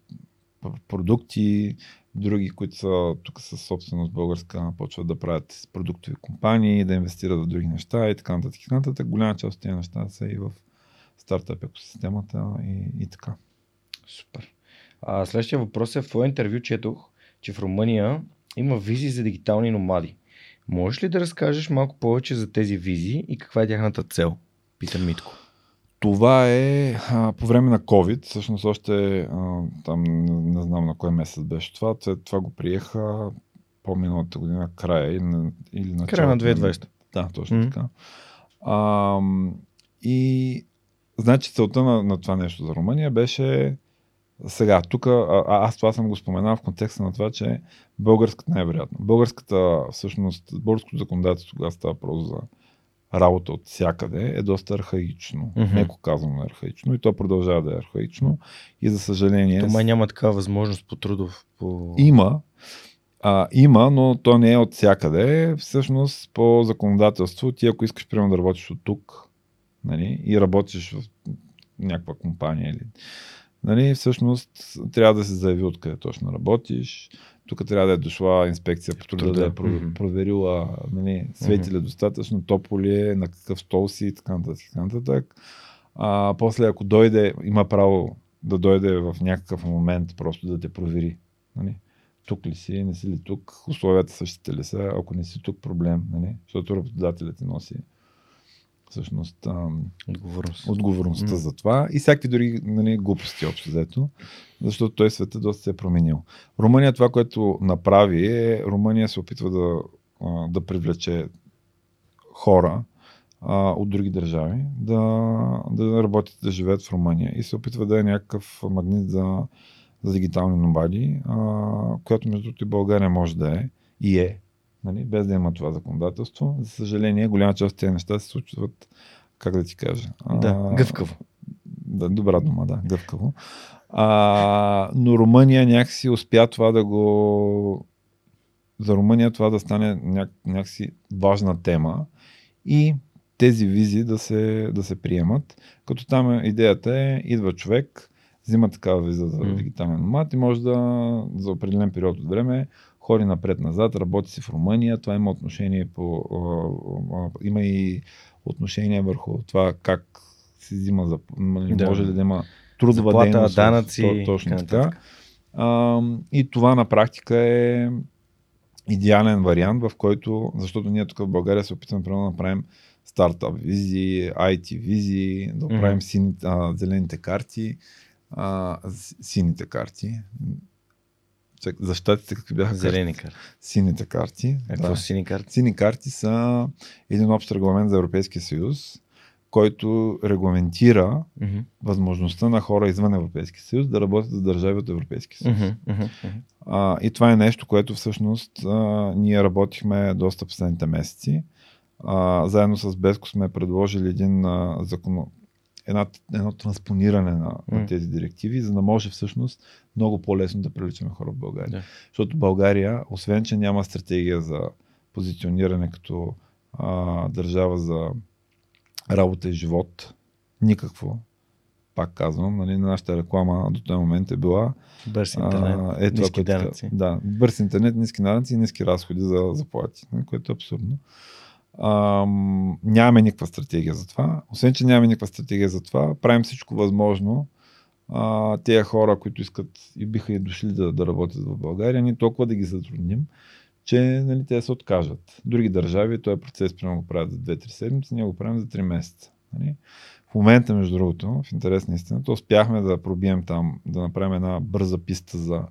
продукти, други, които са тук с собственост българска, почват да правят продуктови компании, да инвестират в други неща и така нататък. Нататък. Голяма част от тези неща са и в стартъп екосистемата и, и така. Супер. А, следващия въпрос е в твое интервю четох, че в Румъния има визи за дигитални номади. Можеш ли да разкажеш малко повече за тези визи и каква е тяхната цел? Пита Митко. Това е а, по време на COVID, всъщност още а, там не, не знам на кой месец беше това, това го приеха по-миналата година края или, или на Края на 2020. Да, точно mm-hmm. така. А, и значи целта на, на това нещо за Румъния беше сега, тук аз това съм го споменал в контекста на това, че българската най-вероятно. Българската, всъщност, българското законодателство, когато става просто за работа от всякъде е доста архаично. Mm-hmm. Неко казвам е архаично и то продължава да е архаично. И за съжаление. Тома няма такава възможност по трудов. По... Има. А, има, но то не е от всякъде. Всъщност по законодателство ти ако искаш примерно да работиш от тук нали, и работиш в някаква компания или нали, всъщност трябва да се заяви откъде точно работиш тук трябва да е дошла инспекция по труда, да е проверила нали, свети ли mm-hmm. достатъчно, топло ли е, на какъв стол си и така нататък. Така нататък. А, после, ако дойде, има право да дойде в някакъв момент просто да те провери. Нали? Тук ли си, не си ли тук, условията същите ли са, ако не си тук проблем, нали? защото работодателят ти носи всъщност ам, Отговорност. отговорността за това и всякакви други нали, глупости общо взето, защото той света доста се е променил. Румъния това, което направи е, Румъния се опитва да, да привлече хора а, от други държави да, да работят, да живеят в Румъния и се опитва да е някакъв магнит за, за дигитални номади, а, която между другото и България може да е и е, нали, без да има това законодателство. За съжаление, голяма част от тези неща се случват, как да ти кажа, Да, гъвкаво. да, добра дума, да, гъвкаво. А, но Румъния някакси успя това да го... За Румъния това да стане ня... някакси важна тема и тези визи да се, да се приемат. Като там е- идеята е, идва човек, взима такава виза за дигитален номад и може да за определен период от време ходи напред-назад, работи си в Румъния. Това има отношение по... има и отношение върху това как се взима за... нали, Да. Може ли да има трудова Заплата, дейност. данъци, то- точно така. А, и това на практика е идеален вариант, в който, защото ние тук в България се опитваме да направим стартап визи, IT визи, да Мгм. оправим сини, а, зелените карти, а, сините карти. Чак, За щатите какви бяха? Зелени карти. Сините карти. А какво са сини карти? Сини карти са един общ регламент за Европейския съюз, който регламентира Мгм. възможността на хора извън Европейския съюз да работят за държави от Европейския съюз. Мгм, мгм. А, и това е нещо, което всъщност а, ние работихме доста последните месеци. А, заедно с Беско сме предложили един а, закон, една, едно транспониране на, на М. тези директиви, за да може всъщност много по-лесно да привличаме хора в България. Да. Защото България, освен че няма стратегия за позициониране като а, държава за работа и живот, никакво. Пак казвам, нали, нашата реклама до този момент е била Бърз интернет, а, е ниски данъци. Да, бърз интернет, ниски данъци и ниски разходи за заплати, нали, което е абсурдно. Ам, нямаме никаква стратегия за това. Освен, че нямаме никаква стратегия за това, правим всичко възможно а, тези хора, които искат и биха и дошли да, да работят в България, ние толкова да ги затрудним, че нали, те се откажат. Други държави, този процес примерно го правят за 2-3 седмици, ние го правим за 3 месеца. Нали? В момента, между другото, в интерес на истината, успяхме да пробием там, да направим една бърза писта за,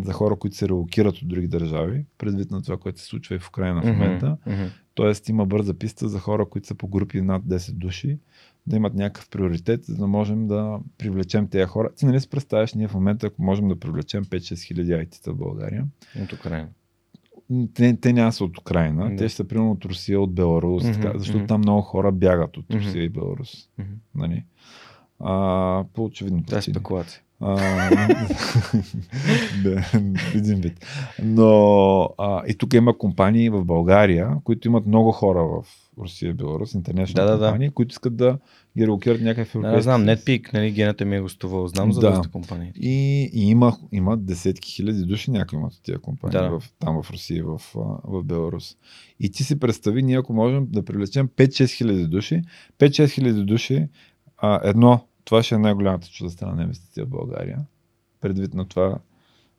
за хора, които се релокират от други държави, предвид на това, което се случва и в Украина в момента. мгм. Тоест има бърза писта за хора, които са по групи над 10 души, да имат някакъв приоритет, за да можем да привлечем тези хора. Ти нали си представяш, ние в момента, ако можем да привлечем 5-6 хиляди IT-та в България, От Украина. те, те няма са от Украина, Да. те ще са примерно от Русия, от Беларус, Мгм, така, защото мгм. там много хора бягат от. Русия и Беларус. Мгм. Нали? А, по очевидно Това е спекулация. [laughs] Да, един вид. Но а, и тук има компании в България, които имат много хора в Русия и Беларус, интернешни Да, да, да. компании, които искат да ги релокират някъде в Да, да, знам. NetPeak, нали, гената ми е гостувал. Знам за Да. доста компании. И, и има, има десетки хиляди души, някои имат от тия компании Да. в, там в Русия и в, в Беларус. И ти си представи, ние ако можем да привлечем 5-6 хиляди души, 5-6 хиляди души, а, едно, това ще е най-голямата чуждестранна инвестиция в България, предвид на това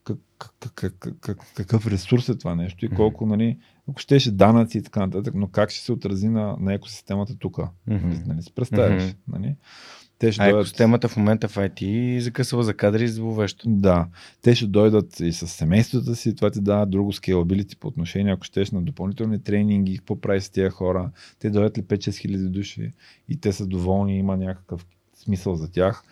как, как, как, как, как, какъв ресурс е това нещо и колко, нали, ако щеше данъци и така нататък, но как ще се отрази на, на екосистемата тук? Мгм. Нали, си представяш? Нали? Те ще А дойдат... екосистемата в момента в IT закъсва за кадри зловещо. Да, те ще дойдат и с семействата си, това ти дава друго scalability по отношение, ако щеш на допълнителни тренинги, какво прави с тези хора, те дойдат ли 5-6 хиляди души и те са доволни, има някакъв смисъл за тях.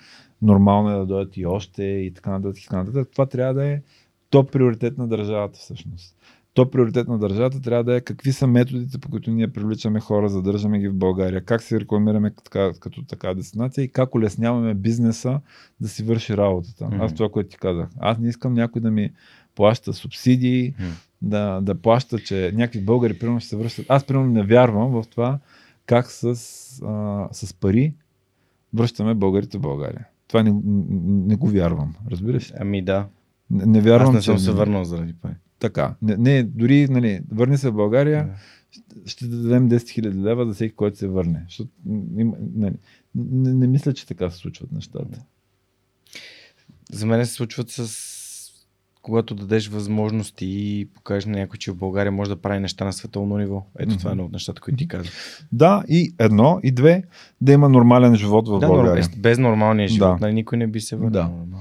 Нормално е да дойдат и още и така нататък. И така нататък. Това трябва да е топ приоритет на държавата всъщност. Топ приоритет на държавата трябва да е какви са методите, по които ние привличаме хора, задържаме ги в България, как се рекламираме като така, като така дестинация и как улесняваме бизнеса да си върши работата. Мгм. Аз това, което ти казах. Аз не искам някой да ми плаща субсидии, Мгм. да, да плаща, че някакви българи примерно ще се връщат. Аз примерно не вярвам в това как с, а, с пари връщаме българите в България. Това не, не, го вярвам. Разбираш? Ами да. Не, не вярвам, Аз не че- съм се върнал заради пари. Така. Не, не, дори, нали, върни се в България, ще, ще дадем 10 000 лева за всеки, който се върне. Защото, не, не, не мисля, че така се случват нещата. За мен се случват с когато дадеш възможности и покажеш на някой, че в България може да прави неща на световно ниво. Ето mm-hmm. това е едно от нещата, които ти казваш. Да, и едно, и две, да има нормален живот в да, България. Без, без нормалния живот, да. нали, никой не би се върнал. Да.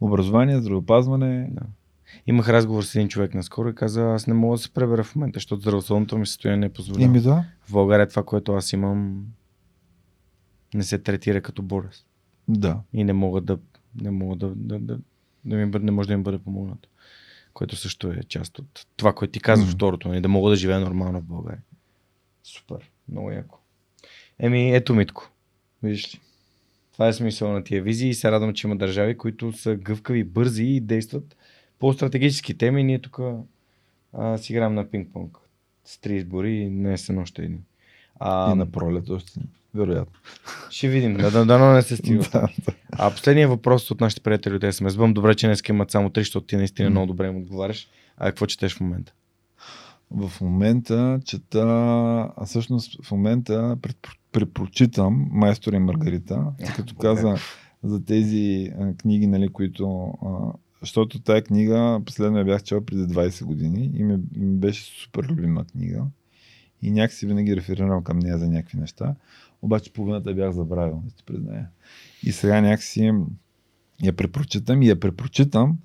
Образование, здравеопазване. Да. Имах разговор с един човек наскоро и каза, аз не мога да се пребера в момента, защото здравословното ми състояние не позволява. Ими да. В България това, което аз имам, не се третира като болест. Да. И не мога да, не мога да, да, да, да ми бъде, не може да ми бъде помогнато. Което също е част от това, което ти казваш mm-hmm. второто, нали, да мога да живея нормално в България. Супер, много яко. Еми, ето Митко. Виждаш ли? Това е смисъл на тия визии и се радвам, че има държави, които са гъвкави, бързи и действат по стратегически теми. Ние тук си играем на пинг-понг с три избори и не е още един. А, и на пролет още, вероятно. Ще видим, да, да, да, не се стига. [laughs] а последният въпрос от нашите приятели от SMS. добре, че днес имат само три, защото ти наистина много добре им отговаряш. А какво четеш в момента? В момента чета, а всъщност в момента препрочитам Майстор и Маргарита, като каза за тези а, книги, нали, които а, защото тая книга последно я бях чел преди 20 години и ми, ми беше супер любима книга. И някакси винаги реферирам към нея за някакви неща. Обаче половината бях забравил, да ти призная. И сега някакси я препрочитам и я препрочитам,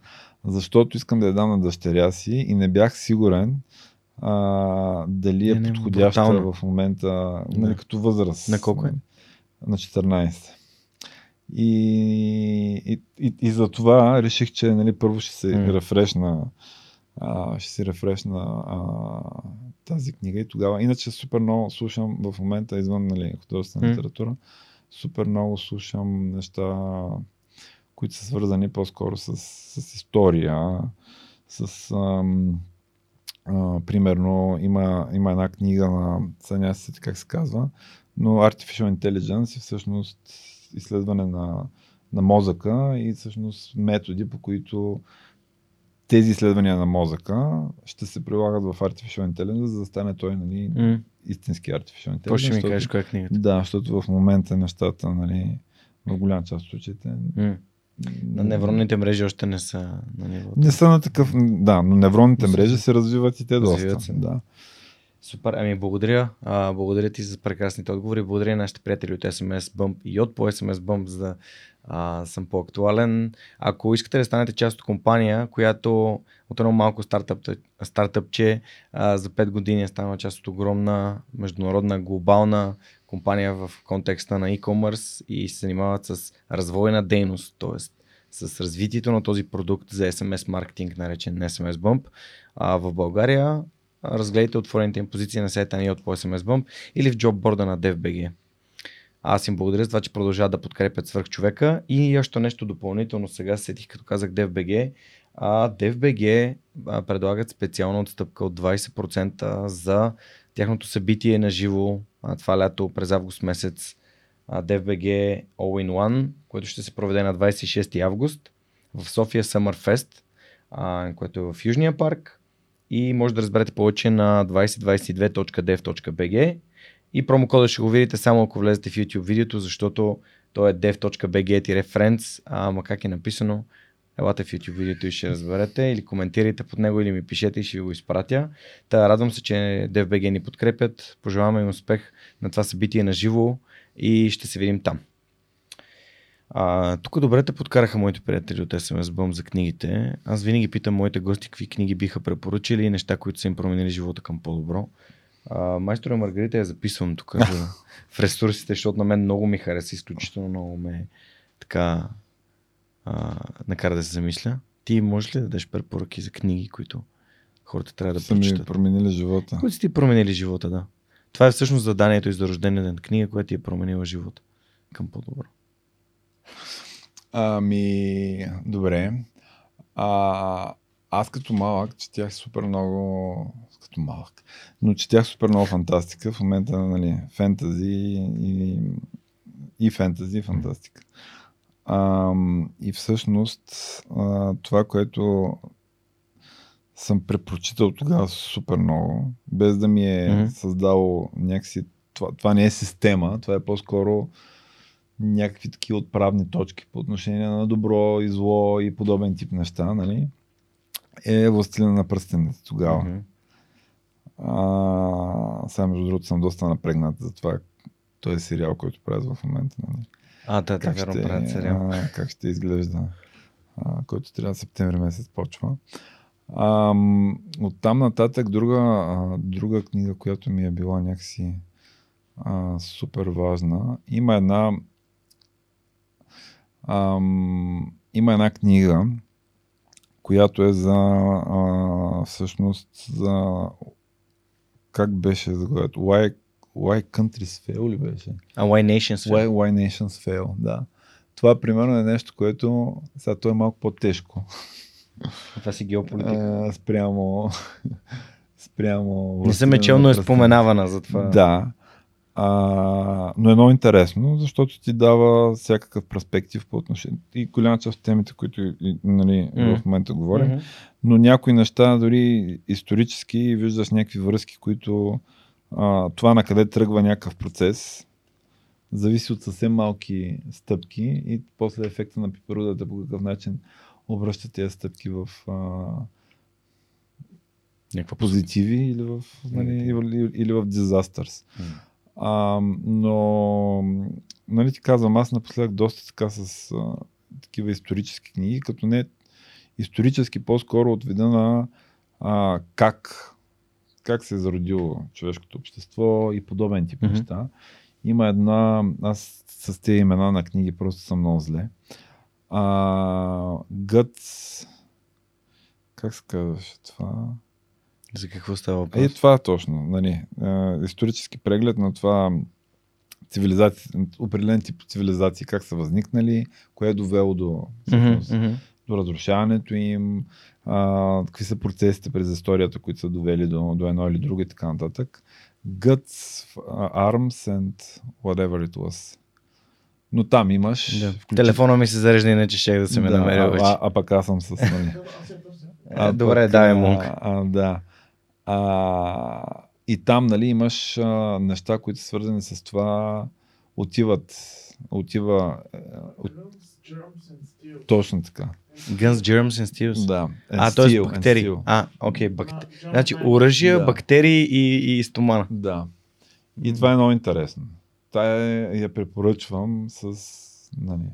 защото искам да я дам на дъщеря си и не бях сигурен а, дали е не, не, подходяща брутално. в момента, нали, като възраст. На колко е? На 14. И, и, и, и за това реших, че нали, първо ще се mm. рефрешна а, ще си рефрешна а, тази книга и тогава. Иначе супер много слушам в момента извън нали, художествена mm. литература. Супер много слушам неща, които са свързани по-скоро с, с история, с ам, а, примерно има, има една книга на, сега се как се казва, но Artificial Intelligence е всъщност изследване на, на мозъка и всъщност методи, по които тези изследвания на мозъка ще се прилагат в Artificial Intelligence, за да стане той нали, mm. истински Artificial Intelligence. Какво ще ми кажеш коя е книгата? Да, защото в момента нещата, нали, в голяма част от случаите. Mm. На невронните мрежи още не са на ниво. Не са на такъв. Да, но невронните мрежи се развиват и те доста. Се. Да. Супер, ами благодаря. А, благодаря ти за прекрасните отговори. Благодаря на нашите приятели от SMS Bump и от по SMS Bump, за а, съм по-актуален. Ако искате да станете част от компания, която от едно малко стартъп, стартъпче а, за 5 години е станала част от огромна международна глобална компания в контекста на e-commerce и се занимават с развойна дейност, т.е. с развитието на този продукт за SMS маркетинг, наречен SMS Bump. А, в България разгледайте отворените им позиции на сайта ни от по SMS Bump или в джобборда на DFBG. Аз им благодаря за това, че продължават да подкрепят свърх човека и още нещо допълнително сега сетих, като казах DFBG. А DFBG предлагат специална отстъпка от 20% за тяхното събитие на живо това лято през август месец. DFBG All in One, което ще се проведе на 26 август в София Summer Fest, което е в Южния парк и може да разберете повече на 2022.dev.bg и промокода ще го видите само ако влезете в YouTube видеото, защото то е dev.bg-friends, ама как е написано, елате в YouTube видеото и ще разберете. Или коментирайте под него или ми пишете и ще ви го изпратя. Та радвам се, че DFBG ни подкрепят, пожелаваме им успех на това събитие на живо и ще се видим там. А, тук добре те подкараха моите приятели от SMS Bum за книгите. Аз винаги питам моите гости какви книги биха препоръчали и неща, които са им променили живота към по-добро. А, майстора Маргарита я записвам тук [laughs] в ресурсите, защото на мен много ми хареса, изключително много ме така а, накара да се замисля. Ти можеш ли да дадеш препоръки за книги, които хората трябва да са прочитат? ми променили живота. Които са ти променили живота, да. Това е всъщност заданието и за рождение на книга, която ти е променила живота към по-добро. Ами, добре. А, аз като малък четях супер много, като малък, но четях супер много фантастика, в момента, нали, фентази и, и фентази, и фантастика. А, и всъщност а, това, което съм препрочитал тогава супер много, без да ми е Мгм. създало някакси... Това, това не е система, това е по-скоро някакви такива отправни точки по отношение на добро и зло и подобен тип неща, нали? Е Властелина на пръстените тогава. Мгм. А, сега между другото съм доста напрегнат за това този сериал, който правят в момента. Нали? А, да, да, вярно правят сериал. а, как ще изглежда, а, който трябва септември месец почва. А, от там нататък друга, а, друга книга, която ми е била някакси а, супер важна. Има една ам, има една книга, която е за а, всъщност за как беше заглавието? Why, why countries fail ли беше? А Why Nations? Why, why nations fail, да. Това примерно е нещо, което сега то е малко по-тежко. Това си геополитика. А, спрямо [laughs] спрямо Не съм е чел, но е споменавана за това. Да. А, но е много интересно, защото ти дава всякакъв перспектив по отношение. И голяма част от темите, които и, нали, М. в момента говорим, Мгм. но някои неща, дори исторически, виждаш някакви връзки, които а, това на къде тръгва някакъв процес, зависи от съвсем малки стъпки и после ефекта на пиперудата по какъв начин обръща тези стъпки в а, Някаква позитиви или в, нали, или, или в disasters. М. А, но, нали ти казвам, аз напоследък доста така с а, такива исторически книги, като не исторически по-скоро от вида на а, как, как се е зародило човешкото общество и подобен тип Мгм. неща. Има една, аз с тези имена на книги просто съм много зле. А, Гъц, как се казваше това? За какво става въпрос? Е, това точно. Нали, а, исторически преглед на това цивилизации, определен тип цивилизации, как са възникнали, кое е довело до, всъщност, мгм. до разрушаването им, а, какви са процесите през историята, които са довели до, до едно или друго и така нататък. Guts, а, Arms and whatever it was. Но там имаш... Да. включително- Телефона ми се зарежда, иначе ще да се ме да, намерил а, вече. а, а, пък аз съм с... Нали, [laughs] Е, Добре, давай Мунк. А, а, да. А, и там, нали, имаш а, неща, които са свързани с това, отиват, отива, е, от, точно така. Guns, Germs and Steels. Да. А, And т.е. steel, and бактерии. А, окей, бактерии. Значи оръжия, Да. бактерии и, и стомана. Да. И това е много интересно. Тая я препоръчвам с, нали,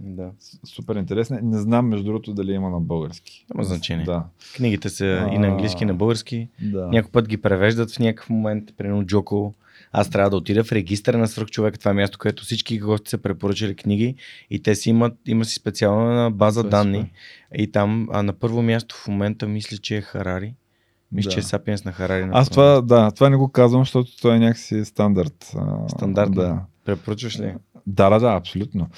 Да. супер интересна. Не знам, между другото, дали има на български. Няма значение. Да. Книгите са и на английски, и на български. да. Някой път ги превеждат в някакъв момент, примерно Джоко. Аз трябва да отида в регистъра на свръхчовек. Това е място, където всички гости са препоръчали книги и те си имат, има си специална база е данни. супер. И там а на първо място в момента мисля, че е Харари. Мисля, Да. че е Сапиенс на Харари. на Аз това, да, това не го казвам, защото това е някакси стандарт. а, Стандартно. Да. Препоръчваш ли? Да, да, да, абсолютно.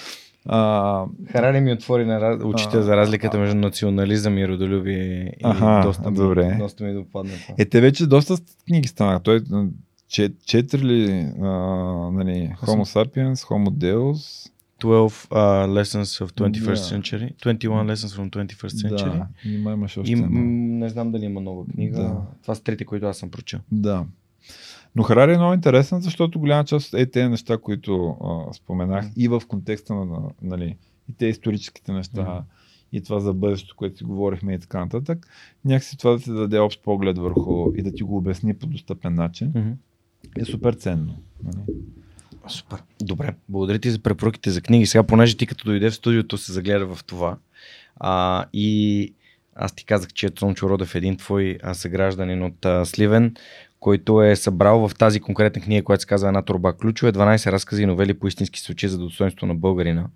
А, Харари ми отвори на очите А, за разликата между национализъм и родолюбие и Аха, доста, ми, добре. доста ми допадна е, те вече доста книги станаха. Той м, че, четири ли, а, нали, Homo sapiens, Homo Deus. 12 uh, lessons of 21st Да. century. 21 lessons from 21st century. Да, нима имаше още И, м, не знам дали има нова книга. Да. Това са трите, които аз съм прочел. Да. Но Харари е много интересен, защото голяма част е тези неща, които а, споменах Мгм. и в контекста на, на нали, и те историческите неща, Мгм. и това за бъдещето, което си говорихме и така нататък, някакси това да ти даде общ поглед върху и да ти го обясни по достъпен начин Мгм. е супер ценно. Нали? Супер. Добре. Благодаря ти за препоръките за книги. Сега, понеже ти като дойде в студиото се загледа в това. А, и аз ти казах, че е Цончо Родев, един твой а, съгражданин от а, Сливен, който е събрал в тази конкретна книга, която се казва Една турба ключове, 12 разкази и новели по истински случаи за достоинство на българина.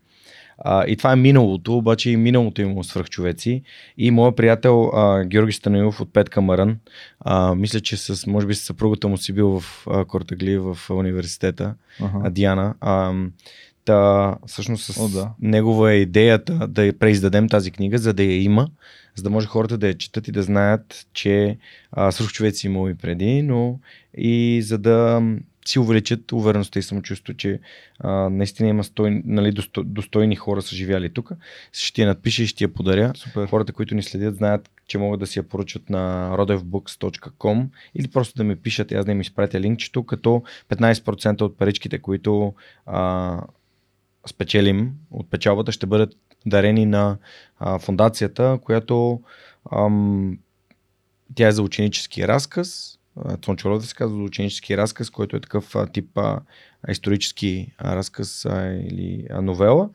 А, и това е миналото, обаче и миналото има свръхчовеци. И моят приятел а, Георги Станилов от Петка Марън, а, мисля, че с, може би с съпругата му си бил в а, Кортагли в а, университета, а, Ага. Диана. А, та, всъщност с О, да. негова е идеята да я преиздадем тази книга, за да я има, за да може хората да я четат и да знаят, че а, свръхчовеци имало и преди, но и за да си увеличат увереността и самочувство, че а, наистина има стой, нали, досто, достойни хора са живяли тук. Ще я надпиша и ще я подаря. Супер. Хората, които ни следят, знаят, че могат да си я поръчат на rodevbooks.com или просто да ми пишат и аз да им изпратя линкчето, като 15% от паричките, които а, спечелим от печалбата, ще бъдат дарени на а, фундацията, която ам, тя е за ученически разказ. Цончо Родев се казва за ученически разказ, който е такъв а, тип а, исторически а, разказ а, или а, новела.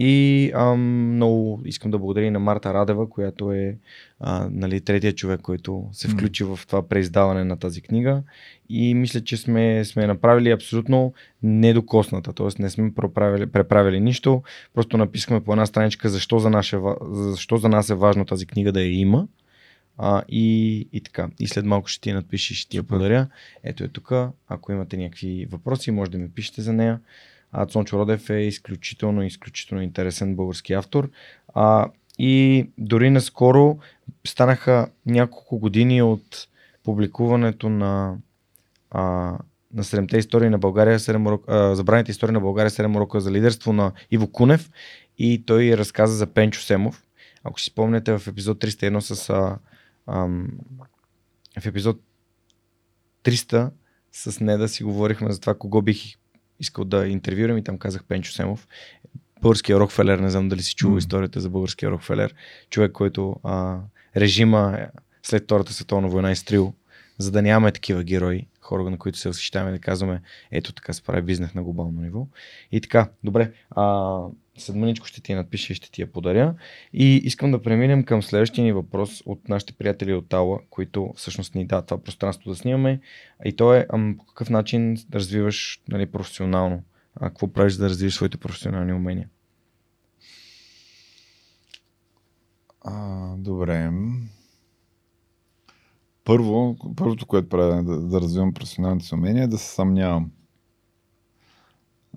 И ам, много искам да благодаря и на Марта Радева, която е а, нали, третия човек, който се включи в това преиздаване на тази книга. И мисля, че сме, сме направили абсолютно недокосната, т.е. не сме преправили, преправили нищо. Просто написахме по една страничка защо за, наше, защо за нас е важно тази книга да я има. А, и, и така. И след малко ще ти я надпиши, ще ти я подаря. Ето е тук. Ако имате някакви въпроси, може да ми пишете за нея. А, Цончо Родев е изключително, изключително интересен български автор. А, и дори наскоро станаха няколко години от публикуването на, а, на 7-те истории на България, 7 урок, а, забраните истории на България, 7 урока за лидерство на Иво Кунев и той разказа за Пенчо Семов. Ако си спомняте в епизод 301 с а, ам, в епизод 300 с Неда си говорихме за това кого бих искал да интервюрам и там казах Пенчо Семов. Българския Рокфелер, не знам дали си чувал mm. историята за българския Рокфелер. Човек, който а, режима след Втората световна война изтрил, за да нямаме такива герои, хора, на които се възхищаваме да казваме, ето така се прави бизнес на глобално ниво. И така, добре, а, след мъничко ще ти я надпиша и ще ти я подаря. И искам да преминем към следващия ни въпрос от нашите приятели от Тала, които всъщност ни дадат това пространство да снимаме. И то е ам, по какъв начин да развиваш нали, професионално. А какво правиш да развиеш своите професионални умения? А, добре. Първо, първото, което правя да, да развивам професионалните си умения е да се съмнявам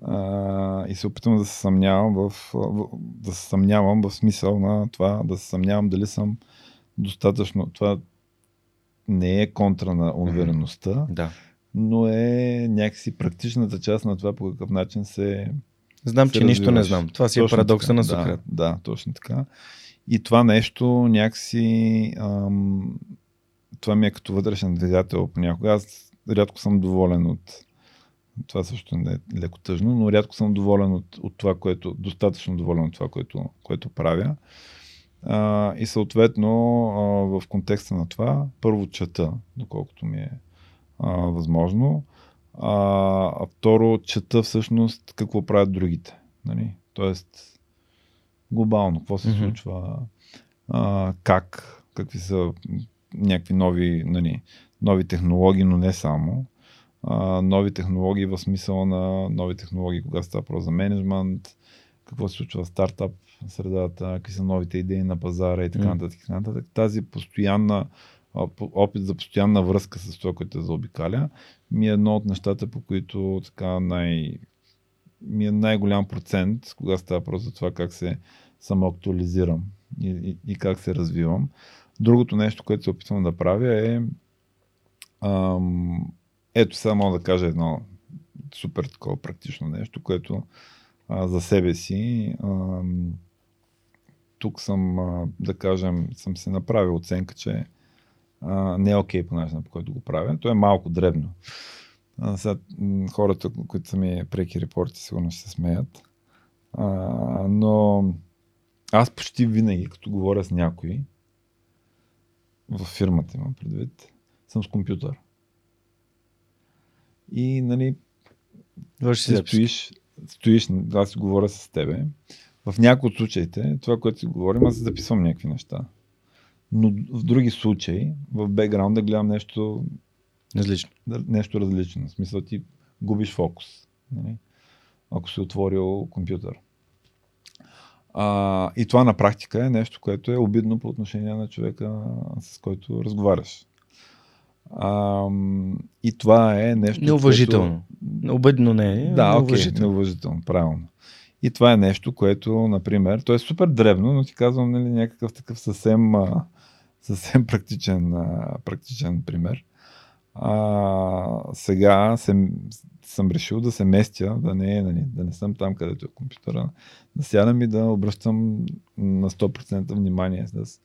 а, и се опитвам да се съмнявам в, в, да се съмнявам в смисъл на това, да се съмнявам дали съм достатъчно. Това не е контра на увереността, mm-hmm. да. но е някакси практичната част на това по какъв начин се. Знам, се че развиваш. нищо не знам. Това си е точно е парадокса така, на Сократ. Да, да, точно така. И това нещо някакси. Ам, това ми е като вътрешен двигател понякога. Аз рядко съм доволен от това също не е леко тъжно, но рядко съм доволен от, от това, което, достатъчно доволен от това, което, което правя. А, и съответно, а, в контекста на това, първо чета, доколкото ми е а, възможно. А, а второ, чета всъщност какво правят другите. Нали? Тоест, глобално, какво се mm-hmm. случва, а, как, какви са някакви нови, нали, нови технологии, но не само а, нови технологии в смисъл на нови технологии, когато става про за менеджмент, какво се случва в стартап средата, какви са новите идеи на пазара и така нататък. Mm. нататък. Тази постоянна опит за постоянна връзка с това, което е заобикаля, ми е едно от нещата, по които така най... ми е най-голям процент, когато става просто за това как се самоактуализирам и, и, и как се развивам. Другото нещо, което се опитвам да правя е ам, ето сега мога да кажа едно супер такова практично нещо, което а, за себе си а, тук съм, а, да кажем, съм се направил оценка, че а, не е окей okay по начина, по който го правя. То е малко дребно. А, сега, хората, които са ми преки репорти, сигурно ще се смеят. А, но аз почти винаги, като говоря с някой, в фирмата имам предвид, съм с компютър. И, нали, Върши си стоиш, стоиш, аз си говоря с тебе. В някои от случаите, това, което си говорим, аз записвам някакви неща. Но в други случаи, в бекграунда гледам нещо различно. Нещо различно. В смисъл ти губиш фокус. Нали? Ако си отворил компютър. А, и това на практика е нещо, което е обидно по отношение на човека, с който разговаряш. А, и това е нещо. Неуважително. Което... Обидно не е. Да, окей, неуважително, правилно. И това е нещо, което, например, то е супер древно, но ти казвам нали, някакъв такъв съвсем, съвсем [laughs] практичен, практичен пример. А, сега се, съм решил да се местя, да не, нали, да не съм там, където е компютъра, да сядам и да обръщам на 100% внимание с,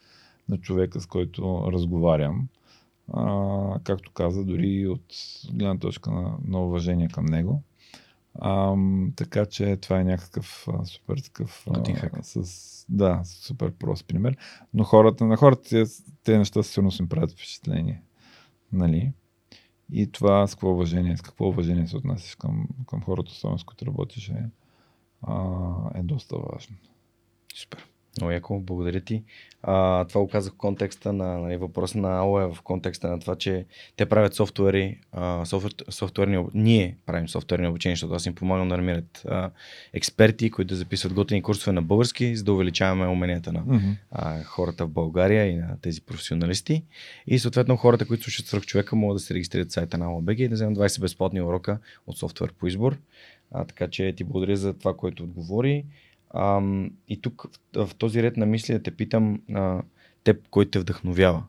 на човека, с който разговарям. А, както каза, дори от гледна точка на, на уважение към него. А, така че това е някакъв а, супер такъв. А, с, да, супер прост пример. Но хората, на хората тези, тези неща сигурно им правят впечатление. Нали? И това с какво уважение, с какво уважение се отнасяш към, към хората, с които работиш, е, а, е доста важно. Супер. Много яко, благодаря ти. А, това го казах в контекста на нали, въпроса на АОЕ, в контекста на това, че те правят софтуери, а, софтуер, софтуерни, ние правим софтуерни обучения, защото аз им помагам да намират а, експерти, които да записват готини курсове на български, за да увеличаваме уменията на mm-hmm. а, хората в България и на тези професионалисти. И съответно хората, които слушат свърх човека, могат да се регистрират в сайта на АОБГ и да вземат 20 безплатни урока от софтуер по избор. А, така че ти благодаря за това, което отговори. А, и тук в, в този ред на мисли да те питам а, теб, кой те вдъхновява.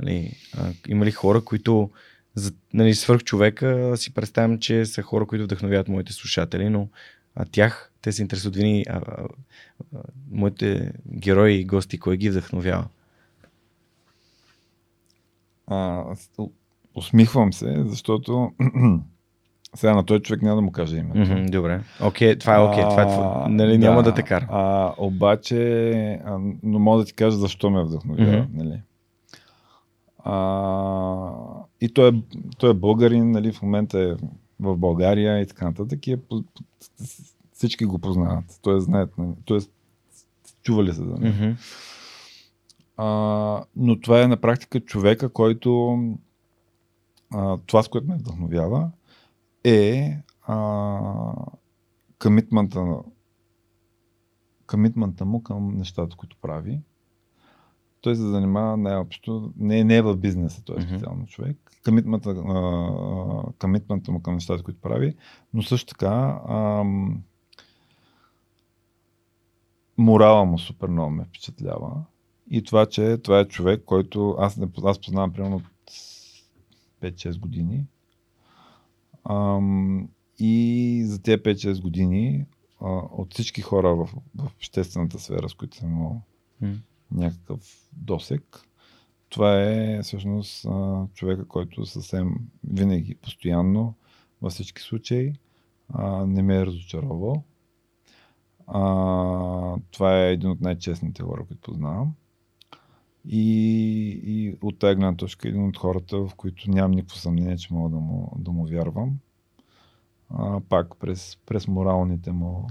Нали, а, има ли хора, които за, нали, свърх човека си представям, че са хора, които вдъхновяват моите слушатели, но а тях, те се интересуват винаги, а, а, а, моите герои и гости, кой ги вдъхновява? А, усмихвам се, защото [clears throat] Сега на този човек няма да му кажа името. Mm-hmm, добре. Окей, okay, това е окей. Okay. Това е, нали, да, няма да те кара. А, обаче, а, но мога да ти кажа защо ме вдъхновява. Mm-hmm. Нали? А, и той е, той е българин, нали, в момента е в България и така нататък. И е, всички го познават. Той знаят, нали, той е, чували се за него. Mm-hmm. А, но това е на практика човека, който а, това, с което ме вдъхновява, е комитмента комитмента му към нещата, които прави. Той се занимава най-общо, не, не е в бизнеса, той е специално mm-hmm. човек. Комитмента му към нещата, които прави, но също така ам, морала му супер много ме впечатлява. И това, че това е човек, който аз, не, аз познавам примерно от 5-6 години Ам, и за тези 5-6 години а, от всички хора в, в обществената сфера, с които съм имал mm. някакъв досек, това е всъщност а, човека, който съвсем винаги, постоянно, във всички случаи, а, не ме е разочаровал. А, това е един от най-честните хора, които познавам. И, и от тази гледна точка един от хората, в които нямам никакво съмнение, че мога да му, да му вярвам. А, пак през, през моралните му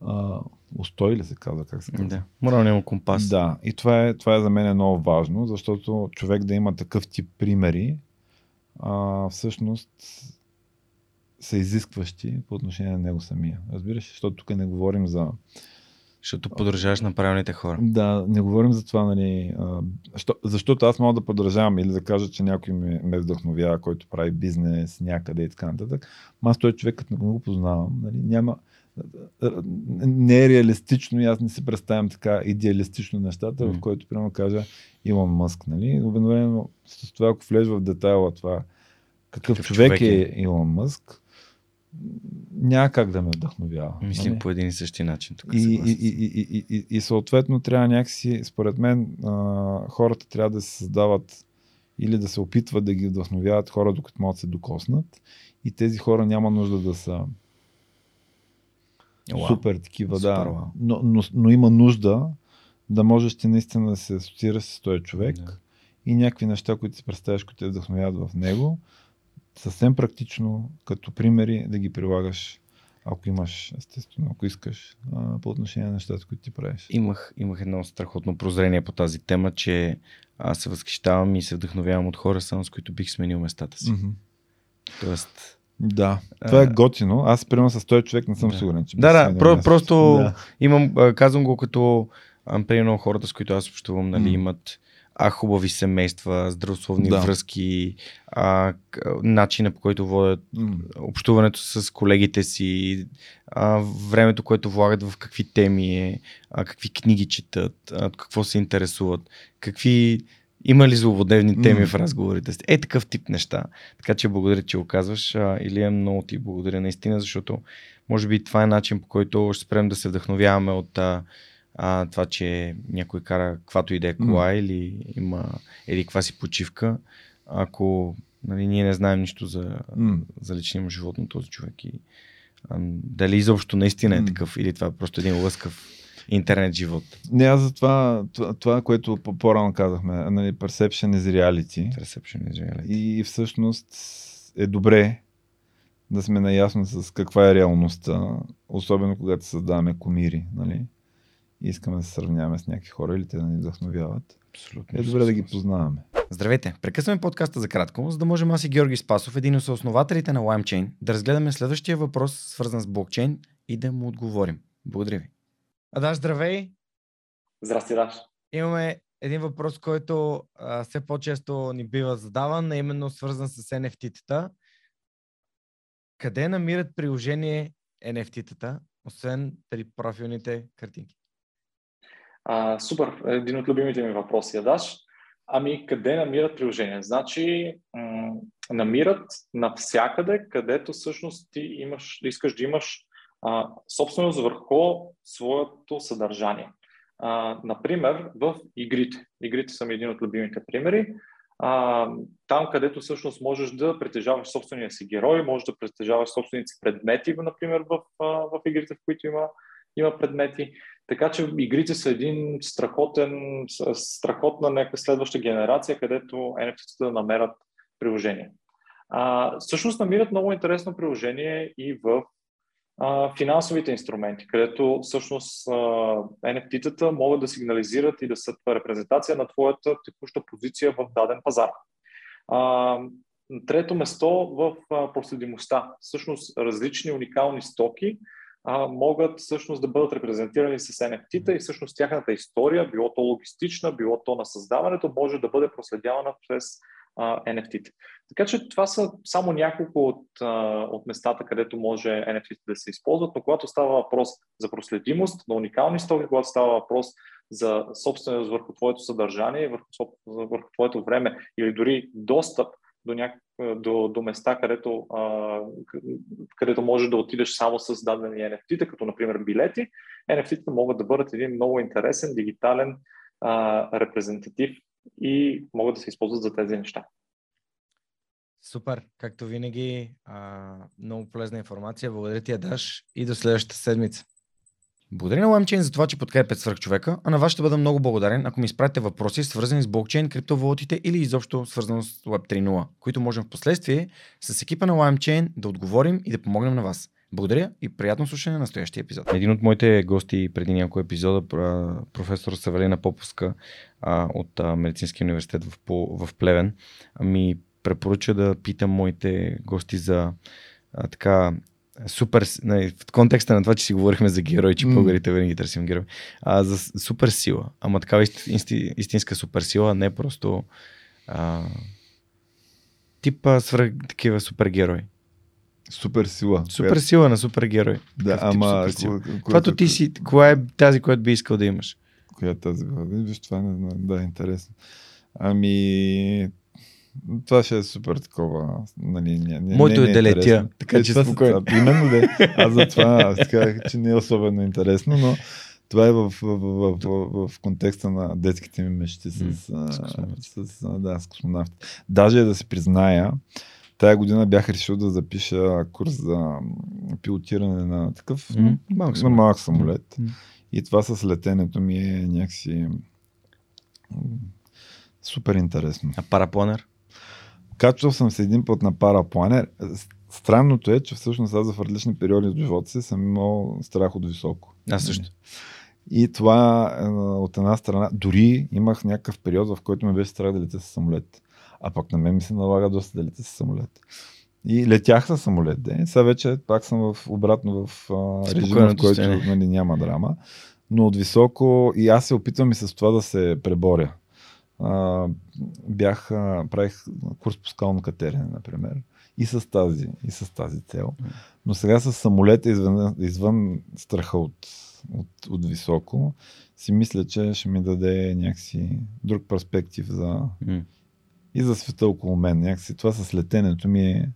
а, устой ли се казва, как се казва? Да, моралния му компас. Да, и това е, това е за мен е много важно, защото човек да има такъв тип примери, а, всъщност са изискващи по отношение на него самия. Разбираш, защото тук не говорим за защото поддържаваш на правилните хора. Да, не говорим за това, нали, а, защо, защото аз мога да поддържавам или да кажа, че някой ме, ме вдъхновява, който прави бизнес някъде и така нататък. Аз той човек, като не го познавам, нали, няма, не е реалистично и аз не си представям така идеалистично нещата, mm. в който примерно кажа Илон Мъск. Нали? Обикновено с това, ако влезе в детайла това какъв, какъв човек, човек е, е Илон Мъск, няма как да ме вдъхновява. Мислим нали? по един и същи начин. Тук и, и, и, и, и, и съответно трябва някакси, според мен, а, хората трябва да се създават или да се опитват да ги вдъхновяват хора, докато могат да се докоснат. И тези хора няма нужда да са wow. супер такива, супер, да. Но, но, но има нужда да можеш ти наистина да се асоциираш с този човек yeah. и някакви неща, които си представяш, които те вдъхновяват в него, съвсем практично, като примери, да ги прилагаш, ако имаш, естествено, ако искаш, по отношение на нещата, които ти правиш. Имах, имах едно страхотно прозрение по тази тема, че аз се възхищавам и се вдъхновявам от хора, само с които бих сменил местата си. Mm-hmm. Тоест, да, това е готино. Аз примерно с този човек не съм да. сигурен. Че да, да, про- просто да. имам, казвам го като примерно хората, с които аз общувам, нали, mm. имат а, хубави семейства, здравословни да. връзки, а, начина по който водят mm. общуването с колегите си, а, времето, което влагат в какви теми е, а, какви книги четат, а, какво се интересуват, какви Има ли злободневни теми М. в разговорите си? Е, такъв тип неща. Така че благодаря, че го казваш. А, Илия, много ти благодаря наистина, защото може би това е начин по който ще спрем да се вдъхновяваме от а, а, това, че някой кара каквато и да е кола или има или каква си почивка. Ако нали, ние не знаем нищо за, М. за личния му живот на този човек и а, дали изобщо наистина е такъв или това е просто един лъскав интернет живот. Не, аз за това, това, това, което по- по-рано казахме, нали, perception is reality. Reception is reality. И всъщност е добре да сме наясно с каква е реалността, особено когато създаваме комири, нали? И искаме да се сравняваме с някакви хора или те да ни вдъхновяват. Абсолютно. Е добре да ги познаваме. Здравейте! Прекъсваме подкаста за кратко, за да можем аз и Георги Спасов, един от съоснователите на LimeChain, да разгледаме следващия въпрос, свързан с блокчейн и да му отговорим. Благодаря ви. Адаш, здравей! Здрасти, Даш. Имаме един въпрос, който а, все по-често ни бива задаван, а именно свързан с NFT-тата. Къде намират приложение NFT-тата, освен при профилните картинки? А, супер, един от любимите ми въпроси, Даш. Ами, къде намират приложение? Значи, м- намират навсякъде, където всъщност ти имаш, искаш да имаш а, собственост върху своето съдържание. А, например, в игрите. Игрите са ми един от любимите примери. А, там, където всъщност можеш да притежаваш собствения си герой, можеш да притежаваш собствените предмети, например, в, в игрите, в които има, има предмети. Така че игрите са един страхотен, страхотна някаква следваща генерация, където NFT-тата намерят приложение. А, всъщност намират много интересно приложение и в а, финансовите инструменти, където всъщност а, NFT-тата могат да сигнализират и да са репрезентация на твоята текуща позиция в даден пазар. А, трето место в проследимостта. Всъщност различни уникални стоки а, могат всъщност да бъдат репрезентирани с NFT-та и всъщност тяхната история, било то логистична, било то на създаването, може да бъде проследявана през NFT-та. Така че това са само няколко от, от местата, където може NFT да се използват, но когато става въпрос за проследимост на уникални стоки, когато става въпрос за собственост върху твоето съдържание, върху, върху твоето време или дори достъп до, няк... до, до места, където, а, където можеш да отидеш само с дадени NFT-та, като например билети, NFT-та могат да бъдат един много интересен, дигитален а, репрезентатив и могат да се използват за тези неща. Супер, както винаги, а, много полезна информация. Благодаря ти, Адаш, и до следващата седмица. Благодаря на LimeChain за това, че подкрепят свръхчовека, а на вас ще бъда много благодарен, ако ми изпратите въпроси, свързани с блокчейн, криптовалутите или изобщо свързано с Web 3.0, които можем в последствие с екипа на LimeChain да отговорим и да помогнем на вас. Благодаря и приятно слушане на настоящия епизод. Един от моите гости преди няколко епизода, професор Савелина Поповска а, от Медицинския университет в, Плевен, ми препоръча да питам моите гости за така супер, с- нали, в контекста на това, че си говорихме за герой, че българите винаги търсим герой, а, за супер сила, ама такава ист, исти, истинска супер сила, а не просто а, типа свръх такива супергерои. Супер сила. Супер сила на супергерой. Да, ама... супер Когато ко- ти си, коя е тази, която би искал да имаш? Коя е тази? Виж, това не знам. Да, интересно. Ами... Това ще е супер такова. Нали, не, не, Моето не, е не да летя, така Е, че това са- спокойно. а, Именно да. Аз за това аз казах, че не е особено интересно, но това е в, в, в, в, в, контекста на детските ми мечти с, а, с с, да, с космонавти. Даже да се призная, тая година бях решил да запиша курс за пилотиране на такъв М, малък самолет. малък самолет. И това с летенето ми е някакси супер интересно. А парапланер? Качвал съм се един път на парапланер. Странното е, че всъщност аз в различни периоди от живота си съм имал страх от високо. Аз също. И това е, от една страна, дори имах някакъв период, в който ме беше страх да летя с самолет. А пък на мен ми се налага доста да летя с самолет. И летях с самолет, де. Сега вече пак съм в, обратно в а, режим, в който нали, няма драма. Но от високо и аз се опитвам и с това да се преборя. А, бях, а, правих курс по скално катерене, например. и с тази, и с тази цел. Но сега с самолета извън, извън страха от, от, от високо, си мисля, че ще ми даде някакси друг перспектив за, и за света около мен. Някакси това с летенето ми е...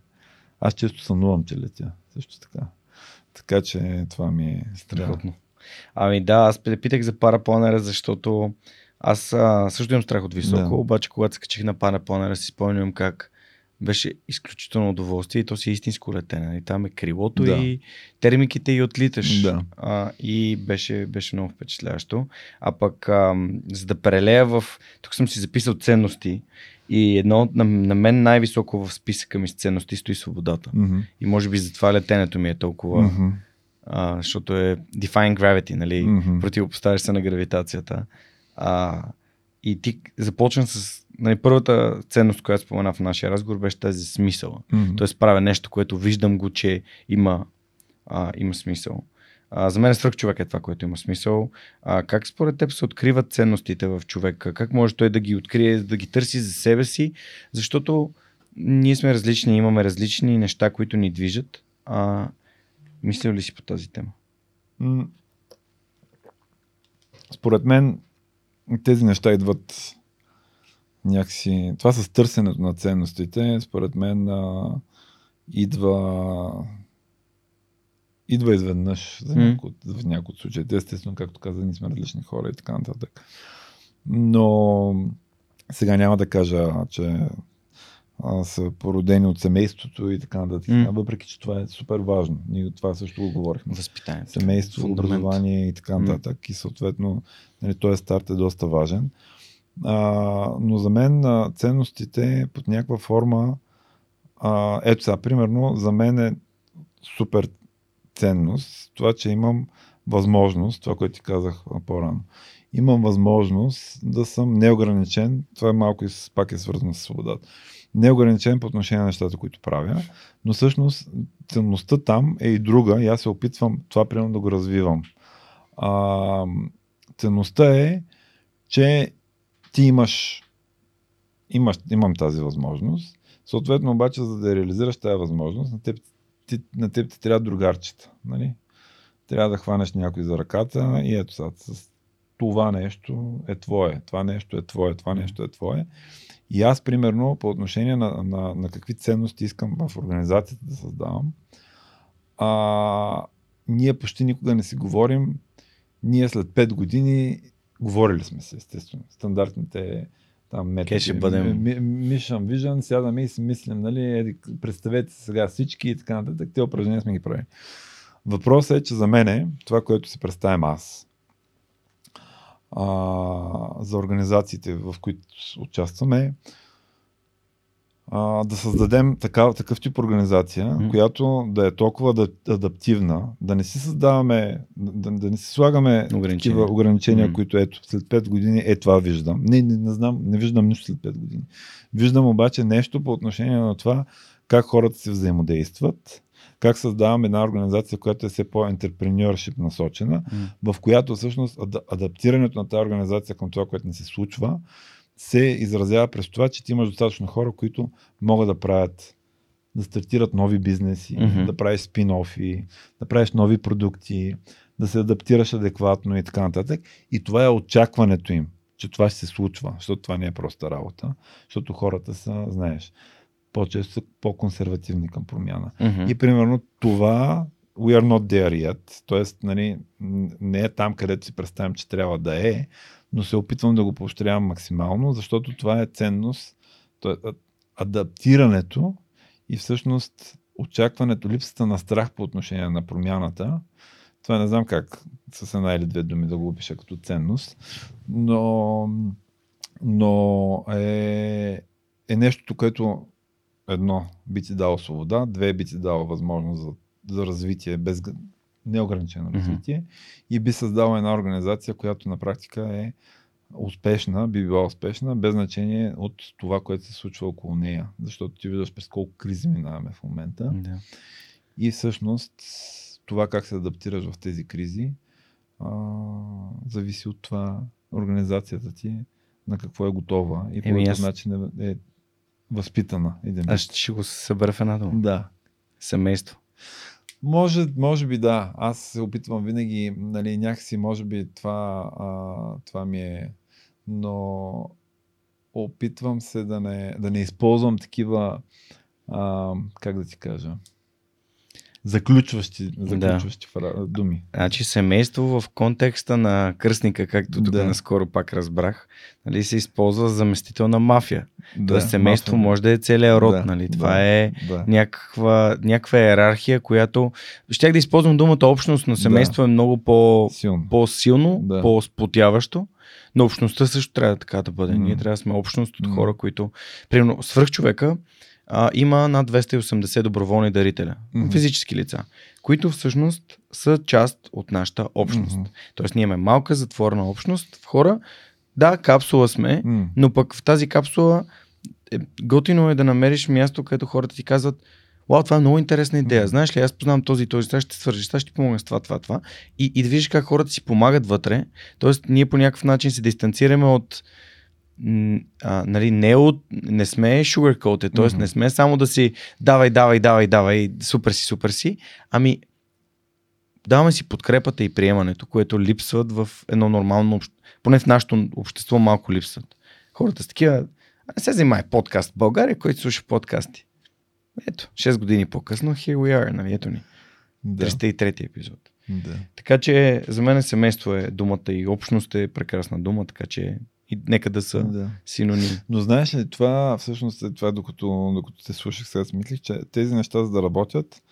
Аз често сънувам, че летя. Също така. Така че това ми е Страхотно. Ами да, аз те питах за парапланера, защото аз а, също имам страх от високо, Да. обаче когато се качих на парапланера си спомням как беше изключително удоволствие и то си е истинско летене. И там е крилото Да. и термиките и отлиташ. Да. А, и беше, беше много впечатляващо. А пък, а, за да прелея в... Тук съм си записал ценности и едно от- на, на мен най-високо в списъка ми с ценности стои свободата. Мгм. И може би затова летенето ми е толкова... Мгм. а, защото е defying gravity, нали? Мгм. Противопоставяш се на гравитацията. А, и ти започна с... Нали, първата ценност, която спомена в нашия разговор, беше тази смисъл. Мгм. Тоест правя нещо, което виждам го, че има, а, има смисъл. А, за мен свръх човек е това, което има смисъл. А, как според теб се откриват ценностите в човека? Как може той да ги открие, да ги търси за себе си? Защото ние сме различни, имаме различни неща, които ни движат. А, мислил ли си по тази тема? Според мен тези неща идват някакси... Това с търсенето на ценностите, според мен а, идва идва изведнъж за някои, от- в някои от случаите. Естествено, както каза, ние сме различни хора и така нататък. Но сега няма да кажа, че а, са породени от семейството и така нататък. М. Въпреки, че това е супер важно. Ние това също го говорихме Възпитанието. семейство, Фундамент. образование и така нататък. И съответно, нали, този старт е доста важен. А, но за мен а, ценностите под някаква форма, а, ето сега, примерно, за мен е супер ценност това, че имам възможност, това, което ти казах по-рано, имам възможност да съм неограничен, това е малко и пак е свързано с свободата, неограничен по отношение на нещата, които правя, но всъщност ценността там е и друга и аз се опитвам това примерно да го развивам. А, ценността е, че ти имаш, имаш имам тази възможност, съответно обаче за да реализираш тази възможност, на теб, ти, на теб ти трябва другарчета. Нали? Трябва да хванеш някой за ръката и ето сега, с това нещо е твое, това нещо е твое, това нещо е твое. И аз, примерно, по отношение на, на, на какви ценности искам в организацията да създавам, а, ние почти никога не си говорим. Ние след 5 години говорили сме се, естествено. Стандартните там методи. Ще бъдем? Mission Vision, сядаме и си мислим, нали, еди, представете се сега всички и така нататък. Те упражнения сме ги правили. Въпросът е, че за мен това, което си представям аз, а, за организациите, в които участваме, а, да създадем такав, такъв тип организация, mm. която да е толкова да, адаптивна, да не си създаваме, да, да не си слагаме Ограничения. такива ограничения, Мгм. които ето след 5 години е това виждам. Не, не, не знам, не виждам нищо след 5 години. Виждам обаче нещо по отношение на това как хората си взаимодействат, как създаваме една организация, която е все по-ентерпреньоршип насочена, М. в която всъщност ада- адаптирането на тази организация към това, което не се случва, се изразява през това, че ти имаш достатъчно хора, които могат да правят, да стартират нови бизнеси, Мгм. да правиш спин-офи, да правиш нови продукти, да се адаптираш адекватно и така нататък. И това е очакването им, че това ще се случва, защото това не е проста работа, защото хората са, знаеш, по-често са по-консервативни към промяна. Мгм. И примерно това we are not there yet, т.е. Нали, не е там, където си представям, че трябва да е, но се опитвам да го поощрявам максимално, защото това е ценност, то е а- адаптирането и всъщност очакването, липсата на страх по отношение на промяната. Това не знам как с една или две думи да го опиша като ценност, но, но е, е нещото, което едно би ти дало свобода, две би ти дало възможност за, за развитие, без неограничено развитие и би създала една организация, която на практика е успешна, би била успешна, без значение от това, което се случва около нея. Защото ти виждаш през колко кризи минаваме в момента. Да. И всъщност това как се адаптираш в тези кризи а, зависи от това организацията ти на какво е готова и по какъв аз- начин е, е възпитана. Един Аз ще, го събера в една дума. Да. Семейство. Може, може би да. Аз се опитвам винаги, нали, някакси, може би това, а, това ми е. Но опитвам се да не, да не използвам такива, а, как да ти кажа, заключващи, заключващи да. думи. Значи семейство в контекста на кръстника, както тук да. наскоро пак разбрах, нали, се използва заместител на мафия. Да, Тоест семейство мафия. може да е целият род. Да, нали? Това да, е да. Някаква, някаква иерархия, която... Щях да използвам думата общност, но семейство да. е много по, Силно. по-силно, да. по-сплотяващо. Но общността също трябва така да бъде. Mm. Ние трябва да сме общност от mm. хора, които... Примерно, свръхчовека а, има над 280 доброволни дарителя, mm-hmm. физически лица, които всъщност са част от нашата общност. Mm-hmm. Тоест ние имаме малка затворена общност в хора. Да, капсула сме, mm-hmm. но пък в тази капсула е, готино е да намериш място, където хората ти казват Вау, това е много интересна идея. Знаеш ли, аз познавам този и този, сега ще свържиш, сега ще помогна с това, това, това. И, и да видиш как хората си помагат вътре. Тоест, ние по някакъв начин се дистанцираме от а, нали, не, от, не сме sugarcoated, т.е. Mm-hmm. не сме само да си давай, давай, давай, давай, супер си, супер си, ами даваме си подкрепата и приемането, което липсват в едно нормално общество. Поне в нашето общество малко липсват. Хората с такива, не се занимай подкаст в България, който слуша подкасти. Ето, 6 години по-късно, here we are, нали, ето ни. Да. 303 епизод. Да. Така че за мен семейство е думата и общност е прекрасна дума, така че и нека да са да. синоними. Но знаеш ли, това всъщност е това, докато, докато те слушах сега, си мислих, че тези неща за да работят,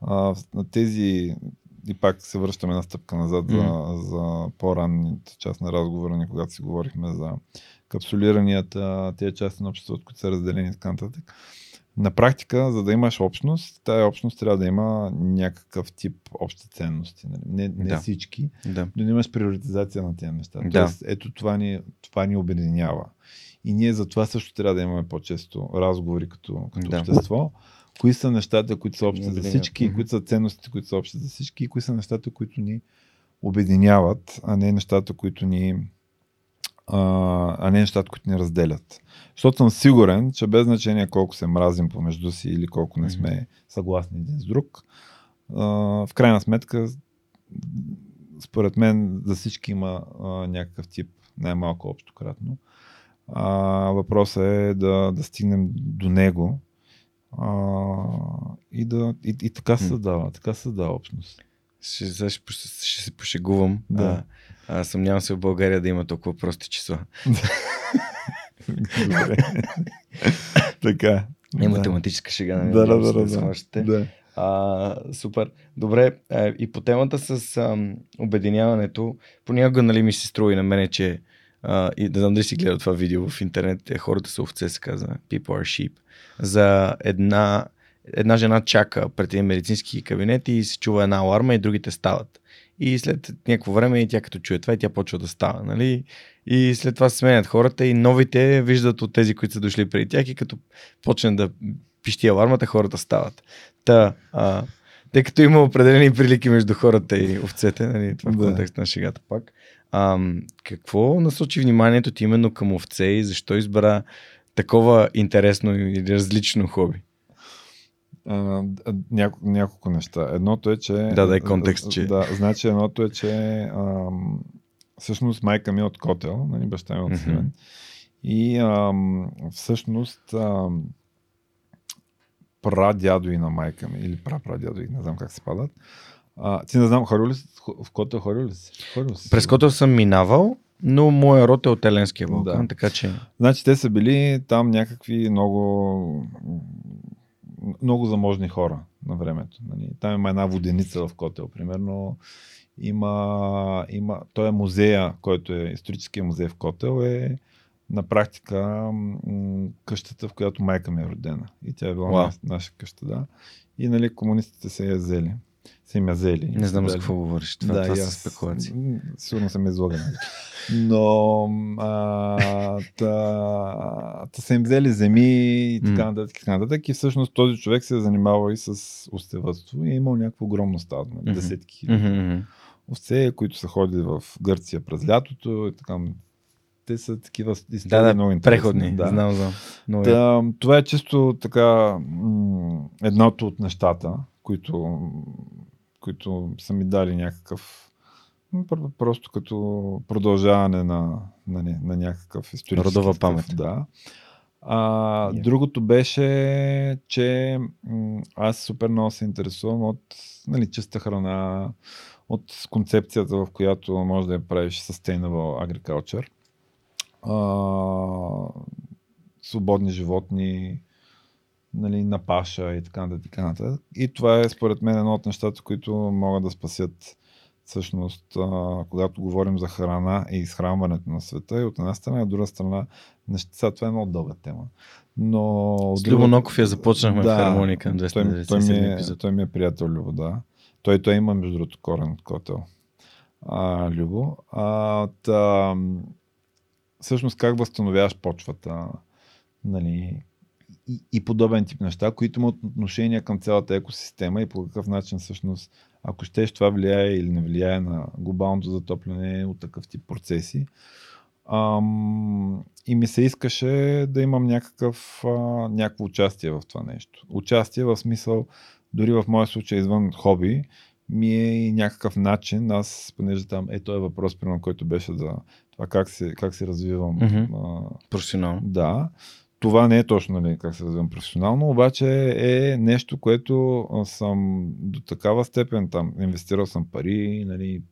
а, на тези и пак се връщаме на стъпка назад mm. за, за по-ранната част на разговора ни, когато си говорихме за капсулиранията, тези части на обществото, които са разделени и така нататък на практика, за да имаш общност, тая общност трябва да има някакъв тип общи ценности. Нали? Не, не да. всички, да. но да имаш приоритизация на тези неща. Да. Тоест, ето това ни, това ни обединява. И ние за това също трябва да имаме по-често разговори като, като да. общество. Кои са нещата, които са общи за всички, mm-hmm. кои са ценностите, които са общи за всички, и кои са нещата, които ни обединяват, а не нещата, които ни а, не нещата, които ни разделят. Защото съм сигурен, че без значение колко се мразим помежду си или колко не сме съгласни един с друг, а, в крайна сметка, според мен, за всички има а, някакъв тип, най-малко общо кратно. А, въпросът е да, да стигнем до него а, и, да, и, и така се създава, така се създава общност. Ще, ще, ще се пошегувам. Да. А, съмнявам се в България да има толкова прости числа. така. Е математическа шега, нали? Да, да, да. да, да. да. А, супер. Добре, а, и по темата с а, обединяването, понякога нали, ми се струва и на мене, че а, и да знам дали си гледа това видео в интернет, е, хората са овце, се казва, people are sheep, за една, една жена чака пред един медицински кабинет и се чува една аларма и другите стават. И след някакво време и тя като чуе това и тя почва да става. Нали? И след това се сменят хората и новите виждат от тези, които са дошли преди тях и като почне да пищи алармата, хората стават. Та, а, тъй като има определени прилики между хората и овцете, нали, това в контекст на шегата пак. А, какво насочи вниманието ти именно към овце и защо избра такова интересно и различно хоби? Няко, няколко неща. Едното е, че... Да, да е контекст, че... Да, значи едното е, че ам, всъщност майка ми е от Котел, нали, баща ми е от Сливен. Mm-hmm. И ам, всъщност ам, прадядо и на майка ми, или прапрадядо, не знам как се падат. А, ти не знам, хорил ли си? В Котел хорил ли си? През Котел съм минавал, но моя род е от Еленския Балкан, да. така че... Значи те са били там някакви много много заможни хора на времето. Нали. Там има една воденица в Котел, примерно. Има, има, той е музея, който е историческия музей в Котел, е на практика къщата, в която майка ми е родена. И тя е била wow. наша къща, да. И нали, комунистите се я взели са им я взели. Не знам за какво говориш. Това, да, това са спекулации. Сигурно съм излаган. Но а, та, та са им взели земи и така нататък. И, така нататък. и всъщност този човек се е занимавал и с остевътство и е имал някакво огромно стадо. Mm-hmm. Десетки хиляди. Mm-hmm. Овце, които са ходили в Гърция през лятото и така те са такива истории Да, да, много интересни. преходни. Да. Знам, знам. Много е. Та, това е чисто така м- едното от нещата, които, които са ми дали някакъв просто като продължаване на, на, на, някакъв исторически Родова такъв, памет. Да. А, Yeah. Другото беше, че аз супер много се интересувам от нали, чиста храна, от концепцията, в която може да я правиш sustainable agriculture. А, свободни животни, нали, на паша и така нататък. и така нататък. И това е според мен едно от нещата, които могат да спасят всъщност, а, когато говорим за храна и изхранването на света. И от една страна, и от друга страна, неща, това е много дълга тема. Но С Любо Ноков я започнахме в хармоника на той, той, 297 ми е, епизод. той ми е приятел Любо, да. Той, той има между другото корен от котел. А, Любо. А, та, всъщност как възстановяваш почвата, нали, и, и подобен тип неща, които имат отношение към цялата екосистема и по какъв начин всъщност, ако щеш, това влияе или не влияе на глобалното затопляне от такъв тип процеси. Ам, и ми се искаше да имам някакъв, а, някакво участие в това нещо. Участие в смисъл, дори в моя случай извън хоби, ми е и някакъв начин, аз, понеже там е този въпрос, примерно, който беше за това как се, как се развивам. Мгм. а, Професионално. да, това не е точно нали, как се развивам професионално, обаче е нещо, което съм до такава степен там, инвестирал съм пари, нали,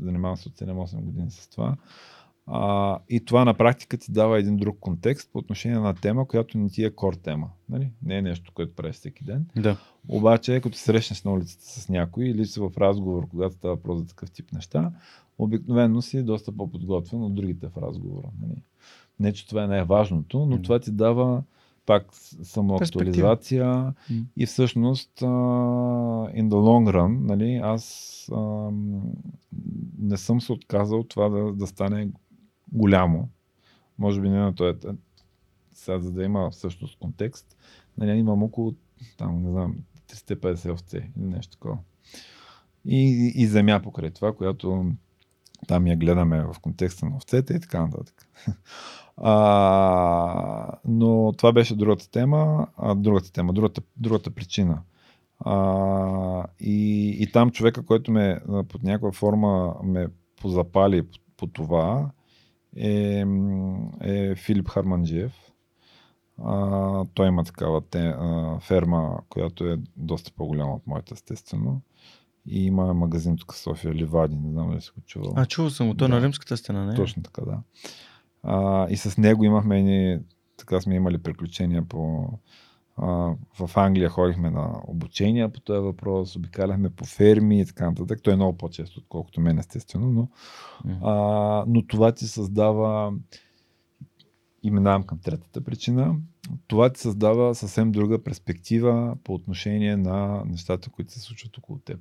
занимавам се от 7-8 години с това. А, и това на практика ти дава един друг контекст по отношение на тема, която не ти е кор тема. Нали? Не е нещо, което правиш всеки ден. Да. Обаче, като се срещнеш на улицата с някой или си в разговор, когато става въпрос за такъв тип неща, обикновено си доста по-подготвен от другите в разговора. Нали? Не, че това е най-важното, но Мгм. това ти дава пак самоактуализация М. и всъщност а, in the long run, нали, аз а, не съм се отказал това да, да стане голямо. Може би не на този етап. Сега, за да има всъщност контекст, нали, имам около, там, не знам, 350 овце или нещо такова. И, и земя покрай това, която там я гледаме в контекста на овцете и така нататък. А, но това беше другата тема, а, другата тема, другата, другата причина. А, и, и там човека, който ме под някаква форма ме позапали по, по това, е, е Филип Харманджиев. А, той има такава те, а, ферма, която е доста по-голяма от моята, естествено. И има магазин тук в София, Ливади, не знам дали си го чувал. А, чувал съм го. Той е Да. на римската стена, не? Точно така, да. А, и с него имахме едни, така сме имали приключения по... А, в Англия ходихме на обучения по този въпрос, обикаляхме по ферми и така нататък. Той е много по-често, отколкото мен, естествено, но, а, но това ти създава и минавам към третата причина. Това ти създава съвсем друга перспектива по отношение на нещата, които се случват около теб.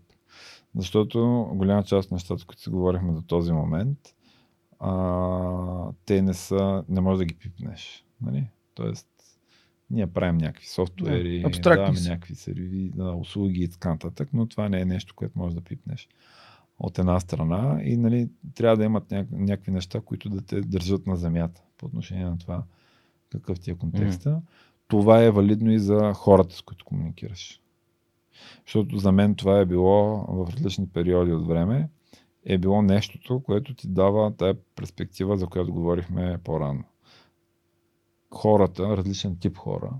Защото голяма част от нещата, които си говорихме до този момент, а, те не са, не можеш да ги пипнеш. Нали? Тоест, ние правим някакви софтуери, Да, даваме са. някакви сервизи, да, услуги и така нататък, но това не е нещо, което можеш да пипнеш от една страна и нали, трябва да имат ня- някакви неща, които да те държат на земята по отношение на това какъв ти е контекста. Това е валидно и за хората, с които комуникираш. Защото за мен това е било в различни периоди от време, е било нещото, което ти дава тая перспектива, за която говорихме по-рано. Хората, различен тип хора,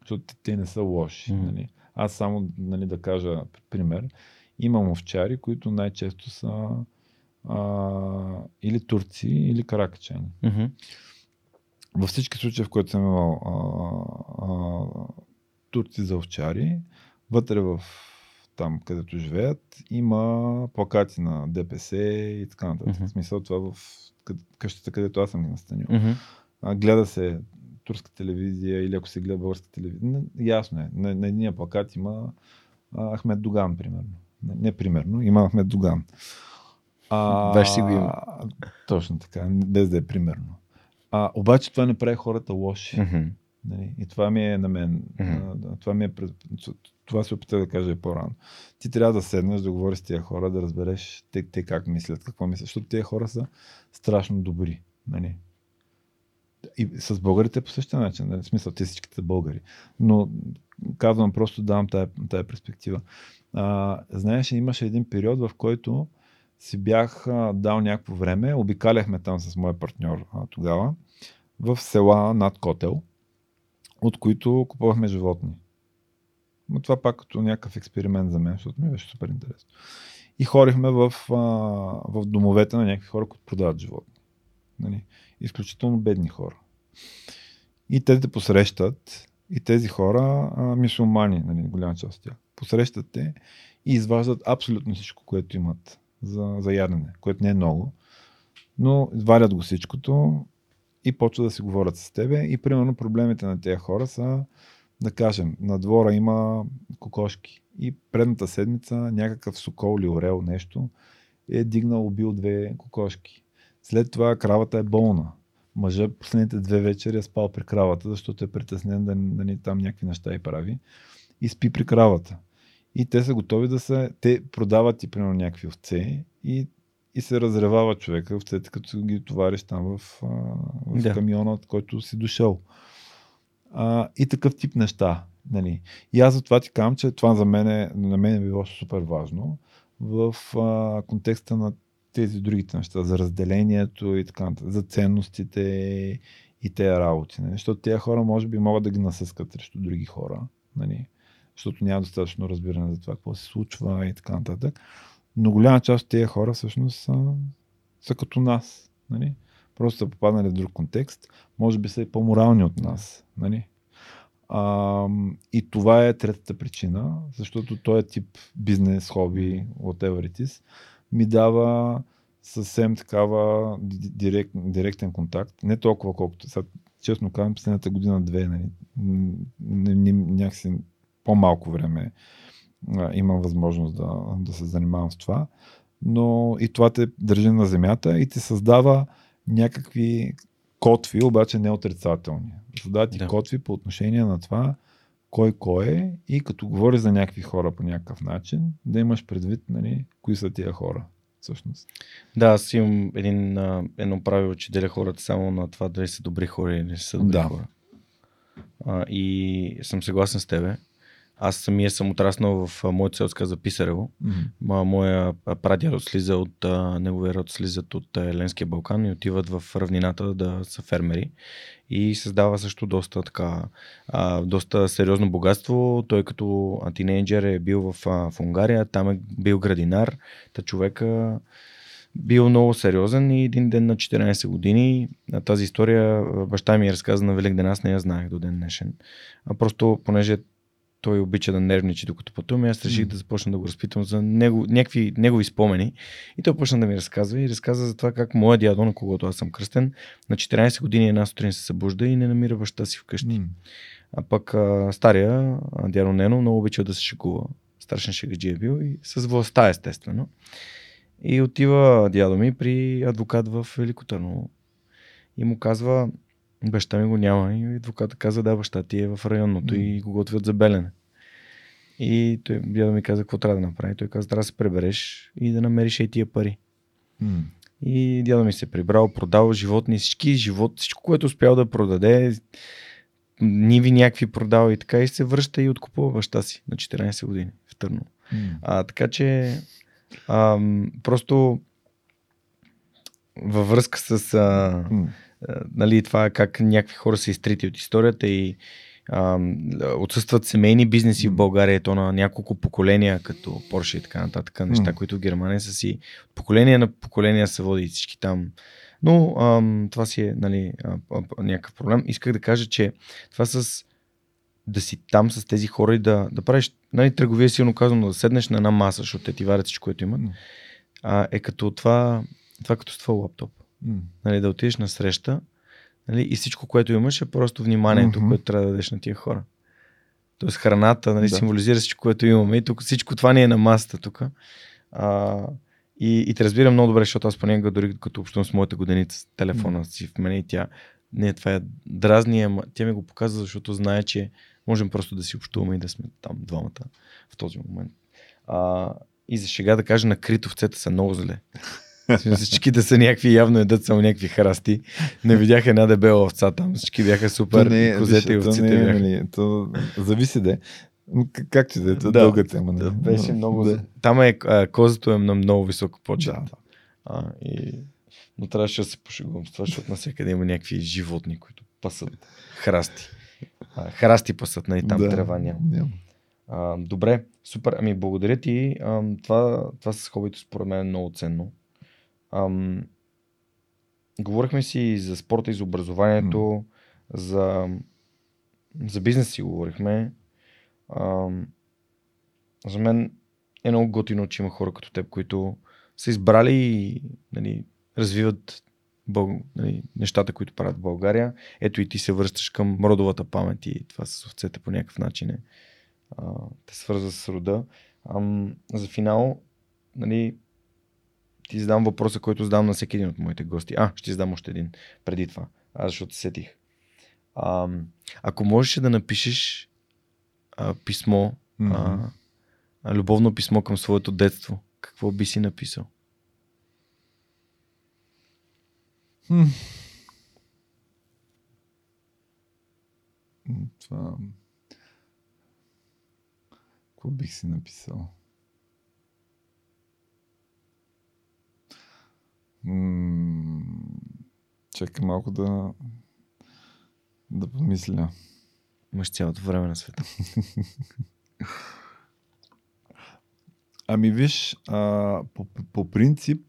защото те- не са лоши. Мгм. Нали? Аз само нали, да кажа пример, имам овчари, които най-често са а, или турци, или каракачани. Мгм. Във всички случаи, в които съм имал а, а, турци за овчари, вътре в там, където живеят, има плакати на ДПС и така нататък. Мгм. В смисъл това в къ- къщата, където аз съм ги настанил. А, гледа се турска телевизия или ако се гледа българска телевизия. Не, ясно е. На, на едния плакат има а, Ахмед Доган, примерно. Не, не примерно, има Ахмед Доган. А, Баш си го има. Точно така, без да е примерно. А, обаче това не прави хората лоши. Нали? И това ми е на мен. А, да, това, ми е, това се опитах да кажа и по-рано. Ти трябва да седнеш, да говориш с тия хора, да разбереш те, те как мислят, какво мислят. Защото тези хора са страшно добри. Нали? и с българите по същия начин, нали? в смисъл, те всичките българи. Но казвам, просто давам тая, тая перспектива. А, знаеш, имаше един период, в който си бях а, дал някакво време, обикаляхме там с моя партньор а, тогава, в села над Котел, от които купувахме животни. Но това пак като някакъв експеримент за мен, защото ми беше супер интересно. И хорихме в, а, в домовете на някакви хора, които продават животни. Нали? Изключително бедни хора. И те те посрещат, и тези хора, а, мисулмани, нали, голяма част от тях, посрещат те и изваждат абсолютно всичко, което имат за, за ядене, което не е много, но варят го всичкото и почва да си говорят с тебе. И примерно проблемите на тези хора са, да кажем, на двора има кокошки и предната седмица някакъв сокол или орел нещо е дигнал, убил две кокошки. След това кравата е болна. Мъжа последните две вечери е спал при кравата, защото е притеснен да, да ни там някакви неща и прави. И спи при кравата. И те са готови да се... Те продават и примерно някакви овце и, и се разревава човека овцете, като ги товариш там в, в да. камиона, от който си дошъл. А, и такъв тип неща. Нали. И аз за това ти казвам, че това за мен, е, на мен е било супер важно в а, контекста на тези другите неща, за разделението и така за ценностите и тези работи. Нали? Защото тези хора може би могат да ги насъскат срещу други хора, нали? защото няма достатъчно разбиране за това какво се случва и така нататък. Но голяма част от тези хора всъщност са, са като нас. Нали? Просто са попаднали в друг контекст. Може би са и по-морални от нас. Нали? А, и това е третата причина, защото този тип бизнес, хоби, whatever it is, ми дава съвсем такава директ, директен контакт. Не толкова колкото сега, честно казвам, последната година-две, нали, някакси по-малко време а, имам възможност да, да се занимавам с това. Но и това те държи на земята и ти създава някакви котви, обаче не отрицателни. Създава ти да. котви по отношение на това, кой кой е и като говори за някакви хора по някакъв начин, да имаш предвид нали, кои са тия хора. Всъщност. Да, аз имам един, едно правило, че деля хората само на това дали са добри хора или не са добри да. хора. А, и съм съгласен с тебе. Аз самия съм отраснал в моята селска за Писарево. Mm-hmm. Моя прадядо слиза от, неговия род слизат от Еленския Балкан и отиват в равнината да са фермери. И създава също доста така, а, доста сериозно богатство. Той като тинейджер е бил в, в Унгария, там е бил градинар. Та човека бил много сериозен и един ден на 14 години тази история баща ми е разказа на Велик ден, аз не я знаех до ден днешен. А просто понеже той обича да нервничи докато пътуваме. Аз реших mm. да започна да го разпитвам за него, някакви негови спомени. И той почна да ми разказва и разказа за това как моя дядо, на когото аз съм кръстен, на 14 години една сутрин се събужда и не намира баща си вкъщи. Mm. А пък а, стария, дядо Нено, много обича да се шегува. Страшен шегаджи е бил и с властта, естествено. И отива дядо ми при адвокат в Велико Търново. И му казва, Баща ми го няма и адвоката каза, да, баща ти е в районното mm. и го готвят за белене. И той да ми каза какво трябва да направи. Той каза, трябва да се пребереш и да намериш и тия пари. Mm. И дядо ми се прибрал, продал животни, всички живот, всичко, което успял да продаде, ниви някакви продава и така и се връща и откупува баща си на 14 години в Търново. Mm. А, така че ам, просто във връзка с а, mm нали, това как някакви хора са изтрити от историята и а, отсъстват семейни бизнеси в България, то на няколко поколения, като Porsche и така нататък, неща, mm. които в Германия са си поколения на поколения са води всички там. Но а, това си е нали, а, а, някакъв проблем. Исках да кажа, че това с да си там с тези хора и да, да правиш, нали, търговия силно казано, да седнеш на една маса, защото те ти варят всичко, което имат, а, е като това, това като с твой лаптоп. Mm. Нали, да отидеш на среща нали, и всичко, което имаш е просто вниманието, mm-hmm. което трябва да дадеш на тия хора. Тоест храната нали, да. символизира всичко, което имаме и тук всичко това ни е на масата тук. А, и, и те разбирам много добре, защото аз понякога дори като общувам с моята годеница, телефона mm. си в мене и тя, не, това е дразни, ама тя ми го показва, защото знае, че можем просто да си общуваме и да сме там двамата в този момент. А, и за шега да кажа, на критовцета са много зле. Всички да са някакви, явно едат само някакви храсти. Не видях една дебела овца там. Всички бяха супер. не, Козете и виж, то овците не, е, бяха. нали, то зависи де. Как- Както и да е, то Да, дълга тема. Да, нали. беше Но, много. да. Там е, а, козето е на много високо почет. Да. А, и... Но трябваше да се пошегувам с това, защото навсякъде има някакви животни, които пасат храсти. А, храсти пасат, нали? Там да, трева няма. няма. А, добре, супер. Ами благодаря ти. А, това, това с хобито според мен е много ценно. Ам, говорихме си и за спорта и за образованието, за, за бизнес си говорихме. Ам, за мен е много готино, че има хора като теб, които са избрали и нали, развиват бъл... нали, нещата, които правят в България. Ето и ти се връщаш към родовата памет и това с овцете по някакъв начин е а, те свързва с рода. Ам, за финал, нали, ти задам въпроса, който задам на всеки един от моите гости. А, ще задам още един преди това, аз защото се сетих. Ам, ако можеш да напишеш а, писмо, Мгм. а, а, любовно писмо към своето детство, какво би си написал? Хм. Това... Какво бих си написал? М, Чакай малко да да помисля. Имаш цялото време на света. [laughs] Ами виж, а, по, по принцип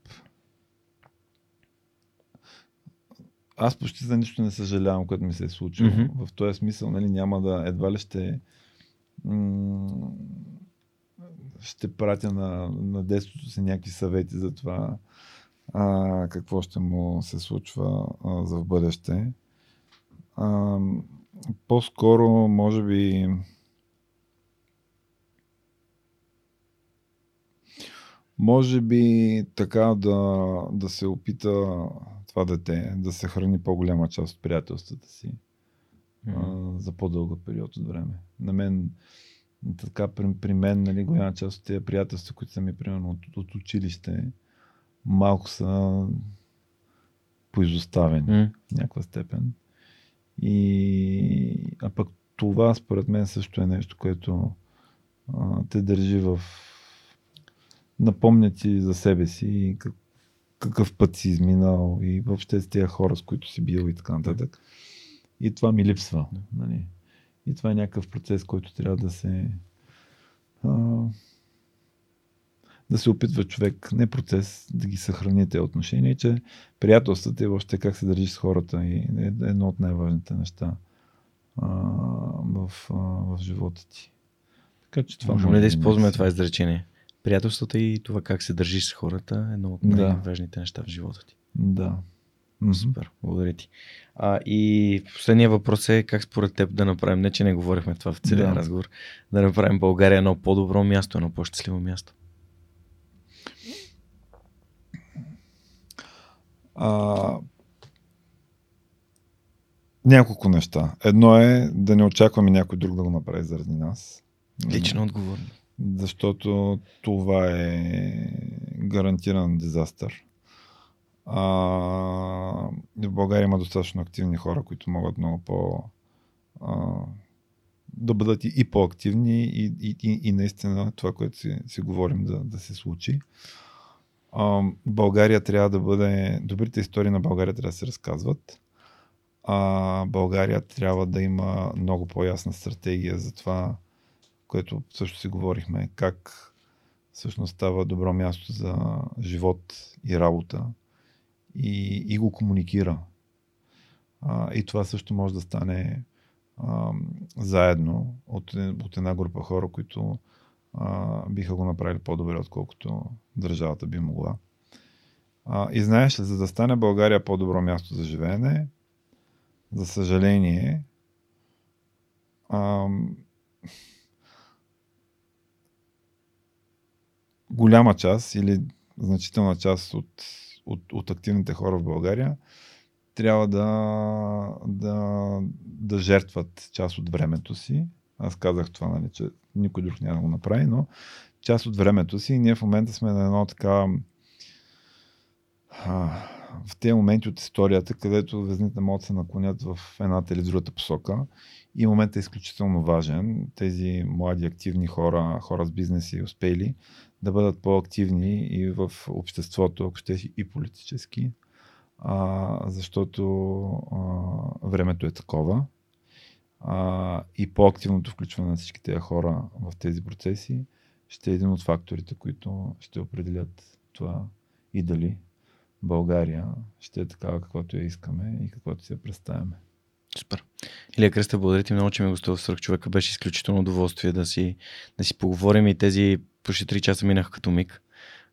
аз почти за нищо не съжалявам, което ми се е случило. Mm-hmm. В този смисъл, нали, няма да, едва ли ще м- ще пратя на, на детството си някакви съвети за това а, какво ще му се случва а, за в бъдеще. А, по-скоро, може би, Може би така да, да се опита това дете да се храни по-голяма част от приятелствата си а, за по-дълъг период от време. На мен, така при, при мен, нали, голяма част от тези приятелства, които са ми примерно от, от училище, малко са поизоставени М, в някаква степен. И, а пък това според мен също е нещо, което а, те държи в напомня ти за себе си и как, какъв път си изминал и въобще с тези хора, с които си бил и така нататък. И това ми липсва. Нали? И това е някакъв процес, който трябва да се а, да се опитва човек, не процес, да ги съхрани тези отношения, и че приятелствата и въобще как се държиш с хората и е едно от най-важните неща а, в, а, в живота ти. Така че това Можем може ли да използваме това изречение? Приятелствата и това как се държиш с хората е едно от Да. най-важните неща в живота ти. Да. Супер, благодаря ти. А, и последният въпрос е как според теб да направим, не че не говорихме това в целия Да. разговор, да направим България едно по-добро място, едно по-щастливо място. А, няколко неща. Едно е да не очакваме някой друг да го направи заради нас. Лично отговорно. Защото това е гарантиран дизастър. А, в България има достатъчно активни хора, които могат много по... А, да бъдат и, и по-активни и, и, и, и наистина това, което си, си говорим да, да се случи. България трябва да бъде... Добрите истории на България трябва да се разказват. А, България трябва да има много по-ясна стратегия за това, което също си говорихме, как всъщност става добро място за живот и работа и, и го комуникира. А, и това също може да стане а, заедно от, от една група хора, които а, биха го направили по-добре, отколкото държавата би могла. А, и знаеш ли, за да стане България по-добро място за живеене, за съжаление, а, голяма част или значителна част от, от, от активните хора в България трябва да, да, да жертват част от времето си. Аз казах това, нали, че никой друг няма да го направи, но част от времето си и ние в момента сме на едно така в тези моменти от историята, където везните могат да се наклонят в едната или другата посока. И моментът е изключително важен. Тези млади, активни хора, хора с бизнеси, успели, да бъдат по-активни и в обществото, ако ще и политически, а, защото а, времето е такова. А, и по-активното включване на всички тези хора в тези процеси ще е един от факторите, които ще определят това и дали България ще е такава, каквато я искаме и каквото си я представяме. Супер. Илия Кръста, благодаря ти много, че ме гостува в Сръх човека. Беше изключително удоволствие да си, да си поговорим и тези почти 3 часа минаха като миг.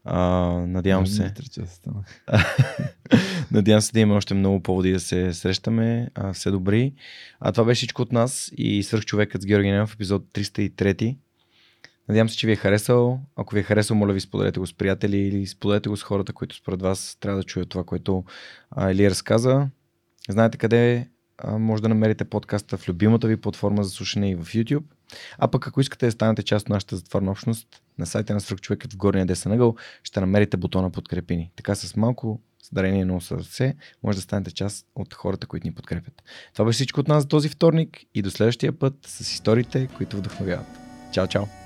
А, надявам се. 3 часа станах. [laughs] надявам се да има още много поводи да се срещаме. А, все добри. А това беше всичко от нас и Сръх човекът с Георги Ненов, епизод 303. Надявам се, че ви е харесал. Ако ви е харесал, моля ви споделете го с приятели или споделете го с хората, които според вас трябва да чуят това, което Или разказа. Знаете къде може да намерите подкаста в любимата ви платформа за слушане и в YouTube. А пък ако искате да станете част от нашата затворна общност, на сайта на Свръхчовекът в горния десен ъгъл ще намерите бутона подкрепини. Така с малко съдарение на сърце може да станете част от хората, които ни подкрепят. Това беше всичко от нас за този вторник и до следващия път с историите, които вдъхновяват. Чао, чао!